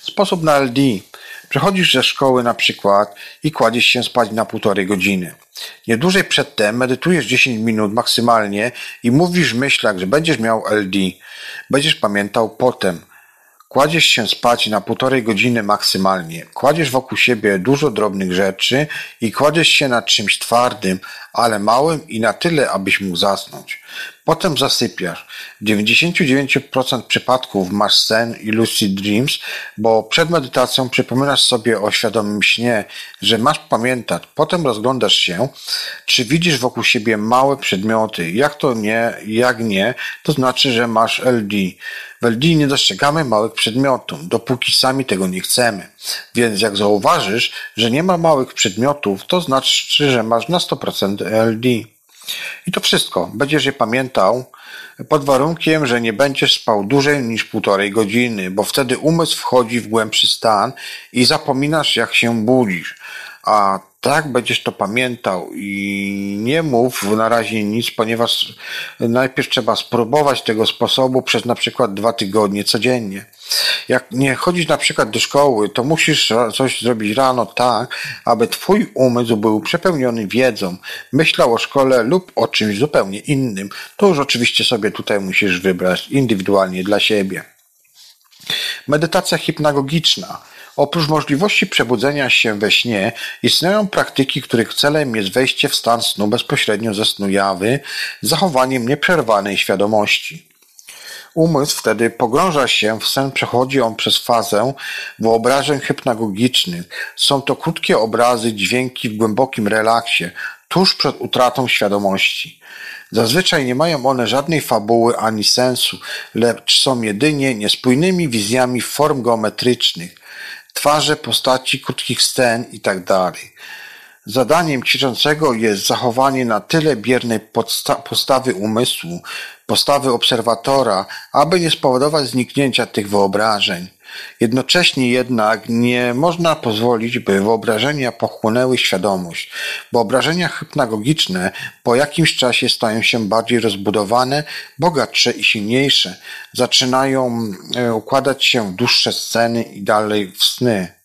Sposób na LD. Przechodzisz ze szkoły na przykład i kładziesz się spać na półtorej godziny. Nie dłużej przedtem medytujesz 10 minut maksymalnie i mówisz w myślach, że będziesz miał LD. Będziesz pamiętał potem. Kładziesz się spać na półtorej godziny maksymalnie. Kładziesz wokół siebie dużo drobnych rzeczy i kładziesz się na czymś twardym, ale małym i na tyle, abyś mógł zasnąć. Potem zasypiasz. W 99% przypadków masz sen i lucid dreams, bo przed medytacją przypominasz sobie o świadomym śnie, że masz pamiętać. Potem rozglądasz się, czy widzisz wokół siebie małe przedmioty. Jak to nie, jak nie, to znaczy, że masz LD. W LD nie dostrzegamy małych przedmiotów, dopóki sami tego nie chcemy. Więc jak zauważysz, że nie ma małych przedmiotów, to znaczy, że masz na 100% LD. I to wszystko. Będziesz je pamiętał pod warunkiem, że nie będziesz spał dłużej niż półtorej godziny, bo wtedy umysł wchodzi w głębszy stan i zapominasz, jak się budzisz. A tak będziesz to pamiętał i nie mów na razie nic, ponieważ najpierw trzeba spróbować tego sposobu przez na przykład dwa tygodnie codziennie. Jak nie chodzisz na przykład do szkoły, to musisz coś zrobić rano tak, aby twój umysł był przepełniony wiedzą, myślał o szkole lub o czymś zupełnie innym. To już oczywiście sobie tutaj musisz wybrać indywidualnie dla siebie. Medytacja hipnagogiczna. Oprócz możliwości przebudzenia się we śnie, istnieją praktyki, których celem jest wejście w stan snu bezpośrednio ze snu jawy, z zachowaniem nieprzerwanej świadomości. Umysł wtedy pogrąża się w sen, przechodzi on przez fazę wyobrażeń hypnagogicznych. Są to krótkie obrazy, dźwięki w głębokim relaksie, tuż przed utratą świadomości. Zazwyczaj nie mają one żadnej fabuły ani sensu, lecz są jedynie niespójnymi wizjami form geometrycznych. Twarze, postaci, krótkich scen itd. Zadaniem ćwiczącego jest zachowanie na tyle biernej postawy umysłu, postawy obserwatora, aby nie spowodować zniknięcia tych wyobrażeń. Jednocześnie jednak nie można pozwolić, by wyobrażenia pochłonęły świadomość. Wyobrażenia hypnagogiczne po jakimś czasie stają się bardziej rozbudowane, bogatsze i silniejsze. Zaczynają e, układać się w dłuższe sceny i dalej w sny.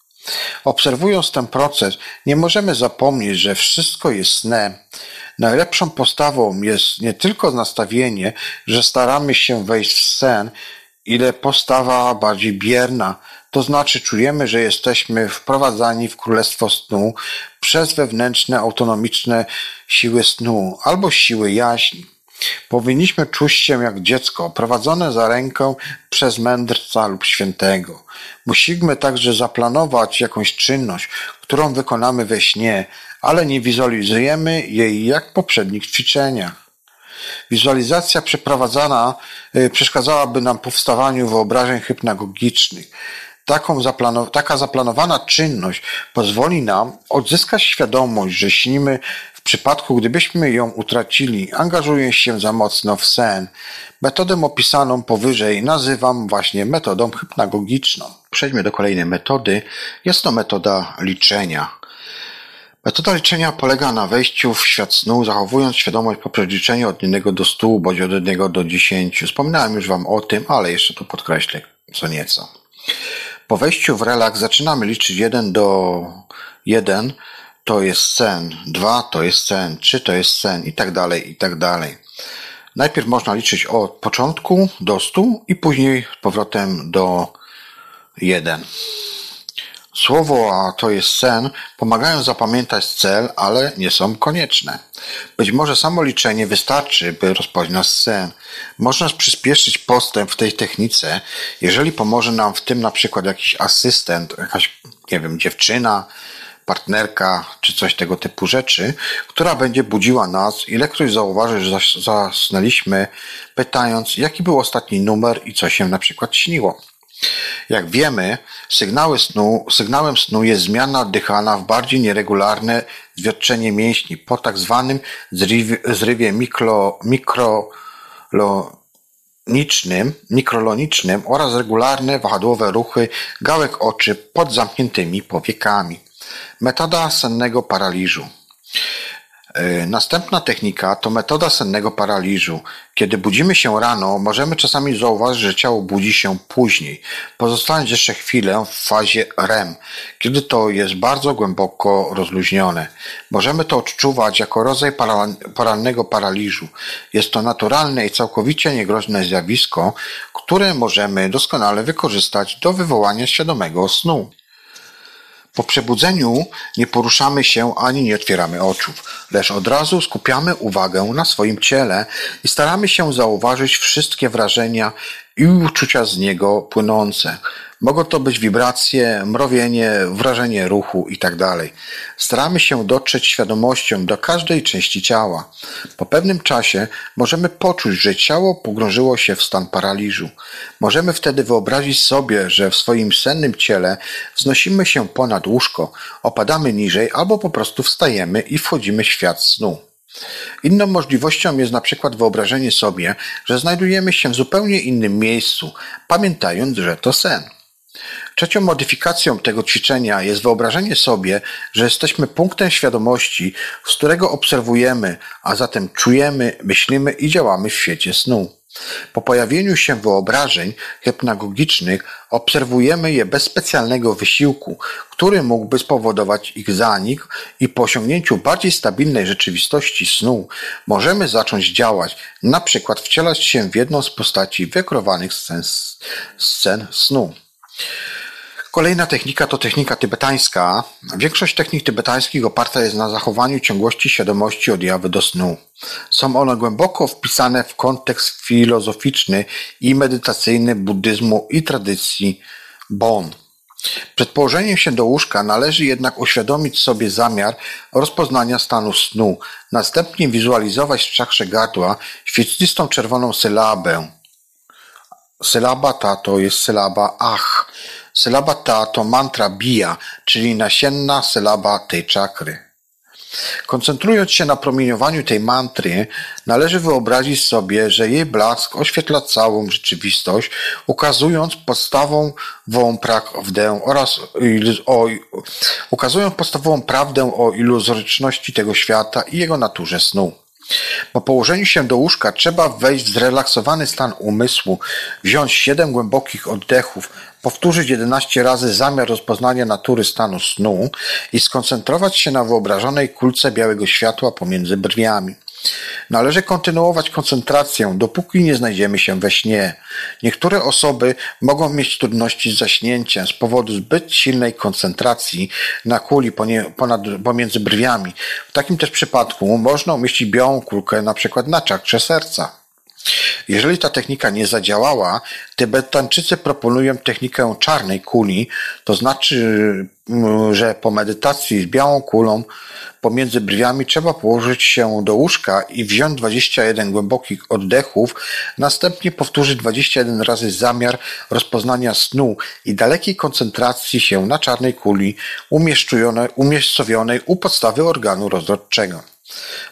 Obserwując ten proces, nie możemy zapomnieć, że wszystko jest snem. Najlepszą postawą jest nie tylko nastawienie, że staramy się wejść w sen, ile postawa bardziej bierna, to znaczy czujemy, że jesteśmy wprowadzani w królestwo snu przez wewnętrzne, autonomiczne siły snu albo siły jaźni. Powinniśmy czuć się jak dziecko, prowadzone za rękę przez mędrca lub świętego. Musimy także zaplanować jakąś czynność, którą wykonamy we śnie, ale nie wizualizujemy jej jak w poprzednich ćwiczeniach. Wizualizacja przeprowadzana y, przeszkadzałaby nam powstawaniu wyobrażeń hypnagogicznych. Taką zaplanow- taka zaplanowana czynność pozwoli nam odzyskać świadomość, że śnimy w przypadku, gdybyśmy ją utracili, angażując się za mocno w sen. Metodę opisaną powyżej nazywam właśnie metodą hypnagogiczną. Przejdźmy do kolejnej metody. Jest to metoda liczenia. Metoda liczenia polega na wejściu w świat snu, zachowując świadomość poprzez liczenie od jednego do stu bądź od jednego do dziesięciu. Wspominałem już Wam o tym, ale jeszcze to podkreślę co nieco. Po wejściu w relaks zaczynamy liczyć jeden do jeden to jest sen, dwa to jest sen, trzy to jest sen i tak dalej, i tak dalej. Najpierw można liczyć od początku do stu i później z powrotem do jeden. Słowo a to jest sen pomagają zapamiętać cel, ale nie są konieczne. Być może samo liczenie wystarczy, by rozpoznać sen. Można przyspieszyć postęp w tej technice, jeżeli pomoże nam w tym na przykład jakiś asystent, jakaś, nie wiem, dziewczyna, partnerka czy coś tego typu rzeczy, która będzie budziła nas, ile ktoś zauważy, że zasnęliśmy, pytając, jaki był ostatni numer i co się na przykład śniło. Jak wiemy, snu, sygnałem snu jest zmiana oddychana w bardziej nieregularne zwierczenie mięśni po tak zwanym zrywie, zrywie mikro, mikrolonicznym, mikrolonicznym oraz regularne wahadłowe ruchy gałek oczy pod zamkniętymi powiekami. Metoda sennego paraliżu. E, następna technika to metoda sennego paraliżu. Kiedy budzimy się rano, możemy czasami zauważyć, że ciało budzi się później, pozostając jeszcze chwilę w fazie REM, kiedy to jest bardzo głęboko rozluźnione. Możemy to odczuwać jako rodzaj paralnego paraliżu. Jest to naturalne i całkowicie niegroźne zjawisko, które możemy doskonale wykorzystać do wywołania świadomego snu. Po przebudzeniu nie poruszamy się ani nie otwieramy oczu, lecz od razu skupiamy uwagę na swoim ciele i staramy się zauważyć wszystkie wrażenia i uczucia z niego płynące. Mogą to być wibracje, mrowienie, wrażenie ruchu itd. Tak Staramy się dotrzeć świadomością do każdej części ciała. Po pewnym czasie możemy poczuć, że ciało pogrążyło się w stan paraliżu. Możemy wtedy wyobrazić sobie, że w swoim sennym ciele wznosimy się ponad łóżko, opadamy niżej albo po prostu wstajemy i wchodzimy w świat snu. Inną możliwością jest na przykład wyobrażenie sobie, że znajdujemy się w zupełnie innym miejscu, pamiętając, że to sen. Trzecią modyfikacją tego ćwiczenia jest wyobrażenie sobie, że jesteśmy punktem świadomości, z którego obserwujemy, a zatem czujemy, myślimy i działamy w świecie snu. Po pojawieniu się wyobrażeń hypnagogicznych obserwujemy je bez specjalnego wysiłku, który mógłby spowodować ich zanik i po osiągnięciu bardziej stabilnej rzeczywistości snu możemy zacząć działać, na przykład wcielać się w jedną z postaci wykrowanych scen, scen snu. Kolejna technika to technika tybetańska. Większość technik tybetańskich oparta jest na zachowaniu ciągłości świadomości od jawy do snu. Są one głęboko wpisane w kontekst filozoficzny i medytacyjny buddyzmu i tradycji Bon. Przed położeniem się do łóżka należy jednak uświadomić sobie zamiar rozpoznania stanu snu, następnie wizualizować w czakrze gardła świetlistą czerwoną sylabę. Sylaba ta to jest sylaba ach Sylaba ta to mantra bija, czyli nasienna sylaba tej czakry. Koncentrując się na promieniowaniu tej mantry, należy wyobrazić sobie, że jej blask oświetla całą rzeczywistość, ukazując podstawową prawdę oraz o, ukazując podstawową prawdę o iluzoryczności tego świata i jego naturze snu. Po położeniu się do łóżka trzeba wejść w zrelaksowany stan umysłu, wziąć siedem głębokich oddechów, powtórzyć jedenaście razy zamiar rozpoznania natury stanu snu i skoncentrować się na wyobrażonej kulce białego światła pomiędzy brwiami. Należy kontynuować koncentrację, dopóki nie znajdziemy się we śnie. Niektóre osoby mogą mieć trudności z zaśnięciem z powodu zbyt silnej koncentracji na kuli ponad, pomiędzy brwiami. W takim też przypadku można umieścić białą kulkę na przykład na czakrze serca. Jeżeli ta technika nie zadziałała, Tybetańczycy proponują technikę czarnej kuli, to znaczy, mm, że po medytacji z białą kulą pomiędzy brwiami trzeba położyć się do łóżka i wziąć 21 głębokich oddechów, następnie powtórzyć 21 razy zamiar rozpoznania snu i dalekiej koncentracji się na czarnej kuli umiejscowionej u podstawy organu rozrodczego.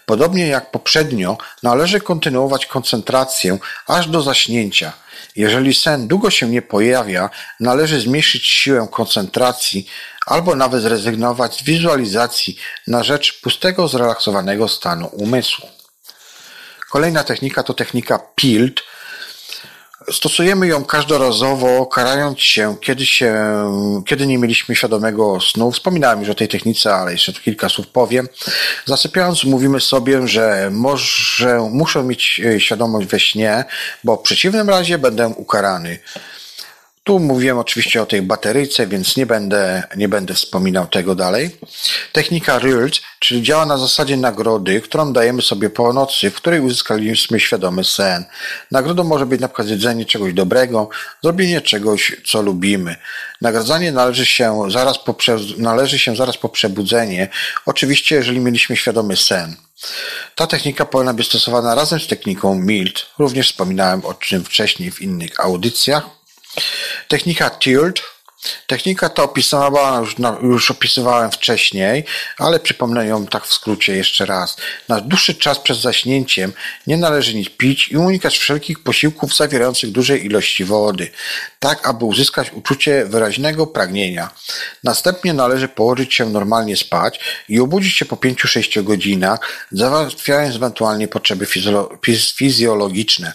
Podobnie jak poprzednio, należy kontynuować koncentrację aż do zaśnięcia. Jeżeli sen długo się nie pojawia, należy zmniejszyć siłę koncentracji albo nawet zrezygnować z wizualizacji na rzecz pustego, zrelaksowanego stanu umysłu. Kolejna technika to technika PILT, Stosujemy ją każdorazowo, karając się, kiedy, się, kiedy nie mieliśmy świadomego snu. Wspominałem już o tej technice, ale jeszcze kilka słów powiem. Zasypiając, mówimy sobie, że może, muszę mieć e, świadomość we śnie, bo w przeciwnym razie będę ukarany. Tu mówiłem oczywiście o tej bateryjce, więc nie będę, nie będę wspominał tego dalej. Technika RILT, czyli działa na zasadzie nagrody, którą dajemy sobie po nocy, w której uzyskaliśmy świadomy sen. Nagrodą może być na przykład jedzenie czegoś dobrego, zrobienie czegoś, co lubimy. Nagradzanie należy się zaraz po, należy się zaraz po przebudzenie, oczywiście jeżeli mieliśmy świadomy sen. Ta technika powinna być stosowana razem z techniką MILT. Również wspominałem o czym wcześniej w innych audycjach. Technika Tilt. Technika ta opisana już, już opisywałem wcześniej, ale przypomnę ją tak w skrócie jeszcze raz. Na dłuższy czas przed zaśnięciem nie należy nic pić i unikać wszelkich posiłków zawierających duże ilości wody, tak aby uzyskać uczucie wyraźnego pragnienia. Następnie należy położyć się normalnie spać i obudzić się po 5-6 godzinach, załatwiając ewentualnie potrzeby fizjologiczne.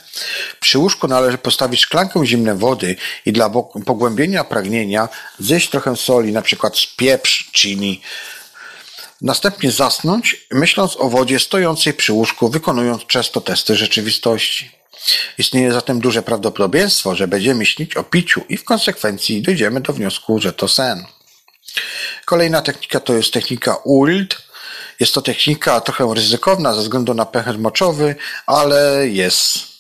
Przy łóżku należy postawić szklankę zimnej wody i dla pogłębienia pragnienia zjeść trochę soli, na przykład z pieprz, chili. Następnie zasnąć, myśląc o wodzie stojącej przy łóżku, wykonując często testy rzeczywistości. Istnieje zatem duże prawdopodobieństwo, że będziemy śnić o piciu i w konsekwencji dojdziemy do wniosku, że to sen. Kolejna technika to jest technika ULT. Jest to technika trochę ryzykowna ze względu na pęcherz moczowy, ale jest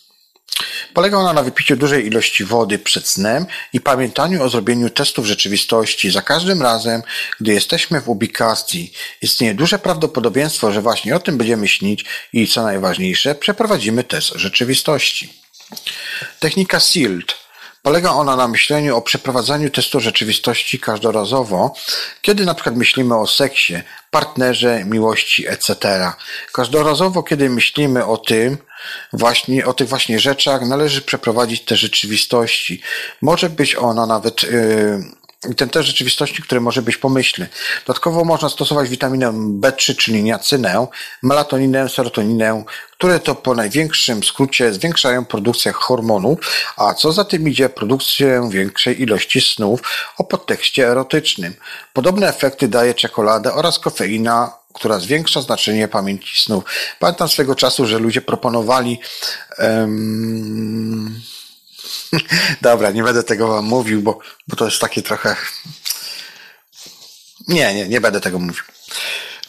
Polega ona na wypiciu dużej ilości wody przed snem i pamiętaniu o zrobieniu testów rzeczywistości za każdym razem, gdy jesteśmy w ubikacji. Istnieje duże prawdopodobieństwo, że właśnie o tym będziemy śnić i co najważniejsze, przeprowadzimy test rzeczywistości. Technika SILT Polega ona na myśleniu o przeprowadzaniu testu rzeczywistości każdorazowo, kiedy na przykład myślimy o seksie, partnerze, miłości, etc. Każdorazowo, kiedy myślimy o tym, właśnie o tych właśnie rzeczach, należy przeprowadzić te rzeczywistości. Może być ona nawet yy, ten test rzeczywistości, który może być pomyślny. Dodatkowo można stosować witaminę B3, czyli niacynę, melatoninę, serotoninę, które to po największym skrócie zwiększają produkcję hormonów, a co za tym idzie produkcję większej ilości snów o podtekście erotycznym. Podobne efekty daje czekolada oraz kofeina, która zwiększa znaczenie pamięci snów. Pamiętam swego czasu, że ludzie proponowali um, Dobra, nie będę tego wam mówił, bo, bo to jest takie trochę. Nie, nie, nie będę tego mówił.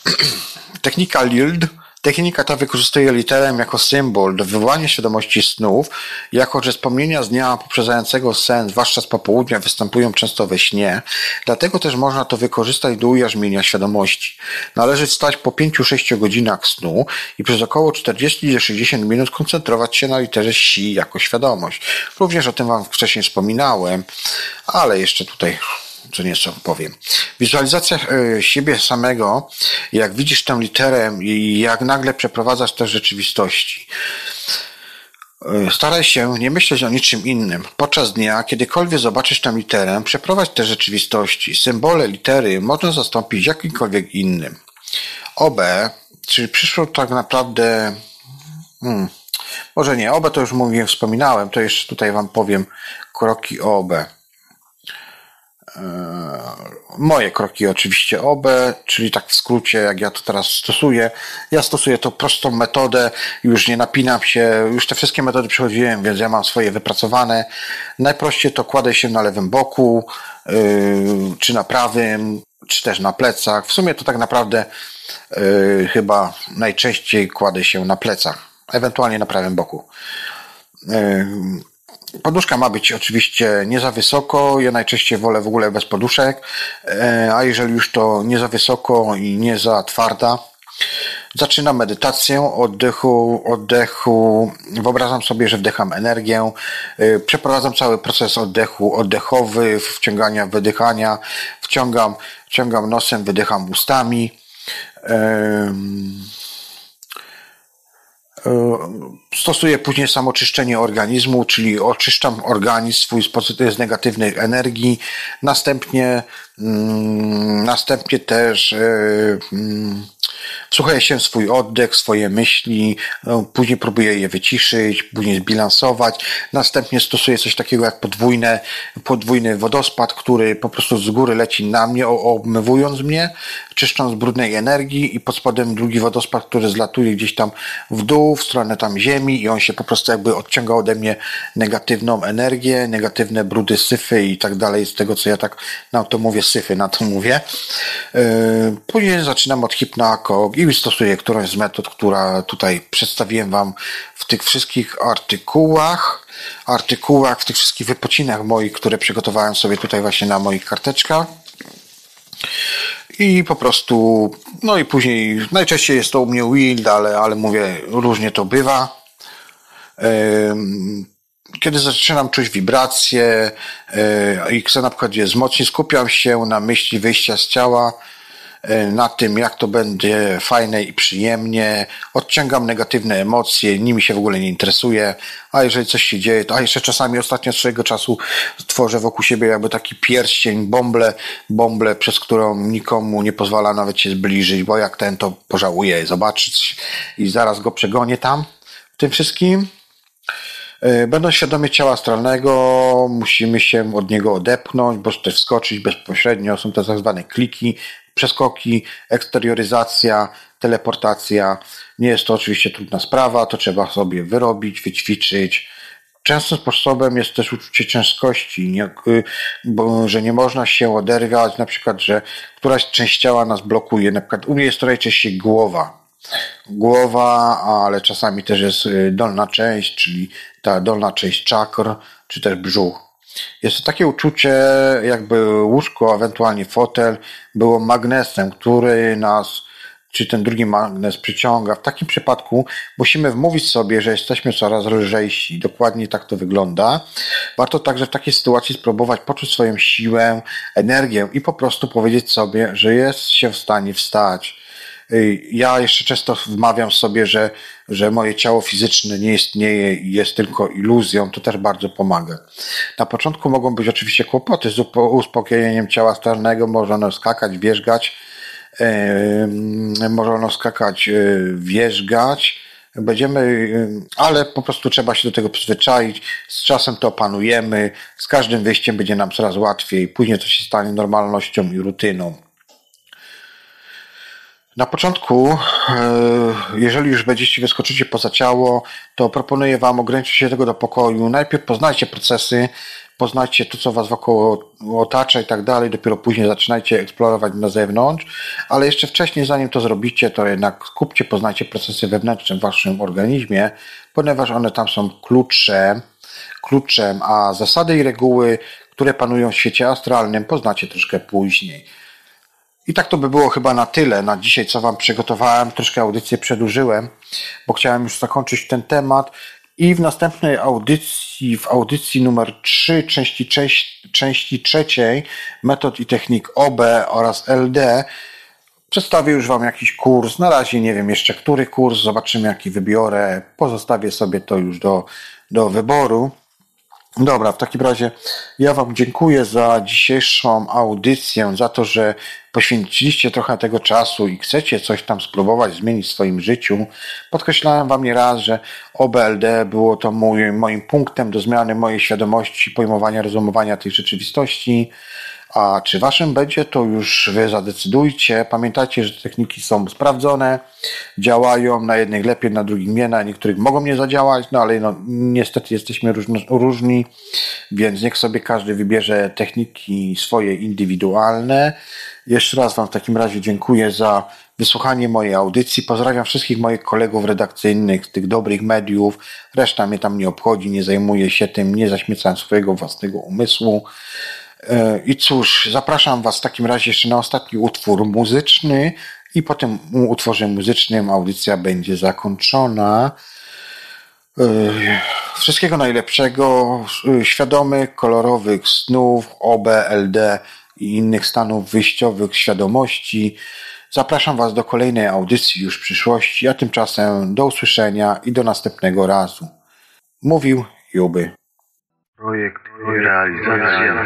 Technika LILD Technika ta wykorzystuje literę jako symbol do wywołania świadomości snów, jako że wspomnienia z dnia poprzedzającego sen, zwłaszcza z popołudnia, występują często we śnie, dlatego też można to wykorzystać do ujarzmienia świadomości. Należy wstać po 5-6 godzinach snu i przez około 40-60 minut koncentrować się na literze si jako świadomość. Również o tym Wam wcześniej wspominałem, ale jeszcze tutaj co nieco powiem. Wizualizacja e, siebie samego, jak widzisz tę literę i jak nagle przeprowadzasz te rzeczywistości. E, staraj się nie myśleć o niczym innym. Podczas dnia, kiedykolwiek zobaczysz tę literę, przeprowadź te rzeczywistości. Symbole litery można zastąpić jakimkolwiek innym. OB, czyli przyszło tak naprawdę. Hmm, może nie, OB to już mówiłem, wspominałem, to jeszcze tutaj Wam powiem kroki OB. E, moje kroki oczywiście OB, czyli tak w skrócie, jak ja to teraz stosuję. Ja stosuję tą prostą metodę, już nie napinam się, już te wszystkie metody przechodziłem, więc ja mam swoje wypracowane. Najprościej to kładę się na lewym boku, yy, czy na prawym, czy też na plecach. W sumie to tak naprawdę yy, chyba najczęściej kładę się na plecach, ewentualnie na prawym boku. Poduszka ma być oczywiście nie za wysoko. Ja najczęściej wolę w ogóle bez poduszek, e, a jeżeli już to nie za wysoko i nie za twarda, Zaczynam medytację oddechu, oddechu. Wyobrażam sobie, że wdycham energię. E, przeprowadzam cały proces oddechu, oddechowy, wciągania, wydychania. Wciągam, wciągam nosem, wydycham ustami. E, stosuję później samoczyszczenie organizmu, czyli oczyszczam organizm swój z negatywnej energii. Następnie, mm, następnie też Wsłuchuję się swój oddech, swoje myśli, no, później próbuję je wyciszyć, później zbilansować. Następnie stosuję coś takiego jak podwójne, podwójny wodospad, który po prostu z góry leci na mnie, obmywując mnie, czyszcząc brudnej energii i pod spodem drugi wodospad, który zlatuje gdzieś tam w dół, w stronę tam ziemi i on się po prostu jakby odciąga ode mnie negatywną energię, negatywne brudy, syfy i tak dalej, z tego co ja tak na to mówię, syfy na to mówię. Yy, później zaczynam od hipnako i stosuję którąś z metod, która tutaj przedstawiłem Wam w tych wszystkich artykułach, artykułach, w tych wszystkich wypocinach moich, które przygotowałem sobie tutaj właśnie na moich karteczkach. I po prostu, no i później, najczęściej jest to u mnie wild, ale, ale mówię, różnie to bywa. Kiedy zaczynam czuć wibracje i chcę na przykład je wzmocnić, skupiam się na myśli wyjścia z ciała, E, na tym, jak to będzie fajne i przyjemnie. Odciągam negatywne emocje, nimi się w ogóle nie interesuję. A jeżeli coś się dzieje, to a jeszcze czasami ostatnio swojego czasu tworzę wokół siebie jakby taki pierścień, bąble, bąble, przez którą nikomu nie pozwala nawet się zbliżyć, bo jak ten to pożałuje zobaczyć i zaraz go przegonię tam w tym wszystkim. E, będąc świadomi ciała astralnego, musimy się od niego odepchnąć, bo też wskoczyć bezpośrednio. Są to tak zwane kliki, przeskoki, eksterioryzacja, teleportacja. Nie jest to oczywiście trudna sprawa, to trzeba sobie wyrobić, wyćwiczyć. Częstym sposobem jest też uczucie ciężkości, nie, bo, że nie można się oderwać, na przykład, że któraś część ciała nas blokuje. Na przykład u mnie jest to najczęściej głowa. Głowa, ale czasami też jest y, dolna część, czyli ta dolna część czakr, czy też brzuch. Jest to takie uczucie, jakby łóżko, ewentualnie fotel było magnesem, który nas, czy ten drugi magnes przyciąga. W takim przypadku musimy wmówić sobie, że jesteśmy coraz lżejsi. Dokładnie tak to wygląda. Warto także w takiej sytuacji spróbować poczuć swoją siłę, energię i po prostu powiedzieć sobie, że jest się w stanie wstać ja jeszcze często wmawiam sobie, że, że moje ciało fizyczne nie istnieje i jest tylko iluzją, to też bardzo pomaga. Na początku mogą być oczywiście kłopoty z uspokojeniem ciała astralnego, może ono skakać, wierzgać, yy, może ono skakać, yy, wierzgać, będziemy, ale po prostu trzeba się do tego przyzwyczaić, z czasem to opanujemy, z każdym wyjściem będzie nam coraz łatwiej, później to się stanie normalnością i rutyną. Na początku, e, jeżeli już będziecie wyskoczycie poza ciało, to proponuję Wam ograniczyć się tego do pokoju. Najpierw poznajcie procesy, poznajcie to, co was wokół otacza i tak dalej, dopiero później zaczynajcie eksplorować na zewnątrz, ale jeszcze wcześniej, zanim to zrobicie, to jednak skupcie, poznajcie procesy wewnętrzne w waszym organizmie, ponieważ one tam są klucze, kluczem, a zasady i reguły, które panują w świecie astralnym, poznacie troszkę później. I tak to by było chyba na tyle na dzisiaj, co Wam przygotowałem. Troszkę audycję przedłużyłem, bo chciałem już zakończyć ten temat. I w następnej audycji, w audycji numer 3, części, części, części trzeciej, metod i technik OB oraz LD, przedstawię już Wam jakiś kurs. Na razie nie wiem jeszcze, który kurs, zobaczymy, jaki wybiorę. Pozostawię sobie to już do, do wyboru. Dobra, w takim razie ja Wam dziękuję za dzisiejszą audycję, za to, że poświęciliście trochę tego czasu i chcecie coś tam spróbować zmienić w swoim życiu. Podkreślałem Wam nieraz, że OBLD było to mój, moim punktem do zmiany mojej świadomości, pojmowania, rozumowania tej rzeczywistości. A czy waszym będzie, to już wy zadecydujcie. Pamiętajcie, że techniki są sprawdzone, działają na jednych lepiej, na drugich nie, na niektórych mogą nie zadziałać, no ale no, niestety jesteśmy różni, różni, więc niech sobie każdy wybierze techniki swoje indywidualne. Jeszcze raz Wam w takim razie dziękuję za wysłuchanie mojej audycji. Pozdrawiam wszystkich moich kolegów redakcyjnych z tych dobrych mediów. Reszta mnie tam nie obchodzi, nie zajmuję się tym, nie zaśmiecam swojego własnego umysłu. E, I cóż, zapraszam Was w takim razie jeszcze na ostatni utwór muzyczny i po tym utworze muzycznym audycja będzie zakończona. E, wszystkiego najlepszego, świadomych, kolorowych snów, OB, LD i innych stanów wyjściowych świadomości. Zapraszam Was do kolejnej audycji już w przyszłości, a tymczasem do usłyszenia i do następnego razu. Mówił Juby. Proyecto de realización.